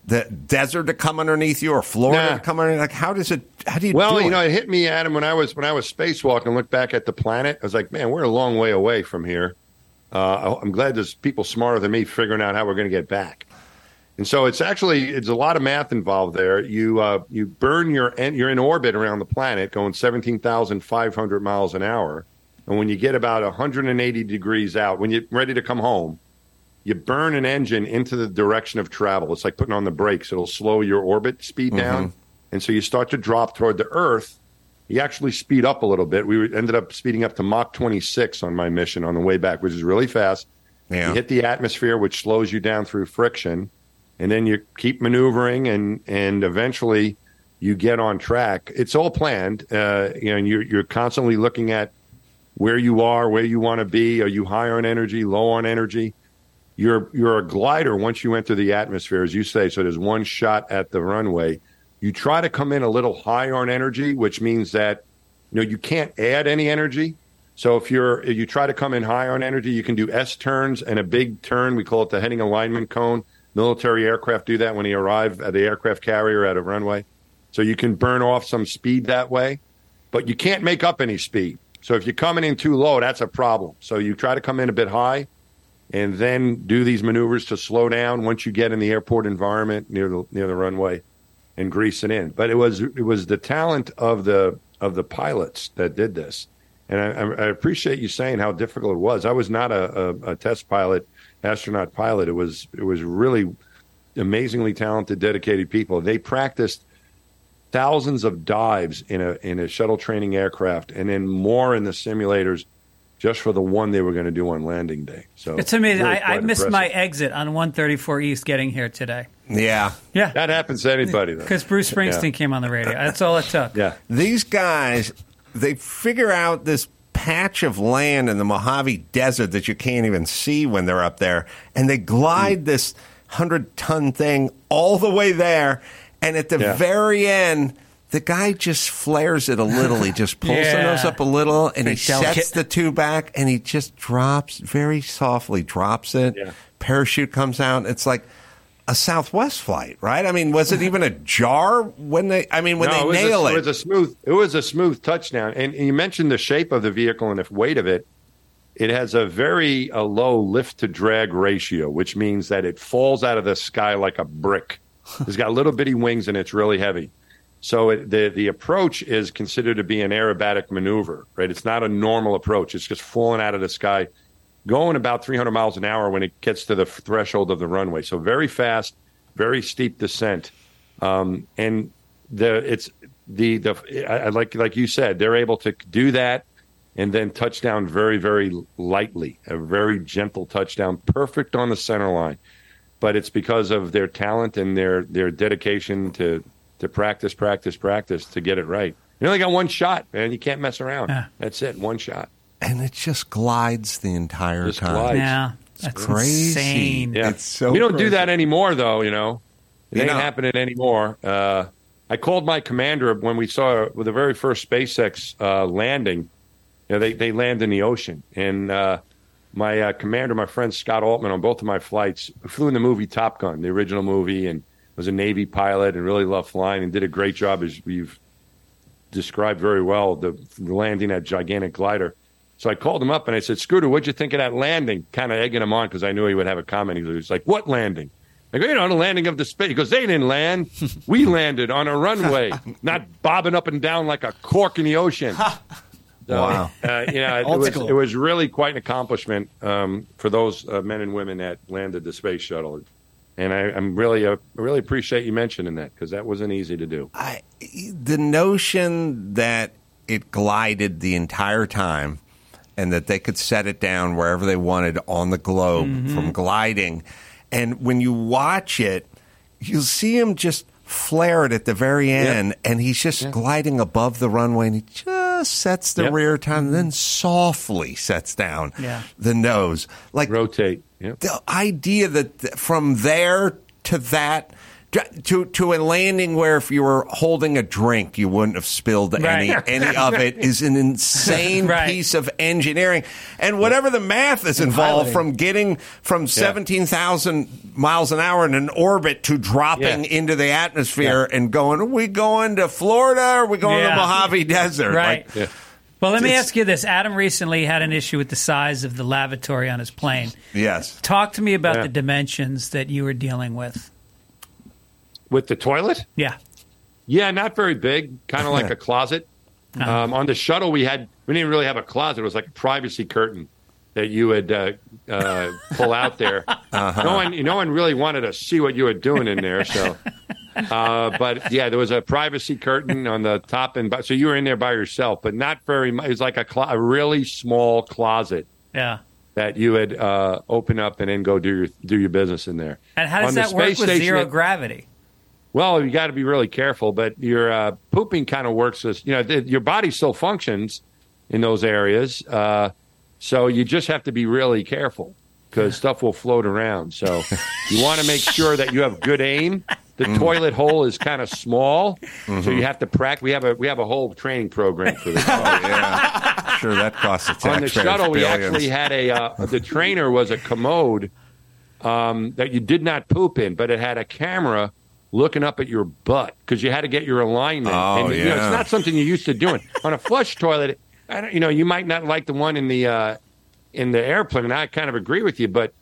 the desert to come underneath you or Florida Nah. to come underneath like how does it how do you Well, do you know, it hit me, Adam, when I was when I was spacewalking and looked back at the planet. I was like, man, we're a long way away from here. Uh, I'm glad there's people smarter than me figuring out how we're going to get back. And so it's actually it's a lot of math involved there. You uh, you burn your you're in orbit around the planet, going 17,500 miles an hour, and when you get about 180 degrees out, when you're ready to come home, you burn an engine into the direction of travel. It's like putting on the brakes. It'll slow your orbit speed down. And so you start to drop toward the Earth. You actually speed up a little bit. We ended up speeding up to Mach 26 on my mission on the way back, which is really fast. Yeah. You hit the atmosphere, which slows you down through friction. And then you keep maneuvering, and, and eventually you get on track. It's all planned. Uh, you know, and you're, you're constantly looking at where you are, where you want to be. Are you high on energy, low on energy? You're you're a glider once you enter the atmosphere, as you say. So there's one shot at the runway. You try to come in a little high on energy, which means that you know you can't add any energy. So if you're if you try to come in high on energy, you can do S turns and a big turn. We call it the heading alignment cone. Military aircraft do that when they arrive at the aircraft carrier at a runway. So you can burn off some speed that way, but you can't make up any speed. So if you're coming in too low, that's a problem. So you try to come in a bit high and then do these maneuvers to slow down once you get in the airport environment near the near the runway and grease it in. But it was it was the talent of the of the pilots that did this, and I, I appreciate you saying how difficult it was. I was not a, a, a test pilot, astronaut pilot. It was it was really amazingly talented, dedicated people. They practiced thousands of dives in a in a shuttle training aircraft, and then more in the simulators. Just for the one they were going to do on landing day. So It's amazing. really I, I missed my exit on 134 East getting here today. Yeah. Yeah. That happens to anybody, though. Because Bruce Springsteen Yeah. came on the radio. That's all it took. Yeah. These guys, they figure out this patch of land in the Mojave Desert that you can't even see when they're up there, and they glide Hmm. this hundred ton thing all the way there, and at the Yeah. very end. the guy just flares it a little. He just pulls the [laughs] nose up a little and he Very delicate. sets the two back and he just drops very softly, drops it. Yeah. Parachute comes out. It's like a Southwest flight, right? I mean, was it even a jar when they? I mean, when no, they it nail a, it, it was a smooth. It was a smooth touchdown. And you mentioned the shape of the vehicle and the weight of it. It has a very a low lift to drag ratio, which means that it falls out of the sky like a brick. [laughs] It's got little bitty wings and it's really heavy. So it, the the approach is considered to be an aerobatic maneuver, right? It's not a normal approach. It's just falling out of the sky, going about 300 miles an hour when it gets to the threshold of the runway. So very fast, very steep descent, um, and the it's the the I, like like you said, they're able to do that and then touchdown very very lightly, a very gentle touchdown, perfect on the center line. But it's because of their talent and their their dedication to to practice, practice, practice to get it right. You only got one shot, man. You can't mess around. Yeah. That's it, one shot. And it just glides the entire Just time. glides. Yeah, that's crazy. insane. Yeah, It's so we don't do that anymore, though. You know, it You ain't know- happening anymore. Uh, I called my commander when we saw with the very first SpaceX uh, landing. You know, they they land in the ocean, and uh, my uh, commander, my friend Scott Altman, on both of my flights, flew in the movie Top Gun, the original movie, and was a Navy pilot and really loved flying and did a great job as we've described very well the, the landing that gigantic glider. So I called him up and I said, Scooter, what'd you think of that landing? Kind of egging him on because I knew he would have a comment. He was like, What landing? I go, You know, the landing of the space. He goes, They didn't land. [laughs] We landed on a runway, not bobbing up and down like a cork in the ocean. [laughs] So, Wow. Uh, you know, it Old was, school. it was really quite an accomplishment um, for those uh, men and women that landed the space shuttle. And I, I'm really, uh, really appreciate you mentioning that because that wasn't easy to do. I, the notion that it glided the entire time and that they could set it down wherever they wanted on the globe mm-hmm. from gliding. And when you watch it, you'll see him just flare it at the very end, and he's just gliding above the runway, and he just sets the Yep. rear time, and then softly sets down Yeah. the nose. Like Rotate. Yep. the idea that th- from there to that to to a landing where if you were holding a drink you wouldn't have spilled any Right. any of it is an insane [laughs] Right. piece of engineering and whatever the math is involved piloting. from getting from 17,000 miles an hour in an orbit to dropping Yeah. into the atmosphere and going are we going to Florida or are we going Yeah. to Mojave [laughs] Desert Right. Like, Well, let me ask you this. Adam recently had an issue with the size of the lavatory on his plane. yes Talk to me about Yeah. the dimensions that you were dealing with. With the toilet? Yeah. Yeah, not very big, kind of like a [laughs] closet. Um, on the shuttle, we had we didn't really have a closet. It was like a privacy curtain that you would uh, uh, pull out there. [laughs] No one, no one really wanted to see what you were doing in there. So, [laughs] uh, but yeah, there was a privacy curtain on the top and bo- so you were in there by yourself, but not very much. It was like a, clo- a really small closet Yeah. that you would uh, open up and then go do your do your business in there. And how does On that work with station, zero it- gravity? Well, you got to be really careful, but your uh, pooping kind of works as you know th- your body still functions in those areas, uh, so you just have to be really careful because stuff will float around. So [laughs] you want to make sure that you have good aim. The Mm. toilet hole is kind of small, so Mm-hmm. you have to practice. We have a we have a whole training program for this. [laughs] oh yeah sure that costs a the on the shuttle, we billions. actually had a uh, the trainer was a commode um, that you did not poop in, but it had a camera looking up at your butt because you had to get your alignment. Oh, and, you know, yeah. it's not something you're used to doing [laughs] on a flush toilet. I don't, you know, you might not like the one in the uh, in the airplane. And I kind of agree with you, but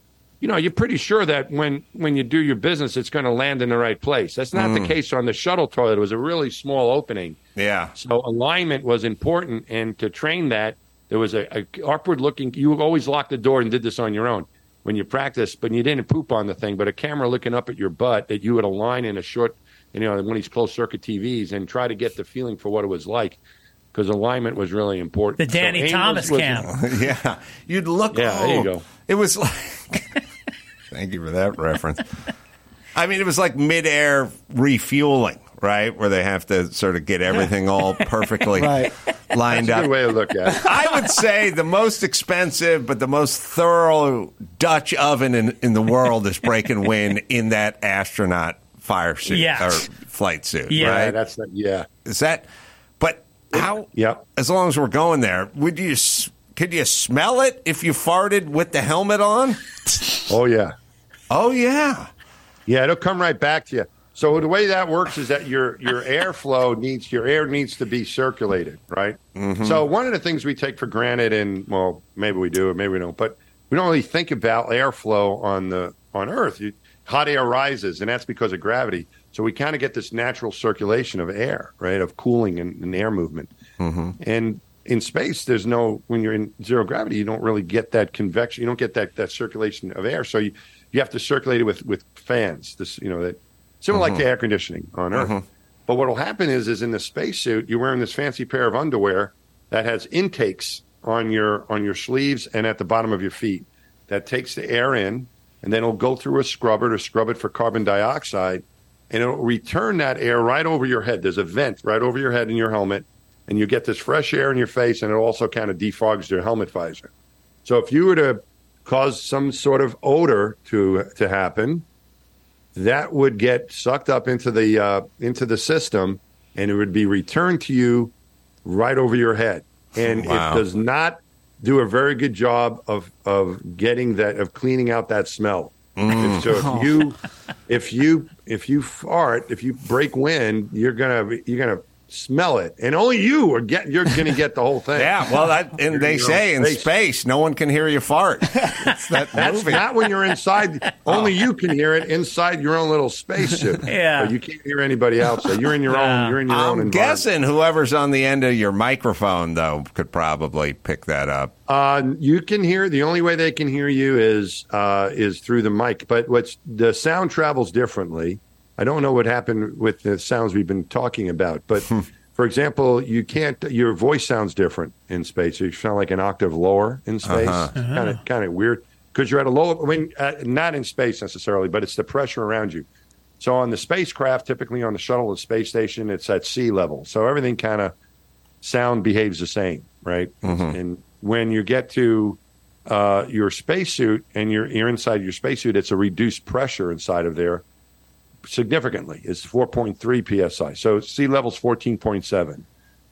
you know, you're pretty sure that when when you do your business, it's going to land in the right place. That's not Mm. the case on the shuttle toilet. It was a really small opening. yeah So alignment was important, and to train that, there was a, a upward looking. You always locked the door and did this on your own when you practiced, but you didn't poop on the thing. But a camera looking up at your butt that you would align in a short, you know, one of these closed circuit TVs, and try to get the feeling for what it was like, because alignment was really important. The Danny aim was- Thomas was- cam. [laughs] yeah, you'd look. Yeah, there you oh, go. It was like. [laughs] thank you for that reference. I mean, it was like midair refueling, right? Where they have to sort of get everything all [laughs] perfectly Right. lined That's a up. good way to look at it. I would say the most expensive but the most thorough Dutch oven in, in the world is break and win in that astronaut fire suit or flight suit. Yeah. right? That's the, yeah. Is that? But how? Yeah. As long as we're going there, would you? Could you smell it if you farted with the helmet on? Oh yeah. Oh yeah. Yeah, it'll come right back to you. So the way that works is that your your airflow needs your air needs to be circulated, right? Mm-hmm. So one of the things we take for granted, and well, maybe we do, or maybe we don't, but we don't really think about airflow on the on Earth. You, hot air rises, and that's because of gravity. So we kind of get this natural circulation of air, right, of cooling and, and air movement. Mm-hmm. And in space, there's no when you're in zero gravity, you don't really get that convection. You don't get that that circulation of air. So you you have to circulate it with with fans. This you know that similar like mm-hmm. the air conditioning on Earth. Mm-hmm. But what will happen is is in the spacesuit, you're wearing this fancy pair of underwear that has intakes on your on your sleeves and at the bottom of your feet that takes the air in, and then it'll go through a scrubber to scrub it for carbon dioxide, and it'll return that air right over your head. There's a vent right over your head in your helmet, and you get this fresh air in your face, and it also kind of defogs your helmet visor. So if you were to cause some sort of odor to to happen, that would get sucked up into the uh, into the system, and it would be returned to you right over your head. And Wow. it does not do a very good job of of getting that of cleaning out that smell. If- So if [laughs] you if you if you fart, if you break wind, you're gonna you're gonna smell it, and only you are get you're gonna [laughs] get the whole thing. Yeah. Well, that, and they say in space, no one can hear you fart. [laughs] It's that That's movie. not when you're inside. [laughs] Only you can hear it inside your own little spacesuit. Yeah. But you can't hear anybody else. So you're in your own. You're in your own I'm guessing whoever's on the end of your microphone, though, could probably pick that up. Uh, you can hear. The only way they can hear you is uh, is through the mic. But what's the sound travels differently. I don't know what happened with the sounds we've been talking about, but Hmm. for example, you can't. Your voice sounds different in space. You sound like an octave lower in space. Uh-huh. Kind of kind of weird because you're at a low. I mean, uh, not in space necessarily, but it's the pressure around you. So on the spacecraft, typically on the shuttle or space station, it's at sea level. So everything kind of sound behaves the same, right? And when you get to uh, your spacesuit and you're, you're inside your spacesuit, it's a reduced pressure inside of there significantly. It's 4.3 psi. So sea level's 14.7.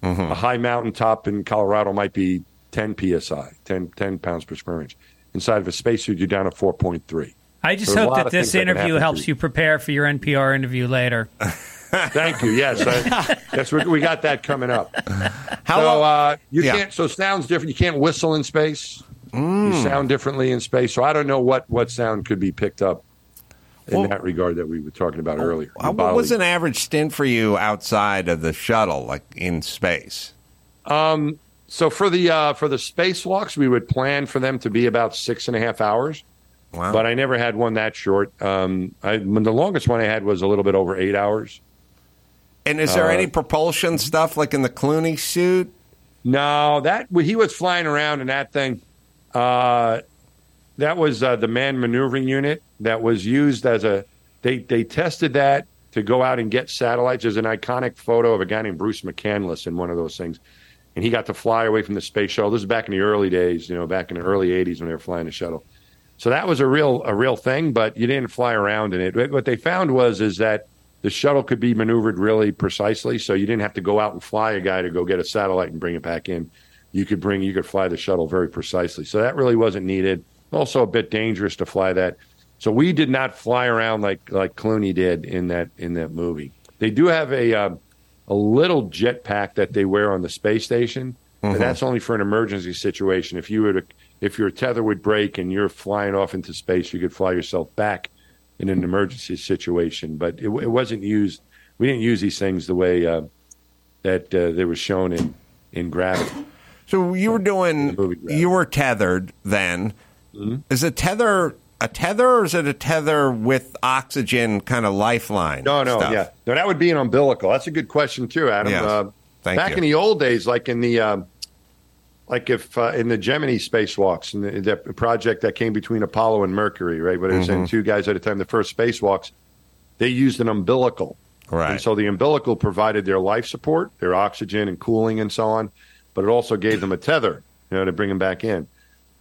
A high mountain top in Colorado might be 10 psi, 10, 10 pounds per square inch. Inside of a spacesuit, you're down at 4.3. I just There's hope that this things that interview helps to you prepare for your NPR interview later. [laughs] Thank you. Yes, I, that's we, we got that coming up. How so long- uh, you Yeah. can't. So sounds different. You can't whistle in space. You sound differently in space. So I don't know what what sound could be picked up in Well- that regard that we were talking about earlier. Uh, What was an average stint for you outside of the shuttle, like in space? Um, so for the uh, for the spacewalks, we would plan for them to be about six and a half hours. Wow. But I never had one that short. Um, I, when the longest one I had was a little bit over eight hours. And is there Uh, any propulsion stuff like in the Clooney suit? No, that he was flying around in that thing. Uh, that was uh, the man maneuvering unit that was used as a. They they tested that to go out and get satellites. There's an iconic photo of a guy named Bruce McCandless in one of those things, and he got to fly away from the space shuttle. This is back in the early days, you know, back in the early '80s when they were flying the shuttle. So that was a real a real thing, but you didn't fly around in it. What they found was is that the shuttle could be maneuvered really precisely, so you didn't have to go out and fly a guy to go get a satellite and bring it back in. You could bring you could fly the shuttle very precisely. So that really wasn't needed. Also a bit dangerous to fly that. So we did not fly around like like Clooney did in that in that movie. They do have a uh, a little jetpack that they wear on the space station, Mhm. and that's only for an emergency situation. If you were to if your tether would break and you're flying off into space, you could fly yourself back in an emergency situation. But it, it wasn't used. We didn't use these things the way uh, that uh, they were shown in in Gravity. So you were doing, you were tethered then. Mm-hmm. Is a tether a tether or is it a tether with oxygen kind of lifeline? No, no, stuff? yeah, no. That would be an umbilical. That's a good question too, Adam. Yes. Uh, Thank back you. in the old days, like in the um like if uh, in the Gemini spacewalks, in the, the project that came between Apollo and Mercury, right, where they sent Mhm. two guys at a time, the first spacewalks, they used an umbilical. Right. And so the umbilical provided their life support, their oxygen and cooling and so on, but it also gave them a tether, you know, to bring them back in.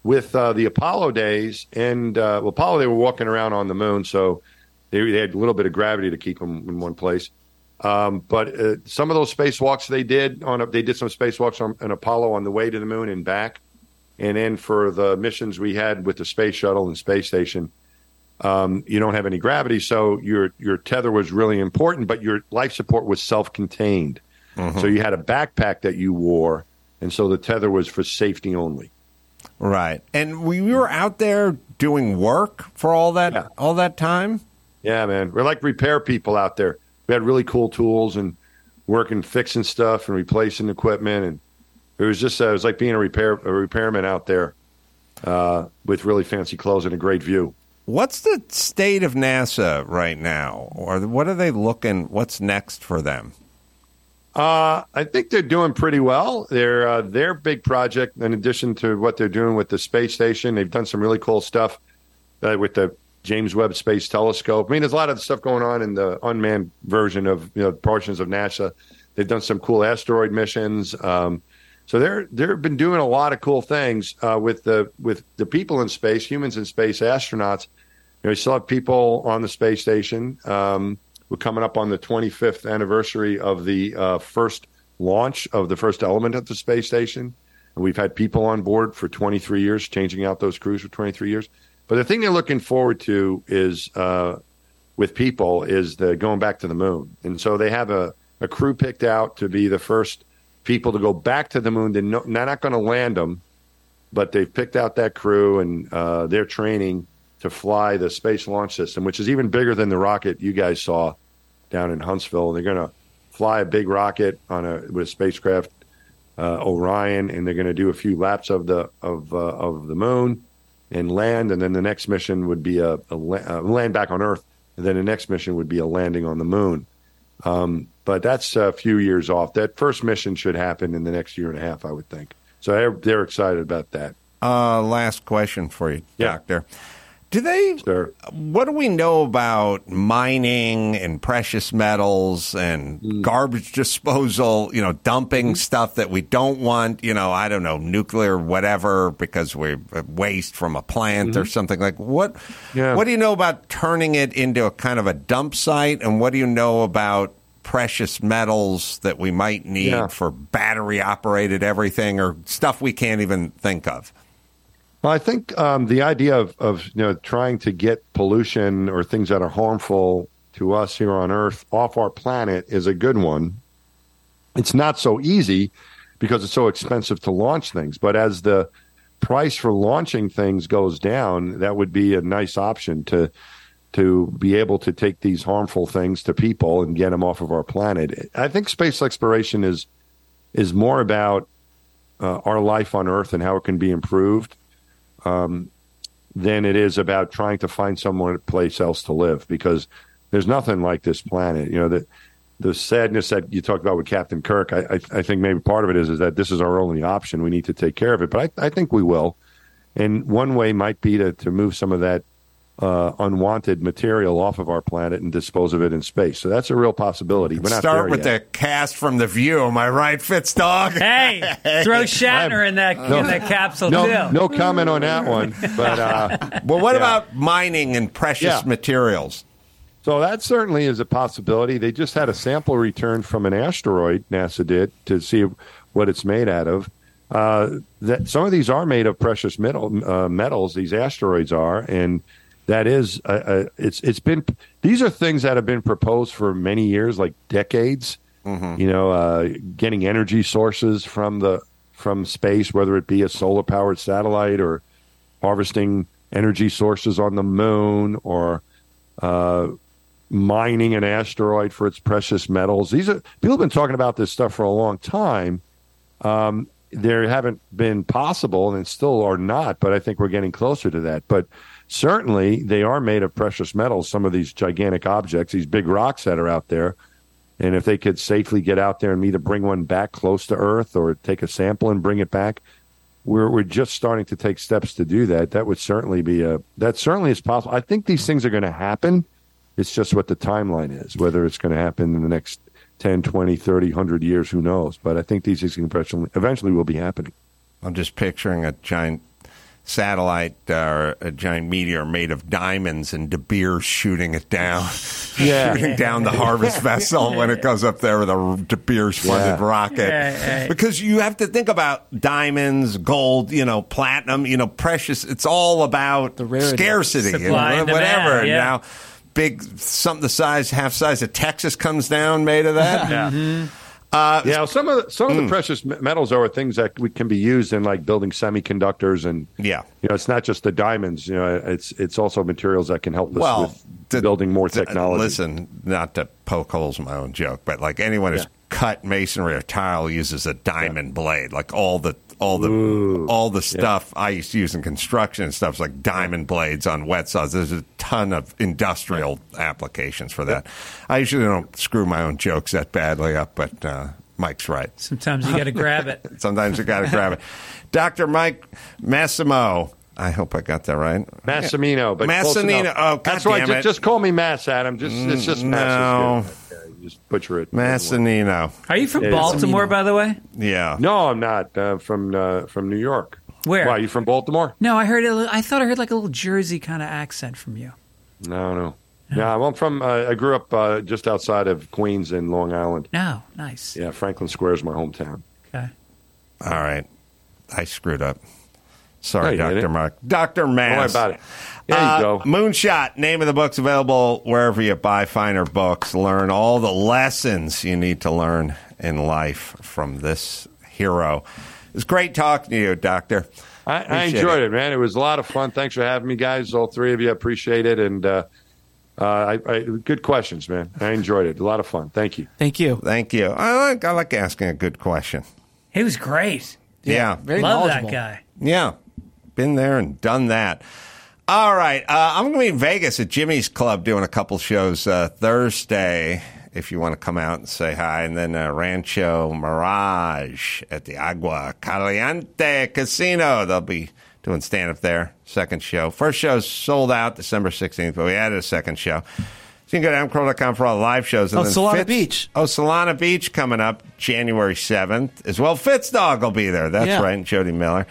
With uh, the Apollo days and uh, well, Apollo, they were walking around on the moon, so They, they had a little bit of gravity to keep them in one place. Um, but uh, some of those spacewalks they did on a, they did some spacewalks on an Apollo on the way to the moon and back, and then for the missions we had with the space shuttle and space station, um, you don't have any gravity, so your your tether was really important, but your life support was self contained. Mhm. So you had a backpack that you wore, and so the tether was for safety only. Right. And we we were out there doing work for all that all that time. Yeah, man. We're like repair people out there. We had really cool tools and working, fixing stuff and replacing equipment, and it was just uh, it was like being a repair a repairman out there uh, with really fancy clothes and a great view. What's the state of NASA right now, or what are they looking? What's next for them? Uh, I think they're doing pretty well. Their uh, their big project, in addition to what they're doing with the space station, they've done some really cool stuff uh, with the James Webb Space Telescope. I mean, there's a lot of stuff going on in the unmanned version of you know portions of NASA. They've done some cool asteroid missions. Um, so they're they've been doing a lot of cool things uh, with the with the people in space, humans in space, astronauts. You know, you still have people on the space station. Um, we're coming up on the 25th anniversary of the uh, first launch of the first element at the space station. And we've had people on board for 23 years, changing out those crews for 23 years. But the thing they're looking forward to is uh, with people is the going back to the moon. And so they have a, a crew picked out to be the first people to go back to the moon. They're, no, they're not going to land them, but they've picked out that crew and uh, they're training to fly the space launch system, which is even bigger than the rocket you guys saw down in Huntsville. They're going to fly a big rocket on a with a spacecraft uh, Orion, and they're going to do a few laps of the of uh, of the moon and land, and then the next mission would be a, a la- uh, land back on Earth, and then the next mission would be a landing on the moon. Um, but that's a few years off. That first mission should happen in the next year and a half, I would think. So they're, they're excited about that. Uh, last question for you, Doctor. Do they? What do we know about mining and precious metals and Hmm. garbage disposal? You know, dumping stuff that we don't want. You know, I don't know, nuclear, whatever, because we waste from a plant or Mhm. something like. What? Yeah. What do you know about turning it into a kind of a dump site? And what do you know about precious metals that we might need Yeah. for battery operated everything or stuff we can't even think of? Well, I think um, the idea of, of you know trying to get pollution or things that are harmful to us here on Earth off our planet is a good one. It's not so easy because it's so expensive to launch things, but as the price for launching things goes down, that would be a nice option to to be able to take these harmful things to people and get them off of our planet. I think space exploration is is more about uh, our life on Earth and how it can be improved um, than it is about trying to find someone place else to live because there's nothing like this planet. You know that the sadness that you talked about with Captain Kirk. I, I, I think maybe part of it is is that this is our only option. We need to take care of it, but I, I think we will. And one way might be to to move some of that uh, unwanted material off of our planet and dispose of it in space. So that's a real possibility. We're not Start with yet. the cast from the View. Am I right, Fitzdog? [laughs] Hey, throw [laughs] Shatner in that No. in that capsule no, too. no comment on that one. [laughs] But uh, well, what yeah. about mining and precious Yeah. materials? So that certainly is a possibility. They just had a sample return from an asteroid NASA did to see what it's made out of. Uh, that some of these are made of precious metal uh, metals. These asteroids are, and that is uh, uh, it's it's been these are things that have been proposed for many years, like decades. You know, uh, getting energy sources from the from space, whether it be a solar powered satellite or harvesting energy sources on the moon or uh, mining an asteroid for its precious metals. These are people have been talking about this stuff for a long time. Um, there haven't been possible, and still are not. But I think we're getting closer to that. But certainly, they are made of precious metals. Some of these gigantic objects, these big rocks that are out there, and if they could safely get out there and either bring one back close to Earth or take a sample and bring it back, we're we're just starting to take steps to do that. That would certainly be a that certainly is possible. I think these things are going to happen. It's just what the timeline is, whether it's going to happen in the next 10, 20, 30, 100 years, who knows. But I think these things eventually, eventually will be happening. I'm just picturing a giant satellite uh, or a giant meteor made of diamonds and De Beers shooting it down, [laughs] Yeah. [laughs] shooting down the harvest vessel [laughs] when it goes up there with a De Beers funded Yeah. rocket. Because you have to think about diamonds, gold, you know, platinum, you know, precious. It's all about the rarity. scarcity, and Supply and whatever. And yeah. now, big something the size, half size of Texas comes down made of that. Yeah. Uh, Yeah, some of the, some of Mm. the precious metals are things that we can be used in like building semiconductors and Yeah. you know it's not just the diamonds. You know, it's it's also materials that can help us Well, with building more the- technology. listen, not to poke holes in my own joke, but like anyone who's Yeah. cut masonry or tile uses a diamond blade. Like all the all the Ooh. all the stuff I used to use in construction and stuff is like diamond blades on wet saws. There's a ton of industrial applications for that. I usually don't screw my own jokes that badly up, but uh, Mike's right. Sometimes you got to grab it. [laughs] Sometimes you got to grab it. Dr. Mike Massimo. I hope I got that right. Massimino, but close Massimino. Oh, God that's why. damn Just, it. just call me Mass, Adam. Just it's just Mm, Mass. No. is good. Okay, you just butcher it. Massanino. Are you from Yeah, it's- Baltimore, by the way? Yeah. No, I'm not uh, from uh, from New York. Where? Why? You from Baltimore? No, I heard. A little, I thought I heard like a little Jersey kind of accent from you. No, no. Yeah, well, I'm from. Uh, I grew up uh, just outside of Queens in Long Island. No, nice. Yeah, Franklin Square is my hometown. Okay. All right. I screwed up. Sorry, No, you Dr. didn't. Mark. Dr. Mass. Don't worry about it. There you Uh, go. Moonshot, name of the book's available wherever you buy finer books. Learn all the lessons you need to learn in life from this hero. It's great talking to you, Doctor. I, I enjoyed it. man. It was a lot of fun. Thanks for having me, guys. All three of you, I appreciate it. And uh, uh, I, I, good questions, man. I enjoyed it. A lot of fun. Thank you. Thank you. Thank you. I like, I like asking a good question. He was great. Yeah. Very Love that guy. Yeah, been there and done that. All right, uh, I'm going to be in Vegas at Jimmy's Club doing a couple shows uh, Thursday. If you want to come out and say hi, and then uh, Rancho Mirage at the Agua Caliente Casino. They'll be doing stand up there. Second show. First show sold out December 16th, but we added a second show. So you can go to adamcarolla.com for all the live shows. Oh, then Solana Fitz- Beach. Oh, Solana Beach coming up January 7th as well. Fitzdog will be there. That's Yeah. right. And Jody Miller.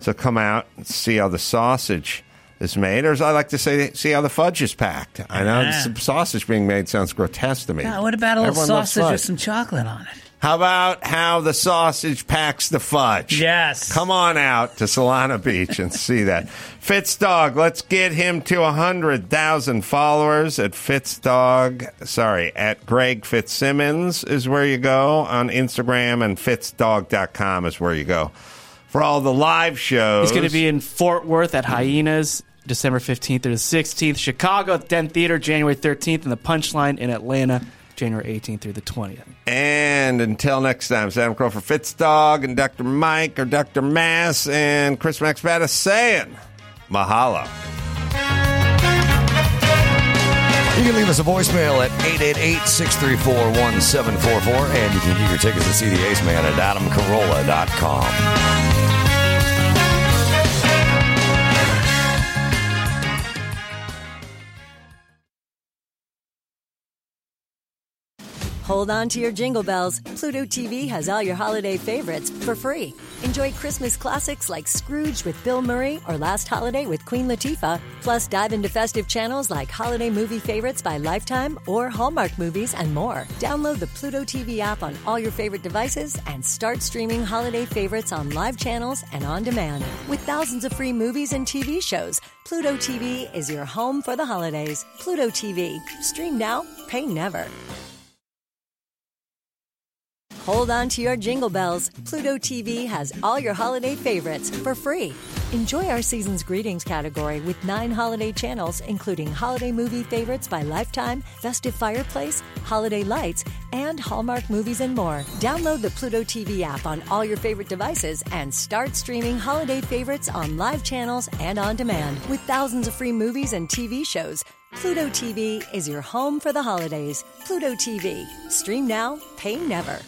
So come out and see how the sausage is made, or as I like to say, see how the fudge is packed. I know Yeah. some sausage being made sounds grotesque to me. Yeah, what about a little Everyone sausage with some chocolate on it? How about how the sausage packs the fudge? Yes. Come on out to Solana Beach and see that. [laughs] Fitzdog, let's get him to 100,000 followers at Fitzdog. Sorry, at Greg Fitzsimmons is where you go on Instagram, and fitzdog.com is where you go for all the live shows. He's going to be in Fort Worth at Hyenas December 15th through the 16th. Chicago at Den Theatre January 13th. And the Punchline in Atlanta January 18th through the 20th. And until next time, Adam Carolla for Fitzdog and Dr. Mike or Dr. Mass and Chris Laxamana saying mahalo. You can leave us a voicemail at 888-634-1744, and you can get your tickets to see the Ace Man at adamcarolla.com. Hold on to your jingle bells. Pluto TV has all your holiday favorites for free. Enjoy Christmas classics like Scrooge with Bill Murray or Last Holiday with Queen Latifah. Plus, dive into festive channels like Holiday Movie Favorites by Lifetime or Hallmark Movies and more. Download the Pluto TV app on all your favorite devices and start streaming holiday favorites on live channels and on demand. With thousands of free movies and TV shows, Pluto TV is your home for the holidays. Pluto TV. Stream now, pay never. Hold on to your jingle bells. Pluto TV has all your holiday favorites for free. Enjoy our season's greetings category with nine holiday channels, including holiday movie favorites by Lifetime, Festive Fireplace, Holiday Lights, and Hallmark movies and more. Download the Pluto TV app on all your favorite devices and start streaming holiday favorites on live channels and on demand. With thousands of free movies and TV shows, Pluto TV is your home for the holidays. Pluto TV. Stream now, pay never.